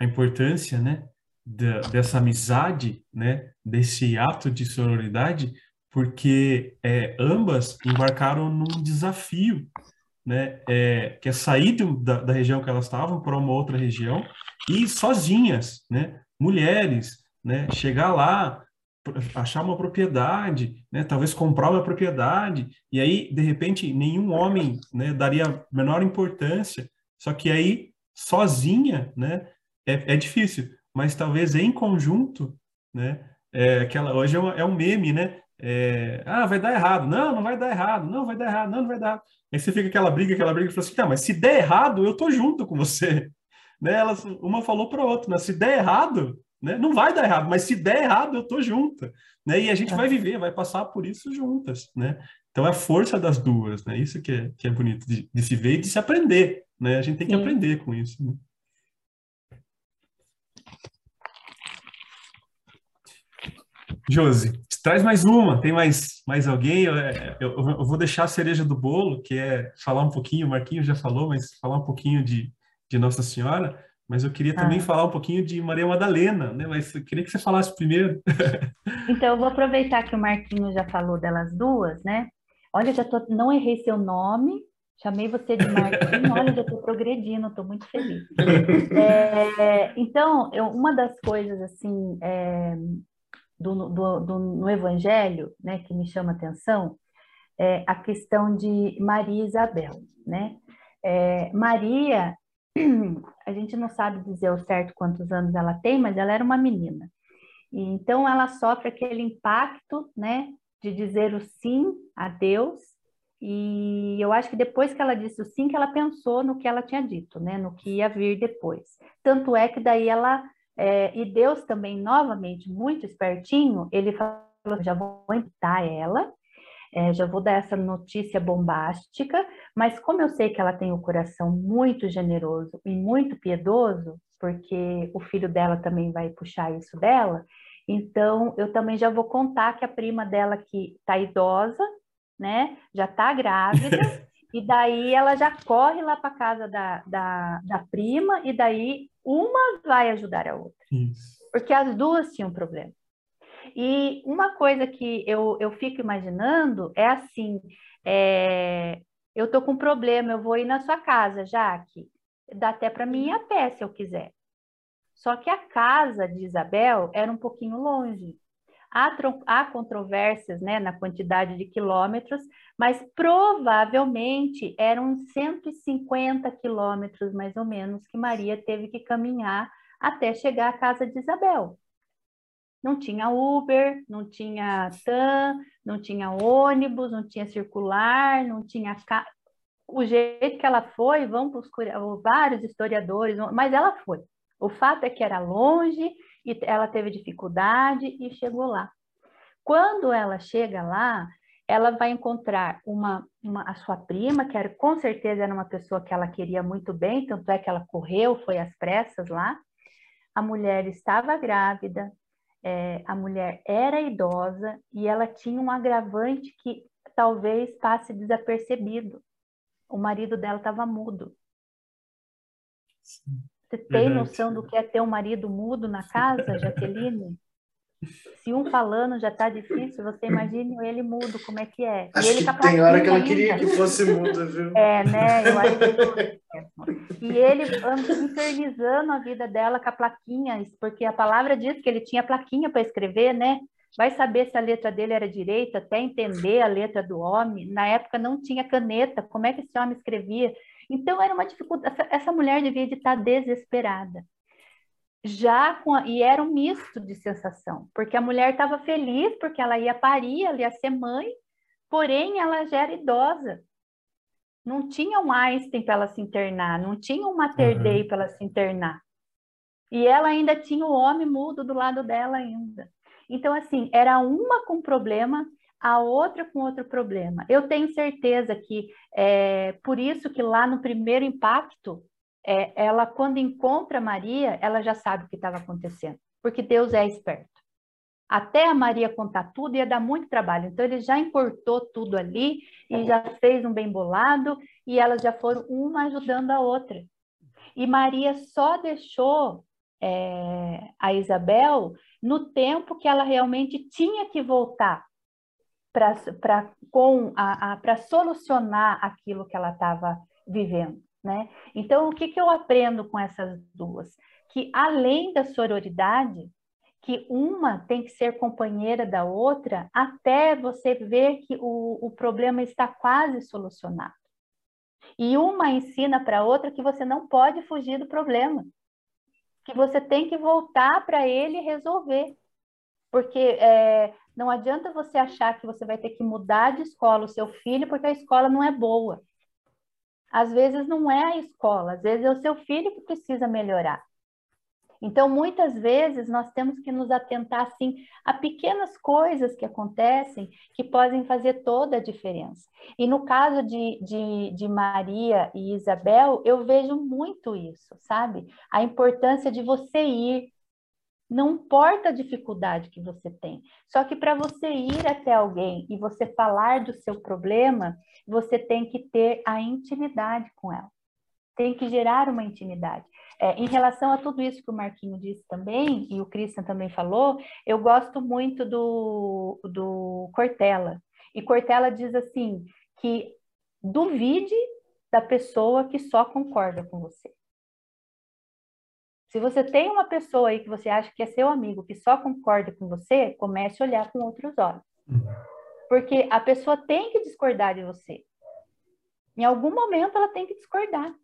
a importância, né, de, dessa amizade, né, desse ato de sororidade, porque é, ambas embarcaram num desafio, né, é, que é sair da, da região que elas estavam para uma outra região e sozinhas, né? Mulheres, né? Chegar lá, achar uma propriedade, né? Talvez comprar uma propriedade e aí de repente nenhum homem, né? Daria menor importância. Só que aí sozinha, né? É, é difícil, mas talvez em conjunto, né? É, aquela hoje é, uma, é um meme, né? É, ah, vai dar errado. Não, não vai dar errado. Não, vai dar errado. Não, não vai dar errado. Aí você fica aquela briga, aquela briga, e fala assim, tá, mas se der errado, eu tô junto com você né? Elas, uma falou para outra, né? se der errado, né? Não vai dar errado, mas se der errado, eu tô junta, né? E a gente vai viver, vai passar por isso juntas, né? Então é a força das duas, né? Isso que é, que é bonito de, de se ver e de se aprender, né? A gente tem que Sim. aprender com isso. Né? Josi, traz mais uma. Tem mais, mais alguém? Eu, eu, eu, vou deixar a cereja do bolo, que é falar um pouquinho, o Marquinhos já falou, mas falar um pouquinho de, de Nossa Senhora, mas eu queria também ah. falar um pouquinho de Maria Madalena, né? Mas eu queria que você falasse primeiro. então, eu vou aproveitar que o Marquinho já falou delas duas, né? Olha, já tô, não errei seu nome, chamei você de Marquinho, olha, já estou progredindo, estou muito feliz. É, então, eu, uma das coisas, assim, é, do, do, do, no Evangelho, né, que me chama atenção, é a questão de Maria e Isabel, né? É, Maria, a gente não sabe dizer ao certo quantos anos ela tem, mas ela era uma menina. E, então ela sofre aquele impacto, né, de dizer o sim a Deus. E eu acho que depois que ela disse o sim, que ela pensou no que ela tinha dito, né, no que ia vir depois. Tanto é que daí ela é, e Deus também novamente muito espertinho, ele falou: já vou invitar ela É, já vou dar essa notícia bombástica, mas como eu sei que ela tem o coração muito generoso e muito piedoso, porque o filho dela também vai puxar isso dela, então eu também já vou contar que a prima dela que está idosa, né, já está grávida, e daí ela já corre lá para casa da, da, da prima, e daí uma vai ajudar a outra. Isso. Porque as duas tinham problema. E uma coisa que eu, eu fico imaginando é assim: é, eu tô com um problema, eu vou ir na sua casa, Jaque. Dá até para mim ir a pé se eu quiser. Só que a casa de Isabel era um pouquinho longe. Há, há controvérsias né, na quantidade de quilômetros, mas provavelmente eram 150 quilômetros, mais ou menos, que Maria teve que caminhar até chegar à casa de Isabel. Não tinha Uber, não tinha TAM, não tinha ônibus, não tinha circular, não tinha. Ca... O jeito que ela foi, vão buscar vários historiadores, mas ela foi. O fato é que era longe e ela teve dificuldade e chegou lá. Quando ela chega lá, ela vai encontrar uma, uma, a sua prima, que era, com certeza era uma pessoa que ela queria muito bem, tanto é que ela correu, foi às pressas lá. A mulher estava grávida, é, a mulher era idosa e ela tinha um agravante que talvez passe desapercebido. O marido dela estava mudo. Sim, Você tem verdade. noção do que é ter um marido mudo na casa, Jaqueline? Se um falando já tá difícil, você imagine ele mudo, como é que é. Acho que tem hora que ela ainda. queria que fosse mudo, viu? É, né? Eu acho que... E ele infernizando a vida dela com a plaquinha, porque a palavra diz que ele tinha plaquinha para escrever, né? Vai saber se a letra dele era direita, até entender a letra do homem. Na época não tinha caneta, como é que esse homem escrevia? Então era uma dificuldade. Essa mulher devia de estar desesperada já com a, e era um misto de sensação, porque a mulher estava feliz porque ela ia parir, ela ia ser mãe, porém ela já era idosa. Não tinha um Einstein para ela se internar, não tinha um Mater uhum. Dei para ela se internar. E ela ainda tinha o homem mudo do lado dela ainda. Então, assim, era uma com problema, a outra com outro problema. Eu tenho certeza que é por isso que lá no primeiro impacto é, ela, quando encontra Maria, ela já sabe o que estava acontecendo, porque Deus é esperto. Até a Maria contar tudo ia dar muito trabalho. Então, ele já importou tudo ali e já fez um bem bolado, e elas já foram uma ajudando a outra. E Maria só deixou é, a Isabel no tempo que ela realmente tinha que voltar para solucionar aquilo que ela estava vivendo. Né? Então, o que, que eu aprendo com essas duas? Que além da sororidade, que uma tem que ser companheira da outra até você ver que o, o problema está quase solucionado. E uma ensina para a outra que você não pode fugir do problema, que você tem que voltar para ele e resolver. Porque é, não adianta você achar que você vai ter que mudar de escola o seu filho porque a escola não é boa. Às vezes não é a escola, às vezes é o seu filho que precisa melhorar. Então, muitas vezes, nós temos que nos atentar, assim, a pequenas coisas que acontecem que podem fazer toda a diferença. E no caso de, de, de Maria e Isabel, eu vejo muito isso, sabe? A importância de você ir, não importa a dificuldade que você tem. Só que para você ir até alguém e você falar do seu problema, você tem que ter a intimidade com ela. Tem que gerar uma intimidade. É, em relação a tudo isso que o Marquinho disse também, e o Christian também falou, eu gosto muito do, do Cortella. E Cortella diz assim, que duvide da pessoa que só concorda com você. Se você tem uma pessoa aí que você acha que é seu amigo, que só concorda com você, comece a olhar com outros olhos. Porque a pessoa tem que discordar de você. Em algum momento ela tem que discordar.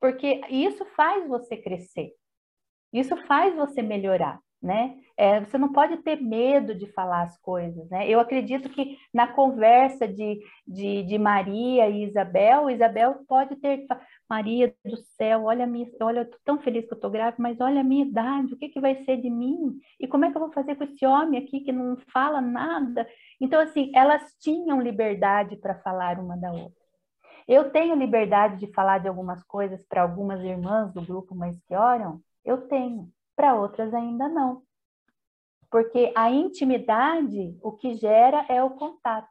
Porque isso faz você crescer. Isso faz você melhorar. Né? É, você não pode ter medo de falar as coisas, né? Eu acredito que na conversa de, de, de Maria e Isabel, Isabel pode ter Maria do céu, olha a minha, olha, eu tô tão feliz que eu tô grávida, mas olha a minha idade, o que que vai ser de mim? E como é que eu vou fazer com esse homem aqui que não fala nada? Então assim, elas tinham liberdade para falar uma da outra. Eu tenho liberdade de falar de algumas coisas para algumas irmãs do grupo Mães que Oram? Eu tenho para outras ainda não. Porque a intimidade, o que gera é o contato.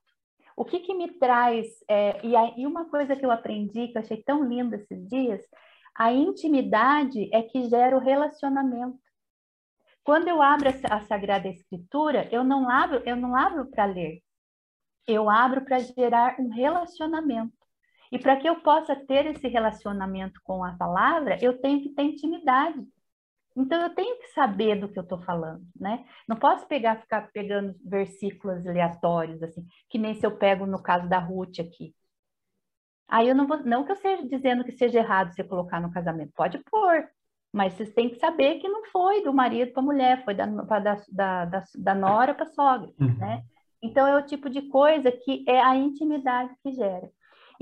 O que, que me traz, é, e, a, e uma coisa que eu aprendi, que eu achei tão linda esses dias, a intimidade é que gera o relacionamento. Quando eu abro a, Sagrada Escritura, eu não abro, eu não abro para ler. Eu abro para gerar um relacionamento. E para que eu possa ter esse relacionamento com a palavra, eu tenho que ter intimidade. Então eu tenho que saber do que eu estou falando, né? Não posso pegar ficar pegando versículos aleatórios assim, que nem se eu pego no caso da Ruth aqui. Aí eu não vou, não que eu seja dizendo que seja errado você colocar no casamento, pode pôr, mas vocês têm que saber que não foi do marido para a mulher, foi da, da, da, da, da nora para a sogra, uhum. né? Então é o tipo de coisa que é a intimidade que gera.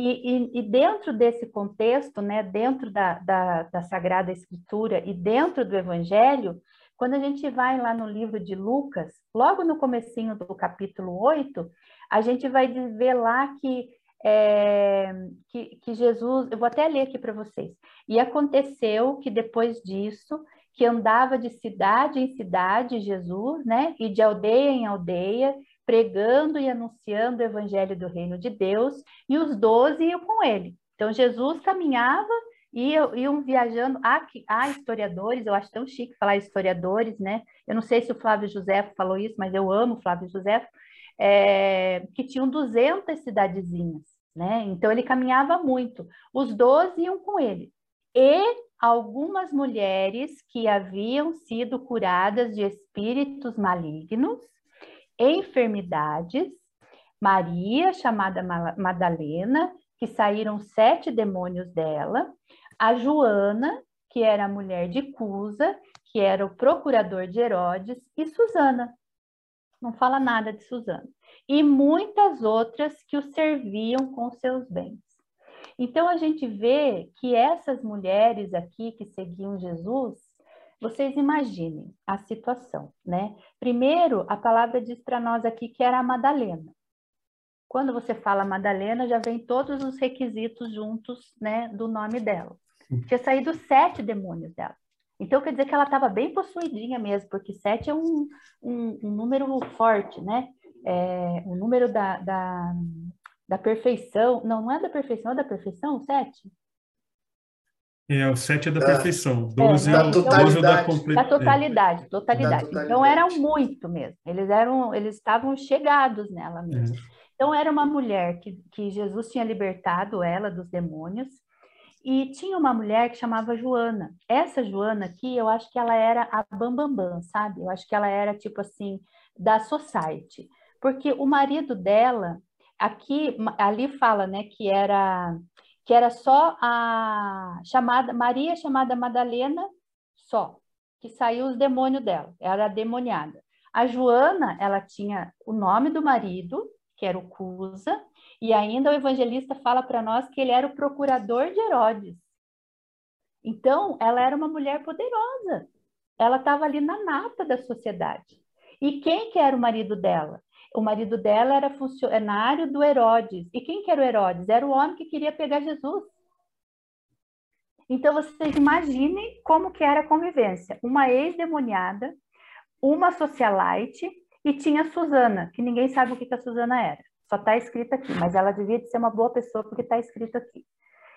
E, e, e, dentro desse contexto, né, dentro da, da, da, Sagrada Escritura e dentro do Evangelho, quando a gente vai lá no livro de Lucas, logo no comecinho do capítulo 8, a gente vai ver lá que, é, que, que Jesus, eu vou até ler aqui para vocês, e aconteceu que depois disso, que andava de cidade em cidade, Jesus, né, e de aldeia em aldeia, pregando e anunciando o evangelho do reino de Deus, e os doze iam com ele. Então, Jesus caminhava e iam viajando. Há, há historiadores, eu acho tão chique falar historiadores, né? Eu não sei se o Flávio José falou isso, mas eu amo Flávio José, é, que tinham 200 cidadezinhas, né? Então, ele caminhava muito. Os doze iam com ele. E algumas mulheres que haviam sido curadas de espíritos malignos enfermidades, Maria, chamada Madalena, que saíram sete demônios dela, a Joana, que era a mulher de Cusa, que era o procurador de Herodes, e Susana. Não fala nada de Susana. E muitas outras que o serviam com seus bens. Então a gente vê que essas mulheres aqui que seguiam Jesus, vocês imaginem a situação, né? Primeiro, a palavra diz para nós aqui que era a Madalena. Quando você fala Madalena, já vem todos os requisitos juntos, né, do nome dela. Tinha saído sete demônios dela. Então, quer dizer que ela estava bem possuidinha mesmo, porque sete é um, um, um número forte, né? É, o número da, da, da perfeição. Não, não é da perfeição, é da perfeição, sete? É, o 7 é da, perfeição, 12 é, é, da totalidade. Da, complet... da totalidade, totalidade. totalidade. Então eram muito mesmo. Eles eram, eles estavam chegados nela mesmo. É. Então era uma mulher que, que Jesus tinha libertado ela dos demônios e tinha uma mulher que chamava Joana. Essa Joana aqui, eu acho que ela era a bambambam, bam, bam, sabe? Eu acho que ela era tipo assim da society, porque o marido dela aqui ali fala, né, que era que era só a chamada Maria chamada Madalena só, que saiu os demônios dela, era demoniada. A Joana, ela tinha o nome do marido, que era o Cusa, e ainda o evangelista fala para nós que ele era o procurador de Herodes. Então, ela era uma mulher poderosa. Ela estava ali na nata da sociedade. E quem que era o marido dela? O marido dela era funcionário do Herodes. E quem que era o Herodes? Era o homem que queria pegar Jesus. Então vocês imaginem como que era a convivência. Uma ex-demoniada, uma socialite e tinha a Susana, que ninguém sabe o que, que a Susana era. Só está escrito aqui, mas ela devia de ser uma boa pessoa porque está escrito aqui.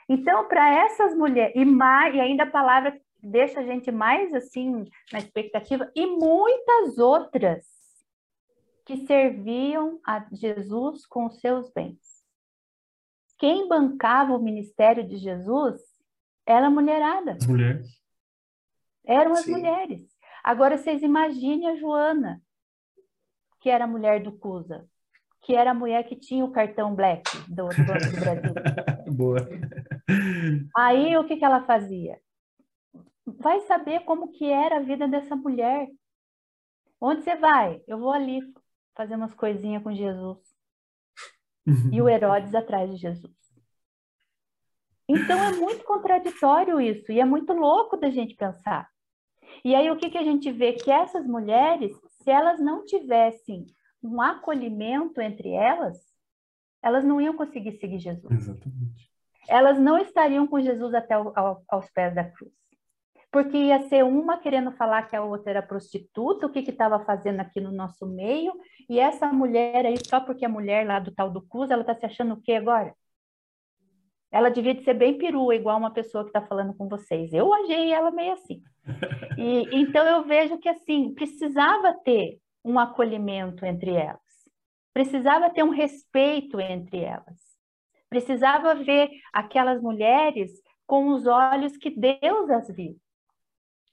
Então, para essas mulheres, e, mais, e ainda a palavra deixa a gente mais assim na expectativa, e muitas outras que serviam a Jesus com os seus bens. Quem bancava o ministério de Jesus era a mulherada. As mulheres. Eram as Sim. mulheres. Agora vocês imaginem a Joana, que era a mulher do Cusa, que era a mulher que tinha o cartão black do, do Banco do Brasil. Boa. Aí o que, que ela fazia? Vai saber como que era a vida dessa mulher Onde você vai? Eu vou ali fazer umas coisinhas com Jesus. E o Herodes atrás de Jesus. Então é muito contraditório isso, e é muito louco da gente pensar. E aí o que, que a gente vê? Que essas mulheres, se elas não tivessem um acolhimento entre elas, elas não iam conseguir seguir Jesus. Exatamente. Elas não estariam com Jesus até o, ao, aos pés da cruz. Porque ia ser uma querendo falar que a outra era prostituta, o que estava fazendo aqui no nosso meio, e essa mulher aí, só porque é mulher lá do tal do cruz, ela está se achando o quê agora? Ela devia de ser bem perua, igual uma pessoa que está falando com vocês. Eu achei ela meio assim. E, então eu vejo que assim precisava ter um acolhimento entre elas, precisava ter um respeito entre elas, precisava ver aquelas mulheres com os olhos que Deus as viu.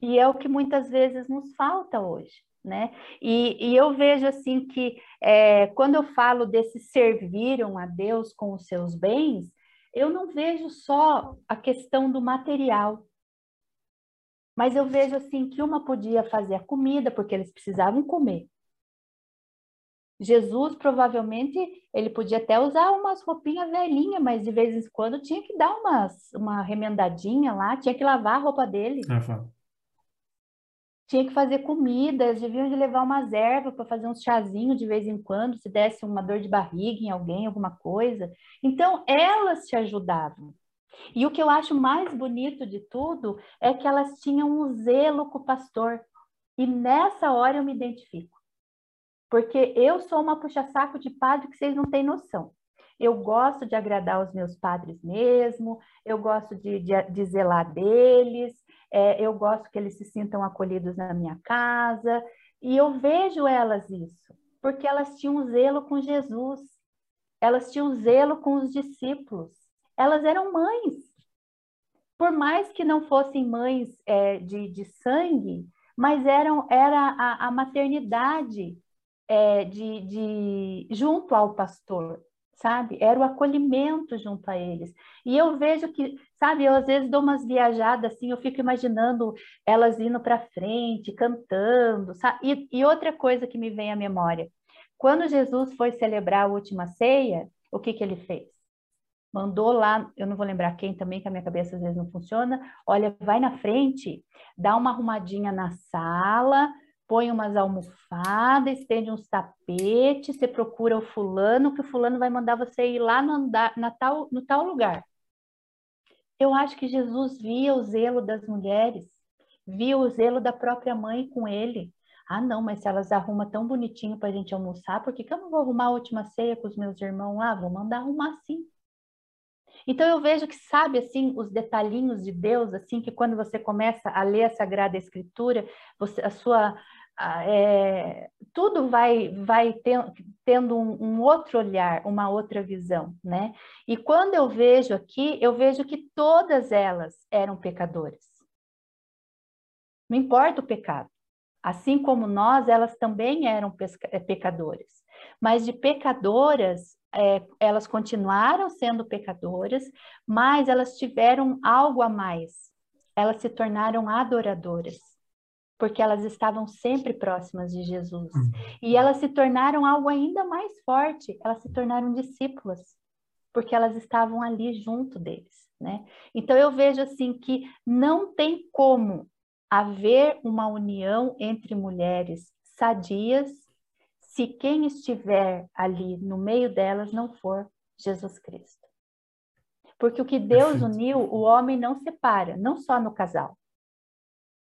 E é o que muitas vezes nos falta hoje. Né? E, e eu vejo assim que é, quando eu falo desses serviram a Deus com os seus bens, eu não vejo só a questão do material, mas eu vejo assim que uma podia fazer a comida porque eles precisavam comer. Jesus provavelmente ele podia até usar umas roupinhas velhinhas, mas de vez em quando tinha que dar umas, uma remendadinha lá, tinha que lavar a roupa dele. Tinha que fazer comidas, deviam de levar umas ervas para fazer uns chazinhos de vez em quando, se desse uma dor de barriga em alguém, alguma coisa. Então, elas se ajudavam. E o que eu acho mais bonito de tudo é que elas tinham um zelo com o pastor. E nessa hora eu me identifico. Porque eu sou uma puxa-saco de padre que vocês não têm noção. Eu gosto de agradar os meus padres mesmo, eu gosto de, de, de zelar deles, é, eu gosto que eles se sintam acolhidos na minha casa, e eu vejo elas isso, porque elas tinham zelo com Jesus, elas tinham zelo com os discípulos, elas eram mães. Por mais que não fossem mães é, de, de sangue, mas eram, era a, a maternidade é, de, de, junto ao pastor sabe? Era o acolhimento junto a eles. E eu vejo que, sabe, eu às vezes dou umas viajadas assim, eu fico imaginando elas indo para frente, cantando, sabe? E, e, outra coisa que me vem à memória, quando Jesus foi celebrar a última ceia, o que que ele fez? Mandou lá, eu não vou lembrar quem também, que a minha cabeça às vezes não funciona. Olha, vai na frente, dá uma arrumadinha na sala, põe umas almofadas, estende uns tapetes, você procura o fulano, que o fulano vai mandar você ir lá no, andar, na tal, no tal lugar. Eu acho que Jesus via o zelo das mulheres, via o zelo da própria mãe com ele. Ah, não, mas se elas arrumam tão bonitinho para a gente almoçar, por que, que eu não vou arrumar a última ceia com os meus irmãos lá? Vou mandar arrumar sim. Então eu vejo que sabe assim os detalhinhos de Deus, assim que quando você começa a ler a Sagrada Escritura, você, a sua é, tudo vai, vai tendo um, um, outro olhar, uma outra visão, né? E quando eu vejo aqui, eu vejo que todas elas eram pecadoras. Não importa o pecado. Assim como nós, elas também eram é, pecadoras. Mas de pecadoras, é, elas continuaram sendo pecadoras, mas elas tiveram algo a mais. Elas se tornaram adoradoras porque elas estavam sempre próximas de Jesus. Uhum. E elas se tornaram algo ainda mais forte, elas se tornaram discípulas, porque elas estavam ali junto deles, né? Então eu vejo assim que não tem como haver uma união entre mulheres sadias se quem estiver ali no meio delas não for Jesus Cristo. Porque o que Deus uniu, o homem não separa, não só no casal,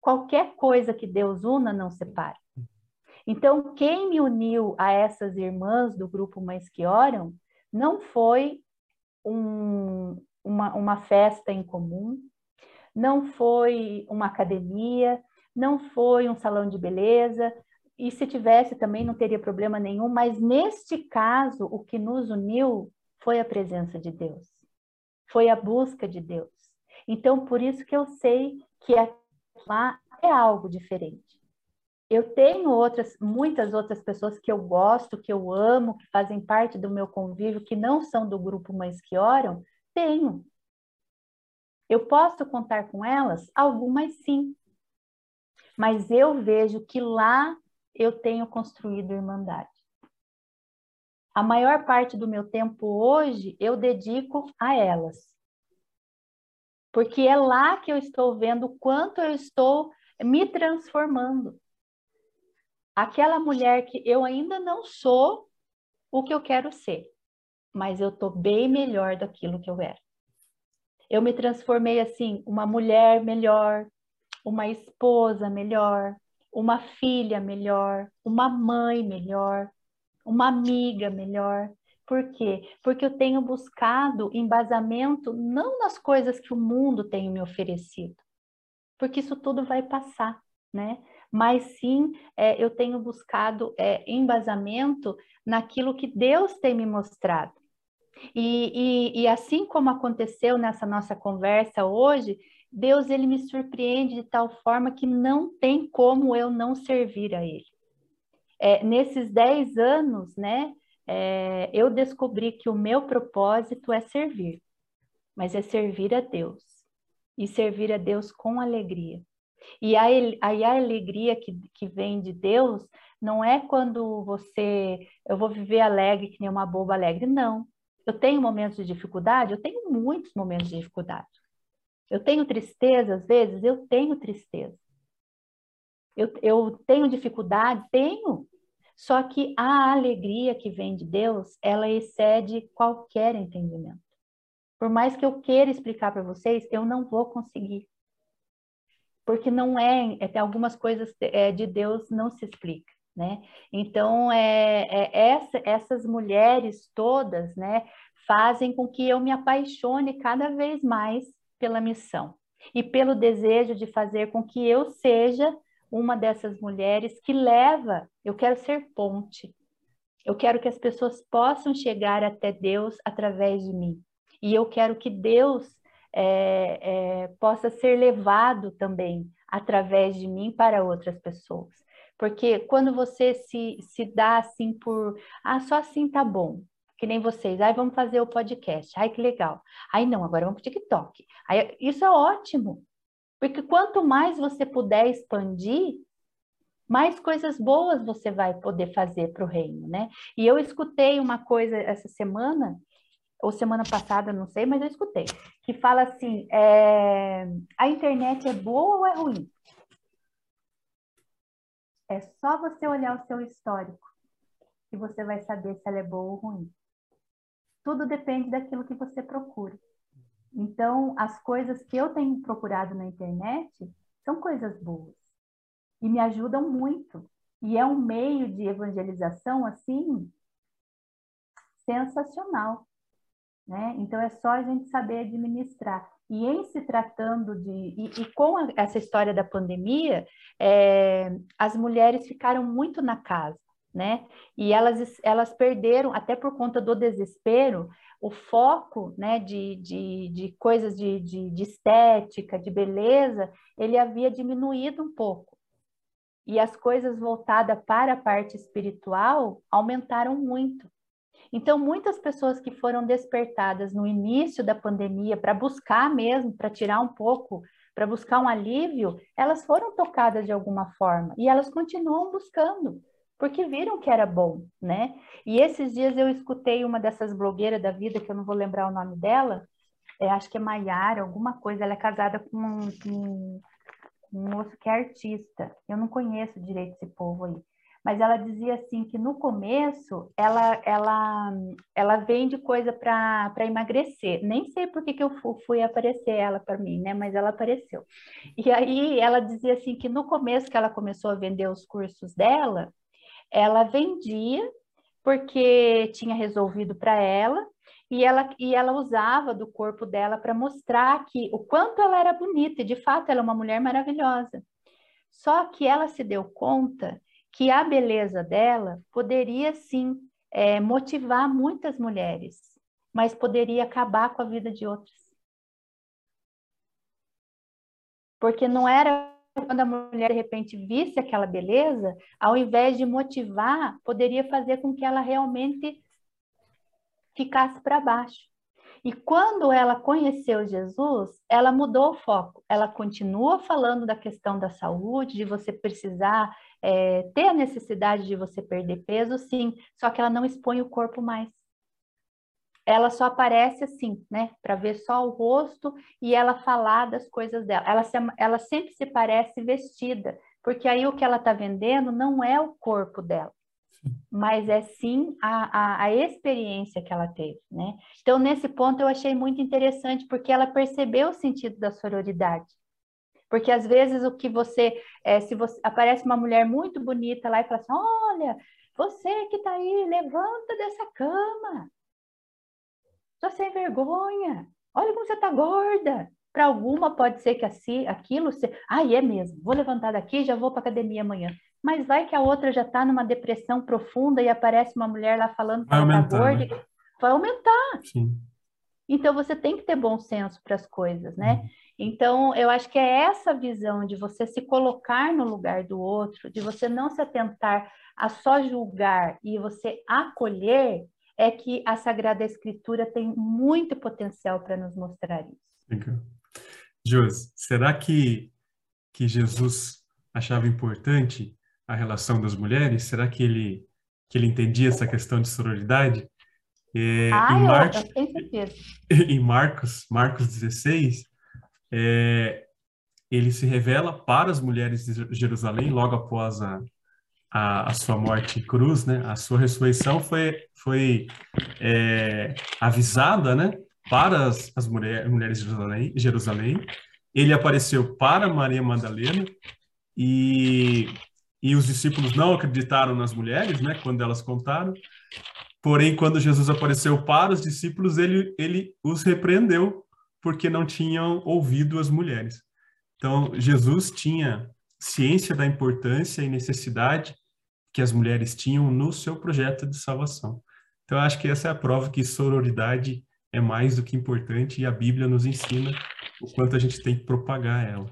qualquer coisa que Deus una não separa. Então, quem me uniu a essas irmãs do grupo Mães que Oram não foi um, uma, uma festa em comum, não foi uma academia, não foi um salão de beleza, e se tivesse também não teria problema nenhum, mas neste caso, o que nos uniu foi a presença de Deus, foi a busca de Deus. Então, por isso que eu sei que a lá é algo diferente. Eu tenho outras, muitas outras pessoas que eu gosto, que eu amo, que fazem parte do meu convívio, que não são do grupo Mães que Oram, tenho. Eu posso contar com elas? Algumas sim. Mas eu vejo que lá eu tenho construído irmandade. A maior parte do meu tempo hoje eu dedico a elas. Porque é lá que eu estou vendo o quanto eu estou me transformando. Aquela mulher que eu ainda não sou o que eu quero ser, mas eu estou bem melhor daquilo que eu era. Eu me transformei assim, uma mulher melhor, uma esposa melhor, uma filha melhor, uma mãe melhor, uma amiga melhor. Por quê? Porque eu tenho buscado embasamento não nas coisas que o mundo tem me oferecido, porque isso tudo vai passar, né? Mas sim, é, eu tenho buscado é, embasamento naquilo que Deus tem me mostrado. E, e, e assim como aconteceu nessa nossa conversa hoje, Deus ele me surpreende de tal forma que não tem como eu não servir a Ele. É, nesses dez anos, né, é, eu descobri que o meu propósito é servir, mas é servir a Deus e servir a Deus com alegria. E a, a, a alegria que, que vem de Deus não é quando você, eu vou viver alegre que nem uma boba alegre, não. Eu tenho momentos de dificuldade, eu tenho muitos momentos de dificuldade. Eu tenho tristeza, às vezes, eu tenho tristeza. Eu, eu tenho dificuldade? Tenho. Só que a alegria que vem de Deus, ela excede qualquer entendimento. Por mais que eu queira explicar para vocês, eu não vou conseguir. Porque não é, é algumas coisas é, de Deus não se explica, né? Então, é, é essa, essas mulheres todas, né, fazem com que eu me apaixone cada vez mais pela missão e pelo desejo de fazer com que eu seja uma dessas mulheres que leva, eu quero ser ponte. Eu quero que as pessoas possam chegar até Deus através de mim. E eu quero que Deus é, é, possa ser levado também através de mim para outras pessoas. Porque quando você se, se dá assim por, ah, só assim tá bom, que nem vocês, aí vamos fazer o podcast, ai que legal. Aí não, agora vamos para o TikTok. Aí, isso é ótimo, porque quanto mais você puder expandir, mais coisas boas você vai poder fazer para o reino, né? E eu escutei uma coisa essa semana, ou semana passada, não sei, mas eu escutei, que fala assim: é, a internet é boa ou é ruim? É só você olhar o seu histórico que você vai saber se ela é boa ou ruim tudo depende daquilo que você procura. Então, as coisas que eu tenho procurado na internet são coisas boas e me ajudam muito. E é um meio de evangelização assim sensacional, né? Então é só a gente saber administrar. E em se tratando de e, e com a, essa história da pandemia, é, as mulheres ficaram muito na casa né? E elas, elas perderam, até por conta do desespero, o foco né, de, de, de coisas de, de, de estética, de beleza, ele havia diminuído um pouco. E as coisas voltadas para a parte espiritual aumentaram muito. Então, muitas pessoas que foram despertadas no início da pandemia para buscar mesmo, para tirar um pouco, para buscar um alívio, elas foram tocadas de alguma forma e elas continuam buscando porque viram que era bom, né? E esses dias eu escutei uma dessas blogueiras da vida, que eu não vou lembrar o nome dela, é, acho que é Maiara, alguma coisa, ela é casada com um, um, um moço que é artista, eu não conheço direito esse povo aí, mas ela dizia assim que no começo ela ela ela vende coisa para emagrecer. Nem sei por que, que eu fui, aparecer ela para mim, né? Mas ela apareceu. E aí ela dizia assim que no começo que ela começou a vender os cursos dela, ela vendia porque tinha resolvido para ela e ela, e ela usava do corpo dela para mostrar que o quanto ela era bonita, e de fato ela é uma mulher maravilhosa. Só que ela se deu conta que a beleza dela poderia sim é, motivar muitas mulheres, mas poderia acabar com a vida de outras. Porque não era quando a mulher de repente visse aquela beleza, ao invés de motivar, poderia fazer com que ela realmente ficasse para baixo. E quando ela conheceu Jesus, ela mudou o foco. Ela continua falando da questão da saúde, de você precisar é, ter a necessidade de você perder peso, sim, só que ela não expõe o corpo mais. Ela só aparece assim, né, para ver só o rosto e ela falar das coisas dela. Ela, se, ela sempre se parece vestida, porque aí o que ela está vendendo não é o corpo dela, mas é sim a, a, a, experiência que ela teve, né? Então, nesse ponto, eu achei muito interessante, porque ela percebeu o sentido da sororidade. Porque às vezes o que você, é, se você aparece uma mulher muito bonita lá e fala assim: olha, você que está aí, levanta dessa cama. Só sem vergonha. Olha como você está gorda. Para alguma pode ser que assim, aquilo, se... ah, é mesmo, vou levantar daqui já vou para academia amanhã. Mas vai que a outra já está numa depressão profunda e aparece uma mulher lá falando que vai está gorda. Né? Vai aumentar. Sim. Então você tem que ter bom senso para as coisas, né? Uhum. Então, eu acho que é essa visão de você se colocar no lugar do outro, de você não se atentar a só julgar e você acolher, é que a Sagrada Escritura tem muito potencial para nos mostrar isso. Legal. Josi, será que, que Jesus achava importante a relação das mulheres? Será que ele, que ele entendia essa questão de sororidade? É, ah, em, certeza. em Marcos, Marcos 16, é, ele se revela para as mulheres de Jerusalém logo após a, a, a sua morte cruz, né? A sua ressurreição foi, foi é, avisada, né? Para as, as mulher, mulheres de Jerusalém, Jerusalém. Ele apareceu para Maria Madalena e, e os discípulos não acreditaram nas mulheres, né? Quando elas contaram. Porém, quando Jesus apareceu para os discípulos, ele, ele os repreendeu porque não tinham ouvido as mulheres. Então, Jesus tinha ciência da importância e necessidade que as mulheres tinham no seu projeto de salvação. Então, acho que essa é a prova que sororidade é mais do que importante e a Bíblia nos ensina o quanto a gente tem que propagar ela.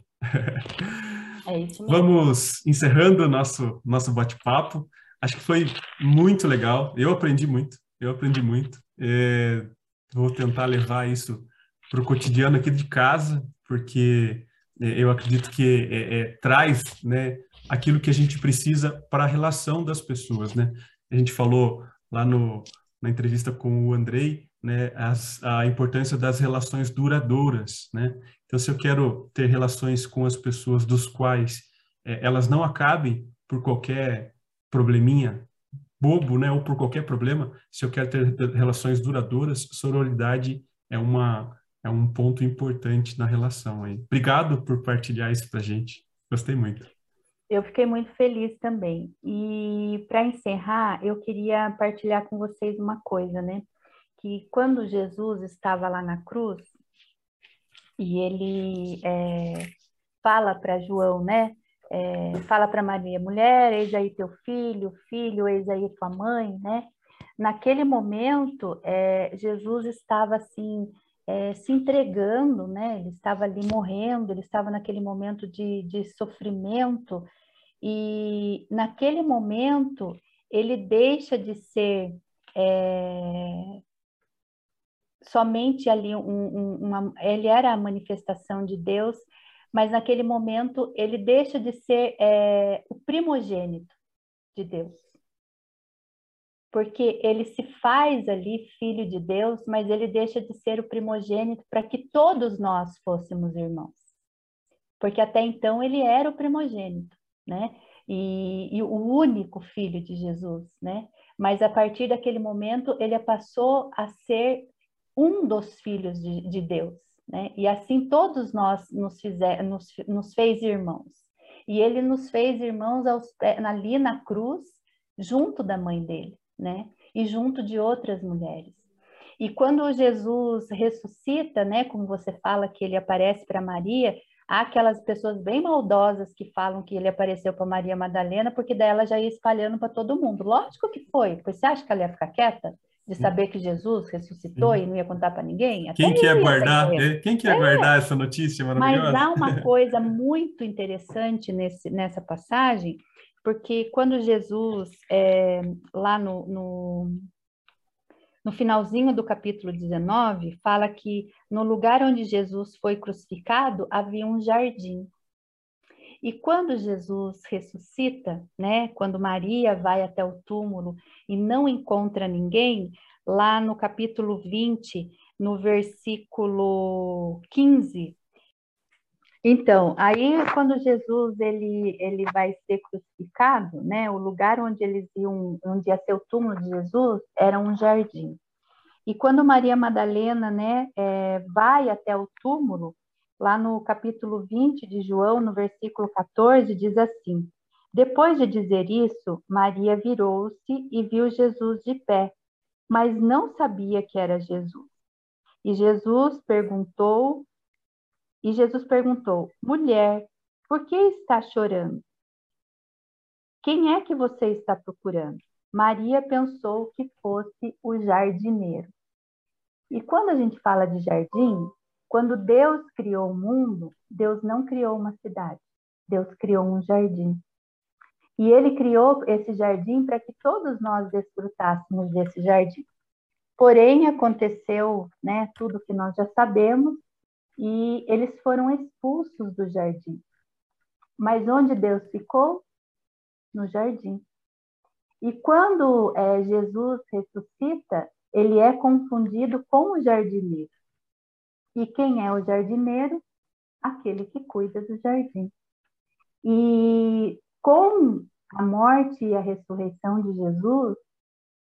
É isso mesmo. Vamos encerrando o nosso, nosso bate-papo. Acho que foi muito legal. Eu aprendi muito. Eu aprendi muito. É, vou tentar levar isso para o cotidiano aqui de casa, porque é, eu acredito que é, é, traz né, aquilo que a gente precisa para a relação das pessoas. Né? A gente falou lá no, na entrevista com o Andrei né, as, a importância das relações duradouras. Né? Então, se eu quero ter relações com as pessoas dos quais é, elas não acabem por qualquer probleminha bobo, né, ou por qualquer problema, se eu quero ter relações duradouras, sororidade é uma é um ponto importante na relação aí. Obrigado por partilhar isso para gente. Gostei muito. Eu fiquei muito feliz também. E para encerrar, eu queria partilhar com vocês uma coisa, né? Que quando Jesus estava lá na cruz e ele é, fala para João, né? É, fala para Maria, mulher, eis aí teu filho, filho, eis aí tua mãe, né? Naquele momento, é, Jesus estava assim é, se entregando, né? Ele estava ali morrendo, ele estava naquele momento de, de sofrimento, e naquele momento ele deixa de ser é, somente ali um, um, uma, ele era a manifestação de Deus, mas naquele momento ele deixa de ser é, o primogênito de Deus porque ele se faz ali filho de Deus, mas ele deixa de ser o primogênito para que todos nós fôssemos irmãos. Porque até então ele era o primogênito, né? E, e, o único filho de Jesus, né? Mas a partir daquele momento ele passou a ser um dos filhos de, de Deus, né? E assim todos nós nos, fizer, nos, nos fez irmãos. E ele nos fez irmãos aos, ali na cruz, junto da mãe dele né? E junto de outras mulheres. E quando Jesus ressuscita, né, como você fala que ele aparece para Maria, há aquelas pessoas bem maldosas que falam que ele apareceu para Maria Madalena, porque daí ela já ia espalhando para todo mundo. Lógico que foi. Você acha que ela ia ficar quieta? De saber que Jesus ressuscitou e não ia contar para ninguém? Até quem quer guardar? É, quem quer é. guardar essa notícia maravilhosa? Mas há uma coisa muito interessante nesse, nessa passagem, porque quando Jesus, é, lá no, no, no finalzinho do capítulo 19, fala que no lugar onde Jesus foi crucificado havia um jardim. E quando Jesus ressuscita, né, quando Maria vai até o túmulo e não encontra ninguém, lá no capítulo 20, no versículo 15, então, aí quando Jesus ele, ele vai ser crucificado, né, o lugar onde eles iam, onde ia ser o túmulo de Jesus, era um jardim. E quando Maria Madalena, né, é, vai até o túmulo, lá no capítulo 20 de João, no versículo 14, diz assim: Depois de dizer isso, Maria virou-se e viu Jesus de pé, mas não sabia que era Jesus. E Jesus perguntou e Jesus perguntou: Mulher, por que está chorando? Quem é que você está procurando? Maria pensou que fosse o jardineiro. E quando a gente fala de jardim, quando Deus criou o mundo, Deus não criou uma cidade, Deus criou um jardim. E ele criou esse jardim para que todos nós desfrutássemos desse jardim. Porém, aconteceu né, tudo que nós já sabemos, e eles foram expulsos do jardim. Mas onde Deus ficou? No jardim. E quando é, Jesus ressuscita, ele é confundido com o jardineiro. E quem é o jardineiro? Aquele que cuida do jardim. E com a morte e a ressurreição de Jesus,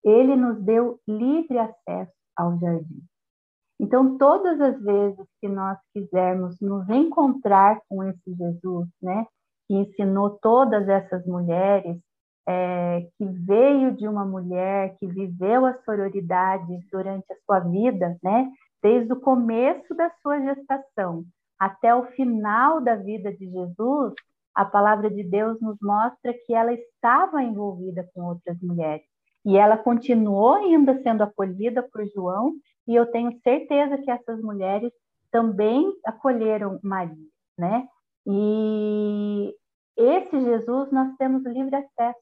ele nos deu livre acesso ao jardim. Então, todas as vezes que nós quisermos nos encontrar com esse Jesus, né, que ensinou todas essas mulheres, é, que veio de uma mulher que viveu a sororidade durante a sua vida, né, desde o começo da sua gestação até o final da vida de Jesus, a palavra de Deus nos mostra que ela estava envolvida com outras mulheres. E ela continuou ainda sendo acolhida por João e eu tenho certeza que essas mulheres também acolheram Maria, né? E esse Jesus nós temos livre acesso.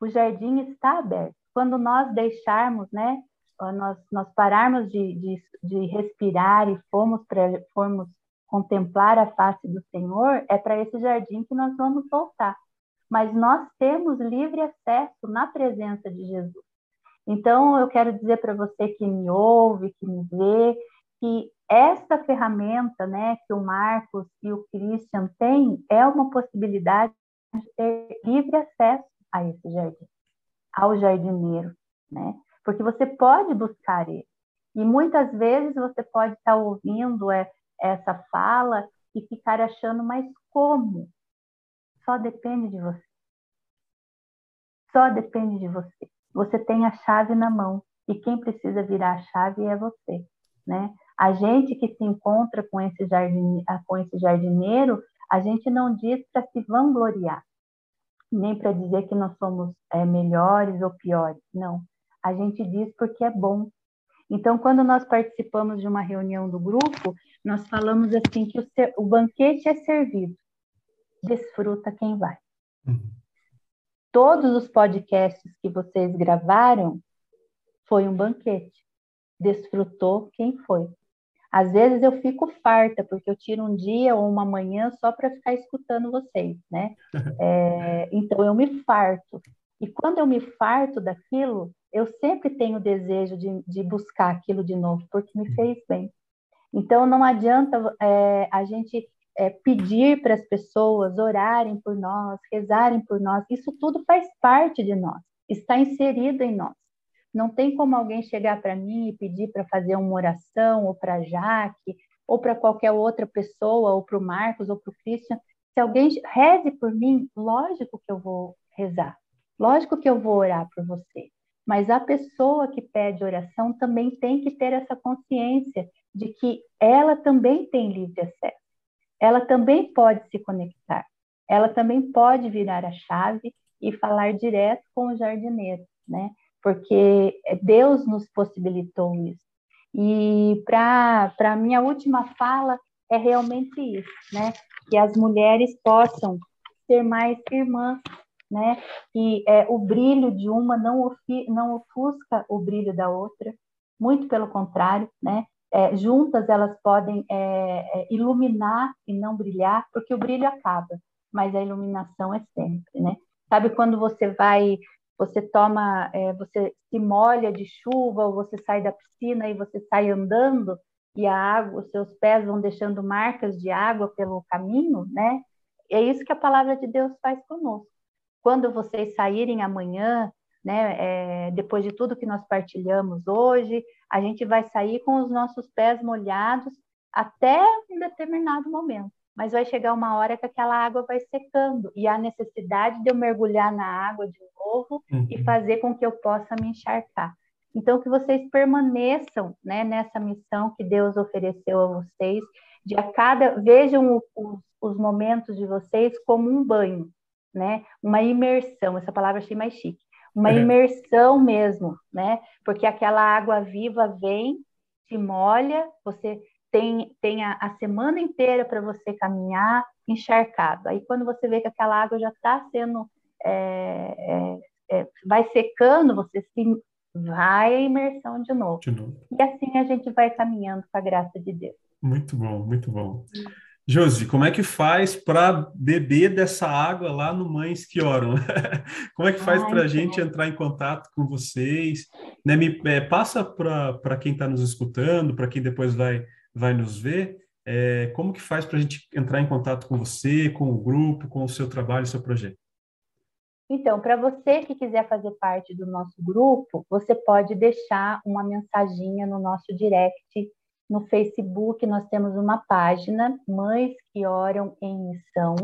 O jardim está aberto. Quando nós deixarmos, né? Nós, nós pararmos de, de, de respirar e formos, pra, formos contemplar a face do Senhor, é para esse jardim que nós vamos voltar. Mas nós temos livre acesso na presença de Jesus. Então, eu quero dizer para você que me ouve, que me vê, que esta ferramenta né, que o Marcos e o Christian têm é uma possibilidade de ter livre acesso a esse jardim, ao jardineiro, né? Porque você pode buscar ele. E muitas vezes você pode estar ouvindo é, essa fala e ficar achando, mas como? Só depende de você. Só depende de você você tem a chave na mão e quem precisa virar a chave é você, né? A gente que se encontra com esse, jardim, com esse jardineiro, a gente não diz para se vangloriar, nem para dizer que nós somos é, melhores ou piores, não. A gente diz porque é bom. Então, quando nós participamos de uma reunião do grupo, nós falamos assim que o, ser, o banquete é servido, desfruta quem vai. Uhum todos os podcasts que vocês gravaram foi um banquete. Desfrutou quem foi. Às vezes eu fico farta, porque eu tiro um dia ou uma manhã só para ficar escutando vocês, né? É, então eu me farto. E quando eu me farto daquilo, eu sempre tenho o desejo de, de buscar aquilo de novo, porque me fez bem. Então não adianta é, a gente é, pedir para as pessoas orarem por nós, rezarem por nós, isso tudo faz parte de nós, está inserido em nós. Não tem como alguém chegar para mim e pedir para fazer uma oração, ou para Jaque, ou para qualquer outra pessoa, ou para o Marcos, ou para o Christian. Se alguém reze por mim, lógico que eu vou rezar, lógico que eu vou orar por você. Mas a pessoa que pede oração também tem que ter essa consciência de que ela também tem livre acesso ela também pode se conectar. Ela também pode virar a chave e falar direto com o jardineiro, né? Porque Deus nos possibilitou isso. E para a minha última fala é realmente isso, né? Que as mulheres possam ser mais irmãs, né? Que é, o brilho de uma não, não ofusca o brilho da outra, muito pelo contrário, né? É, juntas elas podem é, é, iluminar e não brilhar, porque o brilho acaba, mas a iluminação é sempre, né? Sabe quando você vai, você toma, é, você se molha de chuva ou você sai da piscina e você sai andando e a água, os seus pés vão deixando marcas de água pelo caminho, né? É isso que a palavra de Deus faz conosco. Quando vocês saírem amanhã, né, é, depois de tudo que nós partilhamos hoje, a gente vai sair com os nossos pés molhados até um determinado momento. Mas vai chegar uma hora que aquela água vai secando e há necessidade de eu mergulhar na água de novo uhum. e fazer com que eu possa me encharcar. Então, que vocês permaneçam né, nessa missão que Deus ofereceu a vocês, de a cada. Vejam os, os momentos de vocês como um banho, né? Uma imersão, essa palavra achei mais chique. Uma é. imersão mesmo, né? Porque aquela água viva vem, te molha, você tem, tem a, a semana inteira para você caminhar encharcado. Aí, quando você vê que aquela água já está sendo. É, é, é, vai secando, você se vai a imersão de novo. de novo. E assim a gente vai caminhando com a graça de Deus. Muito bom, muito bom. Josi, como é que faz para beber dessa água lá no Mães que Oram? como é que faz para a gente entrar em contato com vocês? Né, me, é, passa para quem está nos escutando, para quem depois vai, vai nos ver, é, como que faz para a gente entrar em contato com você, com o grupo, com o seu trabalho, seu projeto? Então, para você que quiser fazer parte do nosso grupo, você pode deixar uma mensaginha no nosso direct. No Facebook, nós temos uma página, Mães que Oram em Missão,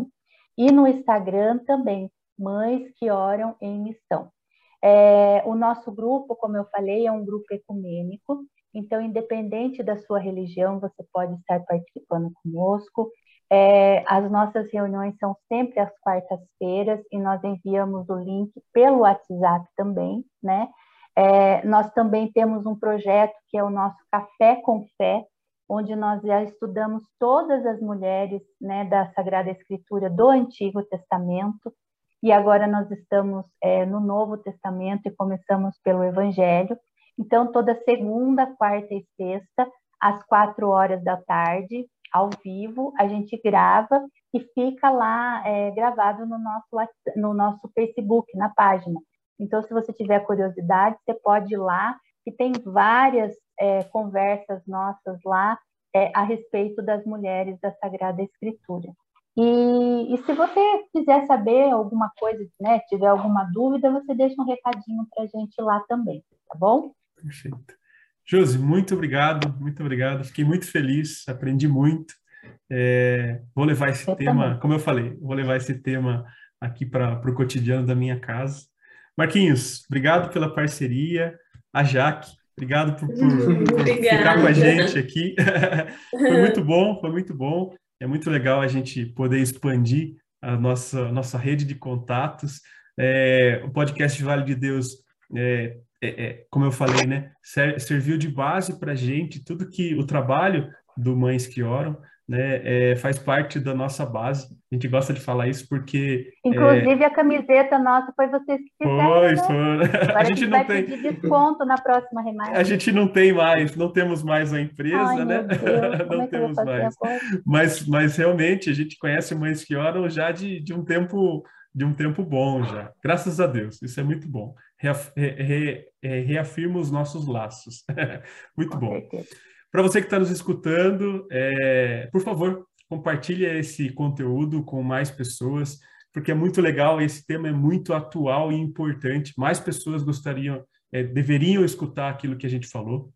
e no Instagram também, Mães que Oram em Missão. É, o nosso grupo, como eu falei, é um grupo ecumênico, então, independente da sua religião, você pode estar participando conosco. É, as nossas reuniões são sempre às quartas-feiras e nós enviamos o link pelo WhatsApp também, né? É, nós também temos um projeto que é o nosso Café com Fé, onde nós já estudamos todas as mulheres né, da Sagrada Escritura do Antigo Testamento, e agora nós estamos é, no Novo Testamento e começamos pelo Evangelho. Então, toda segunda, quarta e sexta, às quatro horas da tarde, ao vivo, a gente grava e fica lá é, gravado no nosso, no nosso Facebook, na página. Então, se você tiver curiosidade, você pode ir lá, e tem várias é, conversas nossas lá é, a respeito das mulheres da Sagrada Escritura. E, e, se você quiser saber alguma coisa, né, tiver alguma dúvida, você deixa um recadinho para a gente lá também, tá bom? Perfeito. Josi, muito obrigado, muito obrigado. Fiquei muito feliz, aprendi muito. É, vou levar esse eu tema, também. como eu falei, vou levar esse tema aqui para o cotidiano da minha casa. Marquinhos, obrigado pela parceria. A Jaque, obrigado por, por ficar com a gente aqui. foi muito bom, foi muito bom. É muito legal a gente poder expandir a nossa, nossa rede de contatos. É, o podcast Vale de Deus é, é, é, como eu falei, né, serviu de base para a gente, tudo que o trabalho do Mães que Oram, né, é, faz parte da nossa base. A gente gosta de falar isso porque... Inclusive, é... a camiseta nossa foi vocês que fizeram, Foi, né? foi. Agora a gente, não tem... desconto na próxima remate. A gente não tem mais, não temos mais a empresa, Ai, né? não é temos mais. Mas, mas realmente, a gente conhece Mães que Oram já de, de um tempo de um tempo bom já. Graças a Deus, isso é muito bom. É, reafirma os nossos laços. muito bom. Para você que está nos escutando, é, por favor, compartilhe esse conteúdo com mais pessoas, porque é muito legal, esse tema é muito atual e importante. Mais pessoas gostariam, é, deveriam escutar aquilo que a gente falou.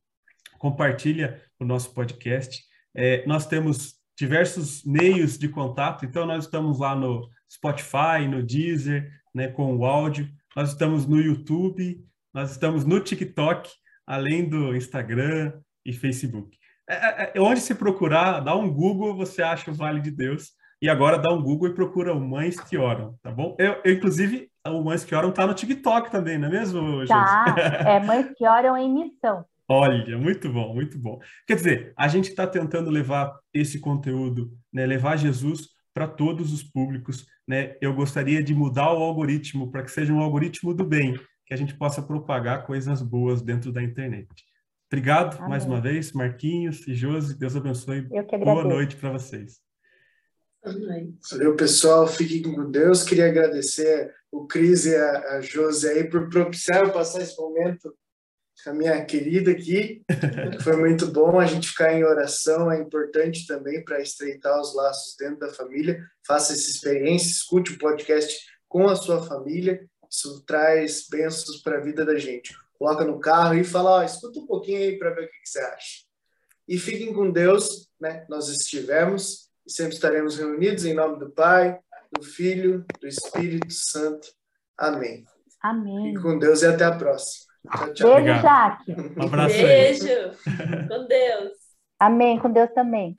Compartilha o nosso podcast. É, nós temos diversos meios de contato, então nós estamos lá no Spotify, no Deezer, né, com o áudio. Nós estamos no YouTube, nós estamos no TikTok, além do Instagram e Facebook. É, é, é, onde se procurar, dá um Google, você acha o Vale de Deus. E agora dá um Google e procura o Mães que Oram, tá bom? Eu, eu inclusive, o Mães que Oram tá no TikTok também, não é mesmo, Tá, é Mães que Oram em Missão. Olha, muito bom, muito bom. Quer dizer, a gente está tentando levar esse conteúdo, né, levar Jesus para todos os públicos, né, eu gostaria de mudar o algoritmo para que seja um algoritmo do bem, que a gente possa propagar coisas boas dentro da internet. Obrigado Amém. mais uma vez, Marquinhos e Josi. Deus abençoe. Eu que Boa noite para vocês. Boa noite. Valeu, pessoal. Fiquem com Deus. Queria agradecer o Cris e a, a Josi aí por propiciar passar esse momento com a minha querida aqui. Foi muito bom a gente ficar em oração. É importante também para estreitar os laços dentro da família. Faça essa experiência, escute o podcast com a sua família. Isso traz bênçãos para a vida da gente coloca no carro e fala, ó, escuta um pouquinho aí para ver o que, que, você acha. E fiquem com Deus, né? Nós estivemos e sempre estaremos reunidos em nome do Pai, do Filho, do Espírito Santo. Amém. Amém. Fiquem com Deus e até a próxima. Tchau, tchau. Beijo, Obrigado. Jaque. Um abraço Beijo. Aí. com Deus. Amém. Com Deus também.